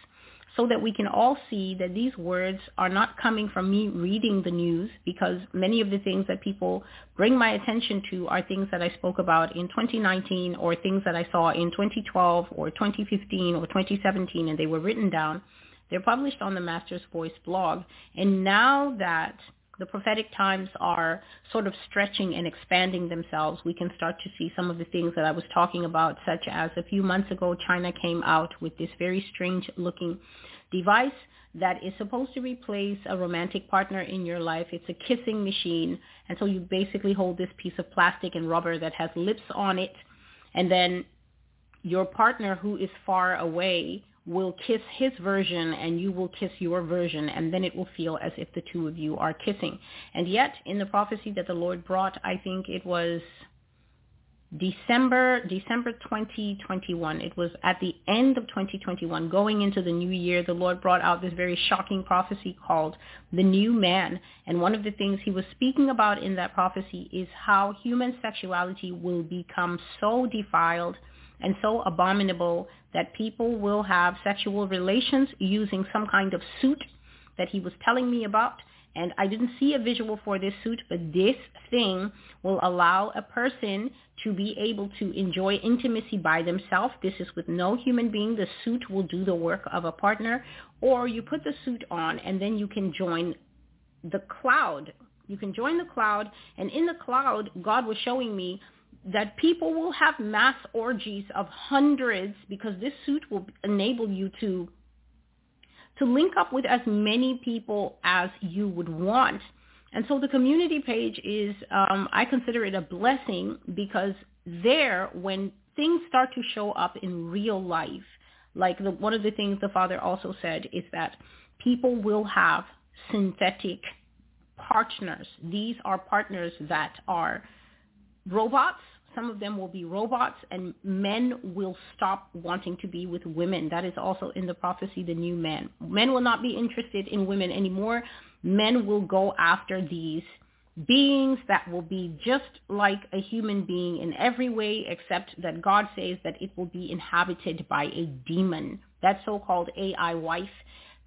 so that we can all see that these words are not coming from me reading the news because many of the things that people bring my attention to are things that I spoke about in 2019 or things that I saw in 2012 or 2015 or 2017 and they were written down. They're published on the Master's Voice blog. And now that the prophetic times are sort of stretching and expanding themselves, we can start to see some of the things that I was talking about, such as a few months ago, China came out with this very strange looking device that is supposed to replace a romantic partner in your life. It's a kissing machine. And so you basically hold this piece of plastic and rubber that has lips on it. And then your partner who is far away will kiss his version and you will kiss your version and then it will feel as if the two of you are kissing. And yet in the prophecy that the Lord brought, I think it was December December 2021. It was at the end of 2021, going into the new year, the Lord brought out this very shocking prophecy called the new man. And one of the things he was speaking about in that prophecy is how human sexuality will become so defiled and so abominable that people will have sexual relations using some kind of suit that he was telling me about. And I didn't see a visual for this suit, but this thing will allow a person to be able to enjoy intimacy by themselves. This is with no human being. The suit will do the work of a partner. Or you put the suit on and then you can join the cloud. You can join the cloud. And in the cloud, God was showing me that people will have mass orgies of hundreds because this suit will enable you to to link up with as many people as you would want. And so the community page is, um, I consider it a blessing because there, when things start to show up in real life, like the, one of the things the father also said is that people will have synthetic partners. These are partners that are robots. Some of them will be robots and men will stop wanting to be with women. That is also in the prophecy, the new man. Men will not be interested in women anymore. Men will go after these beings that will be just like a human being in every way except that God says that it will be inhabited by a demon. That so-called AI wife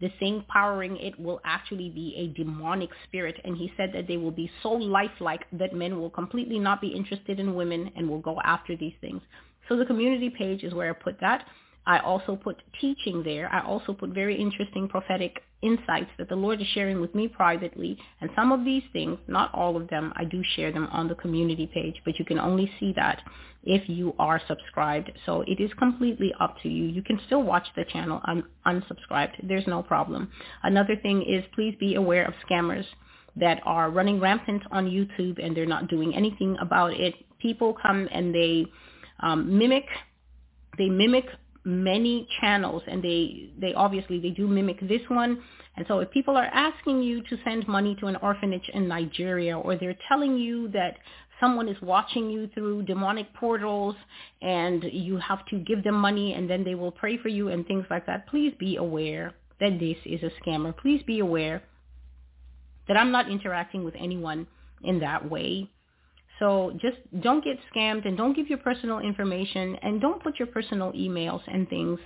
the thing powering it will actually be a demonic spirit. And he said that they will be so lifelike that men will completely not be interested in women and will go after these things. So the community page is where I put that. I also put teaching there. I also put very interesting prophetic insights that the Lord is sharing with me privately. And some of these things, not all of them, I do share them on the community page, but you can only see that if you are subscribed. So it is completely up to you. You can still watch the channel un- unsubscribed. There's no problem. Another thing is please be aware of scammers that are running rampant on YouTube and they're not doing anything about it. People come and they um, mimic, they mimic many channels and they they obviously they do mimic this one. And so if people are asking you to send money to an orphanage in Nigeria or they're telling you that someone is watching you through demonic portals and you have to give them money and then they will pray for you and things like that please be aware that this is a scammer. Please be aware that I'm not interacting with anyone in that way so just don't get scammed and don't give your personal information and don't put your personal emails and things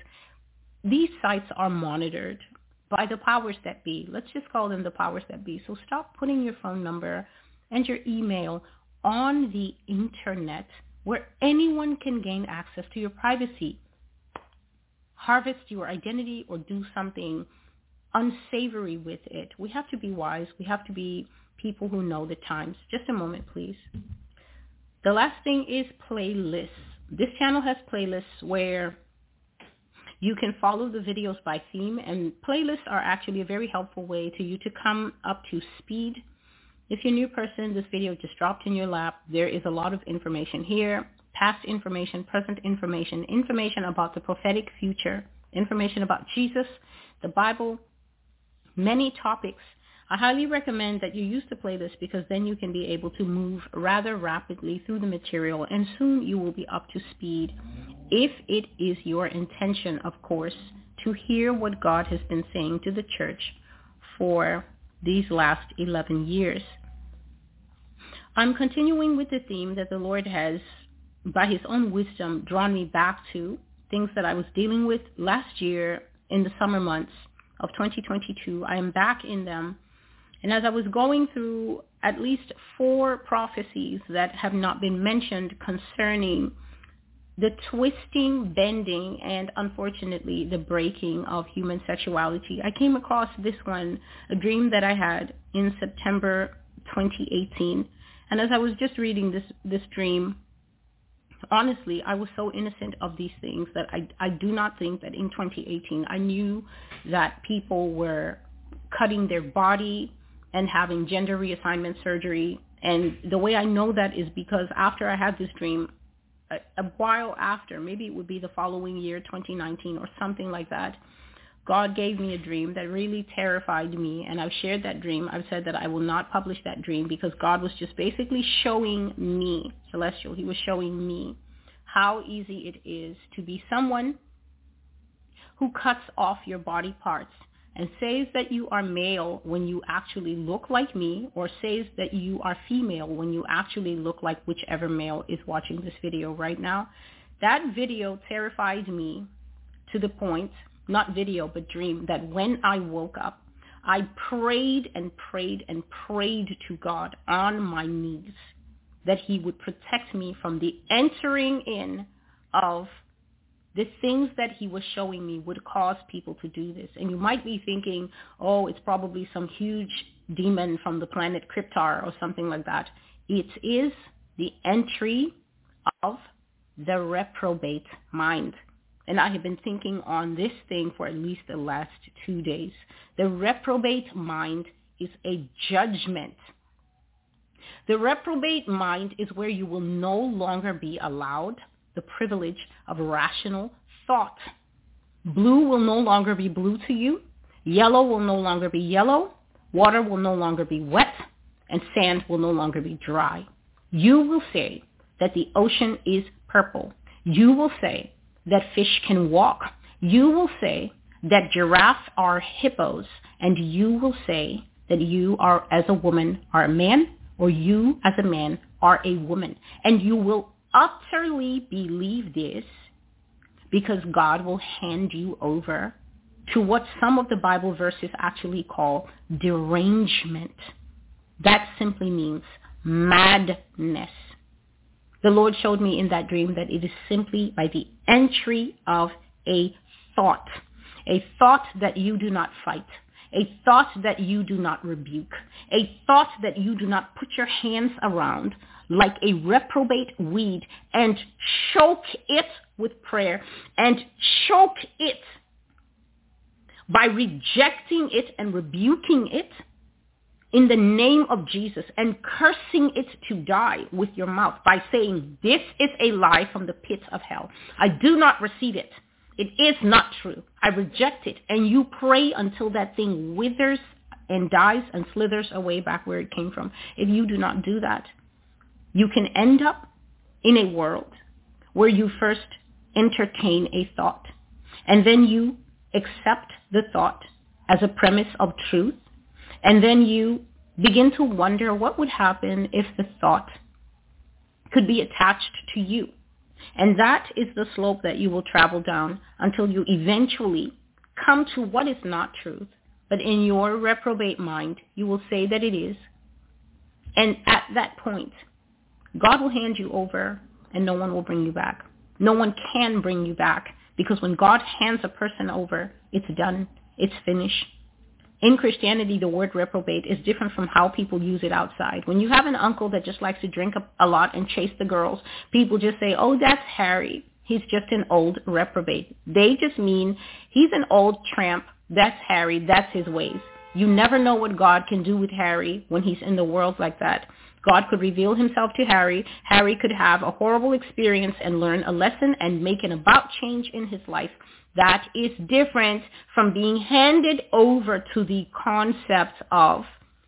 these sites are monitored by the powers that be. Let's just call them the powers that be. So stop putting your phone number and your email on the internet where anyone can gain access to your privacy. Harvest your identity or do something unsavory with it. We have to be wise. We have to be people who know the times. Just a moment, please. The last thing is playlists. This channel has playlists where you can follow the videos by theme and playlists are actually a very helpful way to you to come up to speed. If you're a new person, this video just dropped in your lap. There is a lot of information here, past information, present information, information about the prophetic future, information about Jesus, the Bible, many topics I highly recommend that you use the playlist because then you can be able to move rather rapidly through the material and soon you will be up to speed if it is your intention, of course, to hear what God has been saying to the church for these last 11 years. I'm continuing with the theme that the Lord has, by his own wisdom, drawn me back to, things that I was dealing with last year in the summer months of 2022. I am back in them and as I was going through at least four prophecies that have not been mentioned concerning the twisting, bending, and unfortunately the breaking of human sexuality, I came across this one, a dream that I had in September 2018. And as I was just reading this, this dream, honestly, I was so innocent of these things that I, I do not think that in 2018 I knew that people were cutting their body and having gender reassignment surgery. And the way I know that is because after I had this dream, a, a while after, maybe it would be the following year, 2019 or something like that, God gave me a dream that really terrified me, and I've shared that dream. I've said that I will not publish that dream because God was just basically showing me, Celestial, he was showing me how easy it is to be someone who cuts off your body parts and says that you are male when you actually look like me or says that you are female when you actually look like whichever male is watching this video right now. That video terrified me to the point, not video, but dream, that when I woke up, I prayed and prayed and prayed to God on my knees that he would protect me from the entering in of the things that he was showing me would cause people to do this. And you might be thinking, oh, it's probably some huge demon from the planet Kryptar or something like that. It is the entry of the reprobate mind. And I have been thinking on this thing for at least the last two days. The reprobate mind is a judgment. The reprobate mind is where you will no longer be allowed the privilege of rational thought. Blue will no longer be blue to you. Yellow will no longer be yellow. Water will no longer be wet. And sand will no longer be dry. You will say that the ocean is purple. You will say that fish can walk. You will say that giraffes are hippos. And you will say that you are, as a woman, are a man, or you, as a man, are a woman. And you will utterly believe this because God will hand you over to what some of the Bible verses actually call derangement. That simply means madness. The Lord showed me in that dream that it is simply by the entry of a thought, a thought that you do not fight, a thought that you do not rebuke, a thought that you do not put your hands around, like a reprobate weed and choke it with prayer and choke it by rejecting it and rebuking it in the name of Jesus and cursing it to die with your mouth by saying, this is a lie from the pit of hell. I do not receive it. It is not true. I reject it. And you pray until that thing withers and dies and slithers away back where it came from. If you do not do that, you can end up in a world where you first entertain a thought and then you accept the thought as a premise of truth and then you begin to wonder what would happen if the thought could be attached to you. And that is the slope that you will travel down until you eventually come to what is not truth. But in your reprobate mind, you will say that it is. And at that point, God will hand you over and no one will bring you back. No one can bring you back because when God hands a person over, it's done. It's finished. In Christianity, the word reprobate is different from how people use it outside. When you have an uncle that just likes to drink a, lot and chase the girls, people just say, oh, that's Harry. He's just an old reprobate. They just mean he's an old tramp. That's Harry. That's his ways. You never know what God can do with Harry when he's in the world like that. God could reveal himself to Harry. Harry could have a horrible experience and learn a lesson and make an about change in his life. That is different from being handed over to the concept of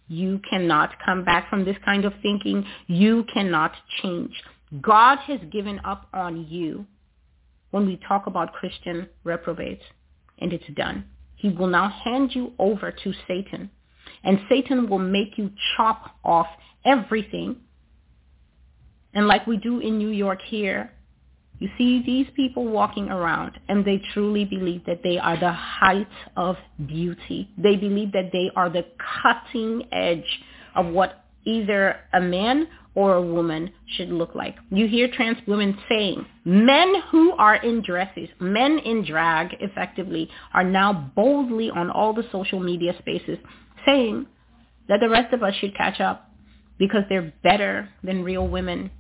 you cannot come back from this kind of thinking. You cannot change. God has given up on you when we talk about Christian reprobates, and it's done. He will now hand you over to Satan, and Satan will make you chop off everything. And like we do in New York here, you see these people walking around and they truly believe that they are the height of beauty. They believe that they are the cutting edge of what either a man or a woman should look like. You hear trans women saying, men who are in dresses, men in drag effectively, are now boldly on all the social media spaces saying that the rest of us should catch up because they're better than real women.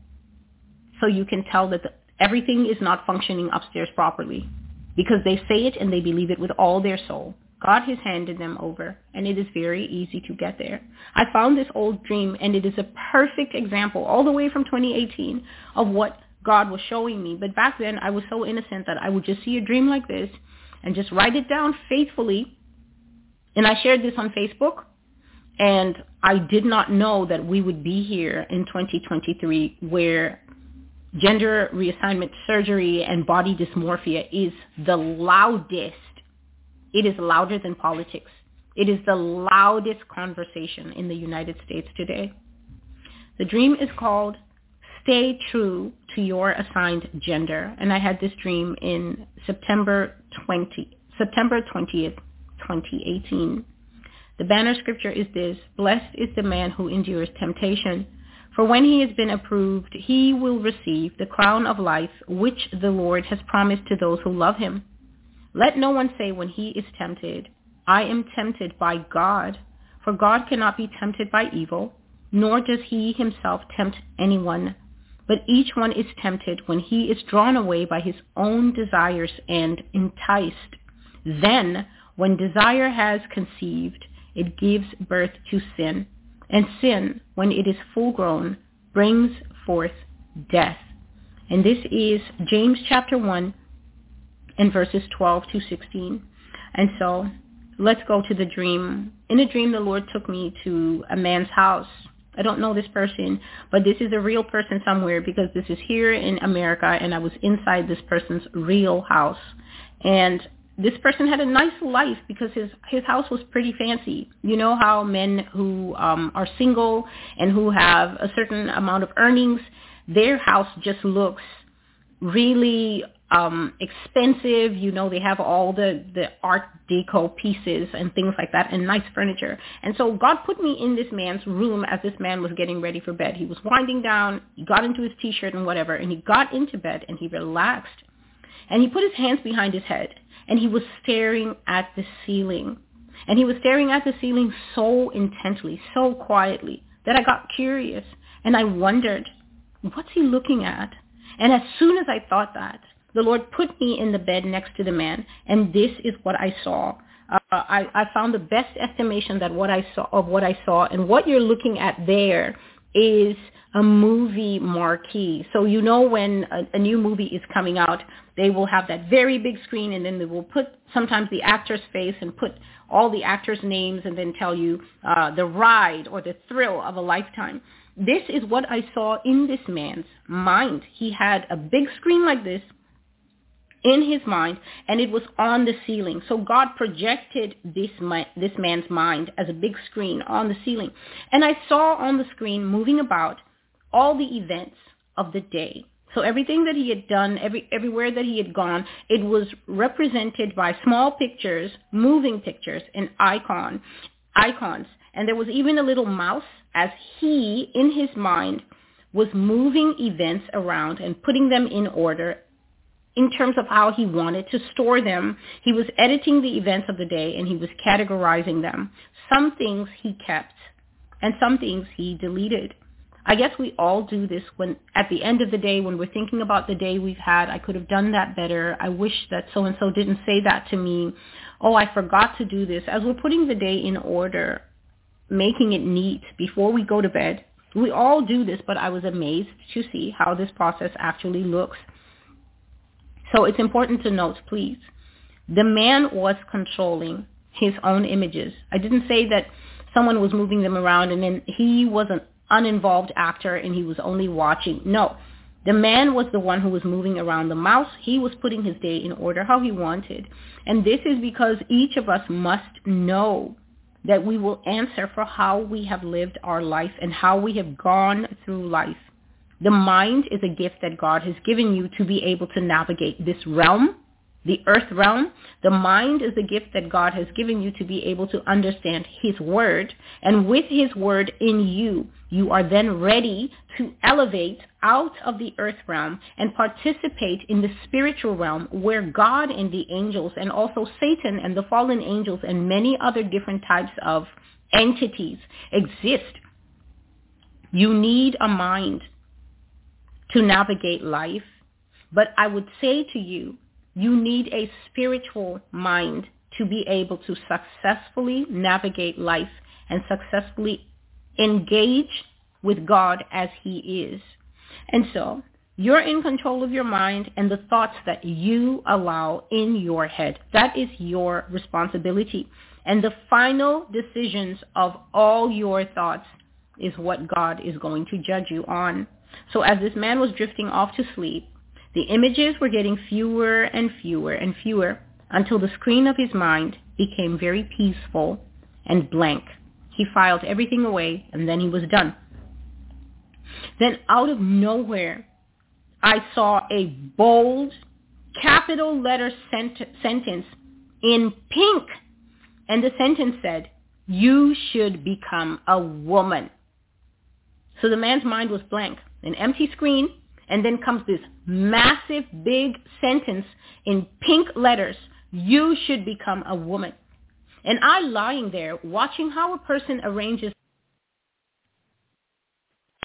So you can tell that the, everything is not functioning upstairs properly because they say it and they believe it with all their soul. God has handed them over, and it is very easy to get there. I found this old dream, and it is a perfect example, all the way from 2018, of what God was showing me. But back then, I was so innocent that I would just see a dream like this and just write it down faithfully. And I shared this on Facebook, and I did not know that we would be here in 2023 where gender reassignment surgery and body dysmorphia is the loudest. It is louder than politics. It is the loudest conversation in the United States today. The dream is called Stay True to Your Assigned Gender. And I had this dream in September 20, September 20th, 2018. The banner scripture is this, Blessed is the man who endures temptation, for when he has been approved, he will receive the crown of life which the Lord has promised to those who love him. Let no one say when he is tempted, I am tempted by God, for God cannot be tempted by evil, nor does he himself tempt anyone. But each one is tempted when he is drawn away by his own desires and enticed. Then, when desire has conceived, it gives birth to sin. And sin, when it is full grown, brings forth death. And this is James chapter 1 and verses 12 to 16. And so let's go to the dream. In a dream, the Lord took me to a man's house. I don't know this person, but this is a real person somewhere because this is here in America and I was inside this person's real house. And this person had a nice life because his his house was pretty fancy. You know how men who um are single and who have a certain amount of earnings, their house just looks really um expensive. You know they have all the the art deco pieces and things like that and nice furniture. And so god put me in this man's room as this man was getting ready for bed. He was winding down he got into his t-shirt and whatever and he got into bed and he relaxed. And he put his hands behind his head and he was staring at the ceiling. And he was staring at the ceiling so intently, so quietly, that I got curious and I wondered, what's he looking at? And as soon as I thought that, the Lord put me in the bed next to the man, and this is what I saw. Uh, I, I found the best estimation that what I saw of what I saw, and what you're looking at there is a movie marquee. So you know when a, a new movie is coming out, they will have that very big screen and then they will put sometimes the actor's face and put all the actors' names and then tell you uh, the ride or the thrill of a lifetime. This is what I saw in this man's mind. He had a big screen like this in his mind and it was on the ceiling. So God projected this, this man's mind as a big screen on the ceiling. And I saw on the screen moving about all the events of the day So everything that he had done, every everywhere that he had gone, it was represented by small pictures, moving pictures, and icon icons. And there was even a little mouse as he, in his mind, was moving events around and putting them in order in terms of how he wanted to store them. He was editing the events of the day and he was categorizing them. Some things he kept and some things he deleted. I guess we all do this when at the end of the day when we're thinking about the day we've had, I could have done that better. I wish that so and so didn't say that to me. Oh, I forgot to do this. As we're putting the day in order, making it neat before we go to bed. We all do this, but I was amazed to see how this process actually looks. So it's important to note, please, the man was controlling his own images. I didn't say that someone was moving them around and then he was an uninvolved actor and he was only watching. No, the man was the one who was moving around the mouse. He was putting his day in order how he wanted. And this is because each of us must know that we will answer for how we have lived our life and how we have gone through life. The mind is a gift that God has given you to be able to navigate this realm the earth realm, the mind is a gift that God has given you to be able to understand his word. And with his word in you, you are then ready to elevate out of the earth realm and participate in the spiritual realm where God and the angels and also Satan and the fallen angels and many other different types of entities exist. You need a mind to navigate life. But I would say to you you need a spiritual mind to be able to successfully navigate life and successfully engage with God as he is. And so you're in control of your mind and the thoughts that you allow in your head. That is your responsibility. And the final decisions of all your thoughts is what God is going to judge you on. So as this man was drifting off to sleep, the images were getting fewer and fewer and fewer until the screen of his mind became very peaceful and blank. He filed everything away and then he was done. Then out of nowhere, I saw a bold capital letter sent- sentence in pink. And the sentence said, you should become a woman. So the man's mind was blank, an empty screen, and then comes this massive big sentence in pink letters. You should become a woman. And I lying there watching how a person arranges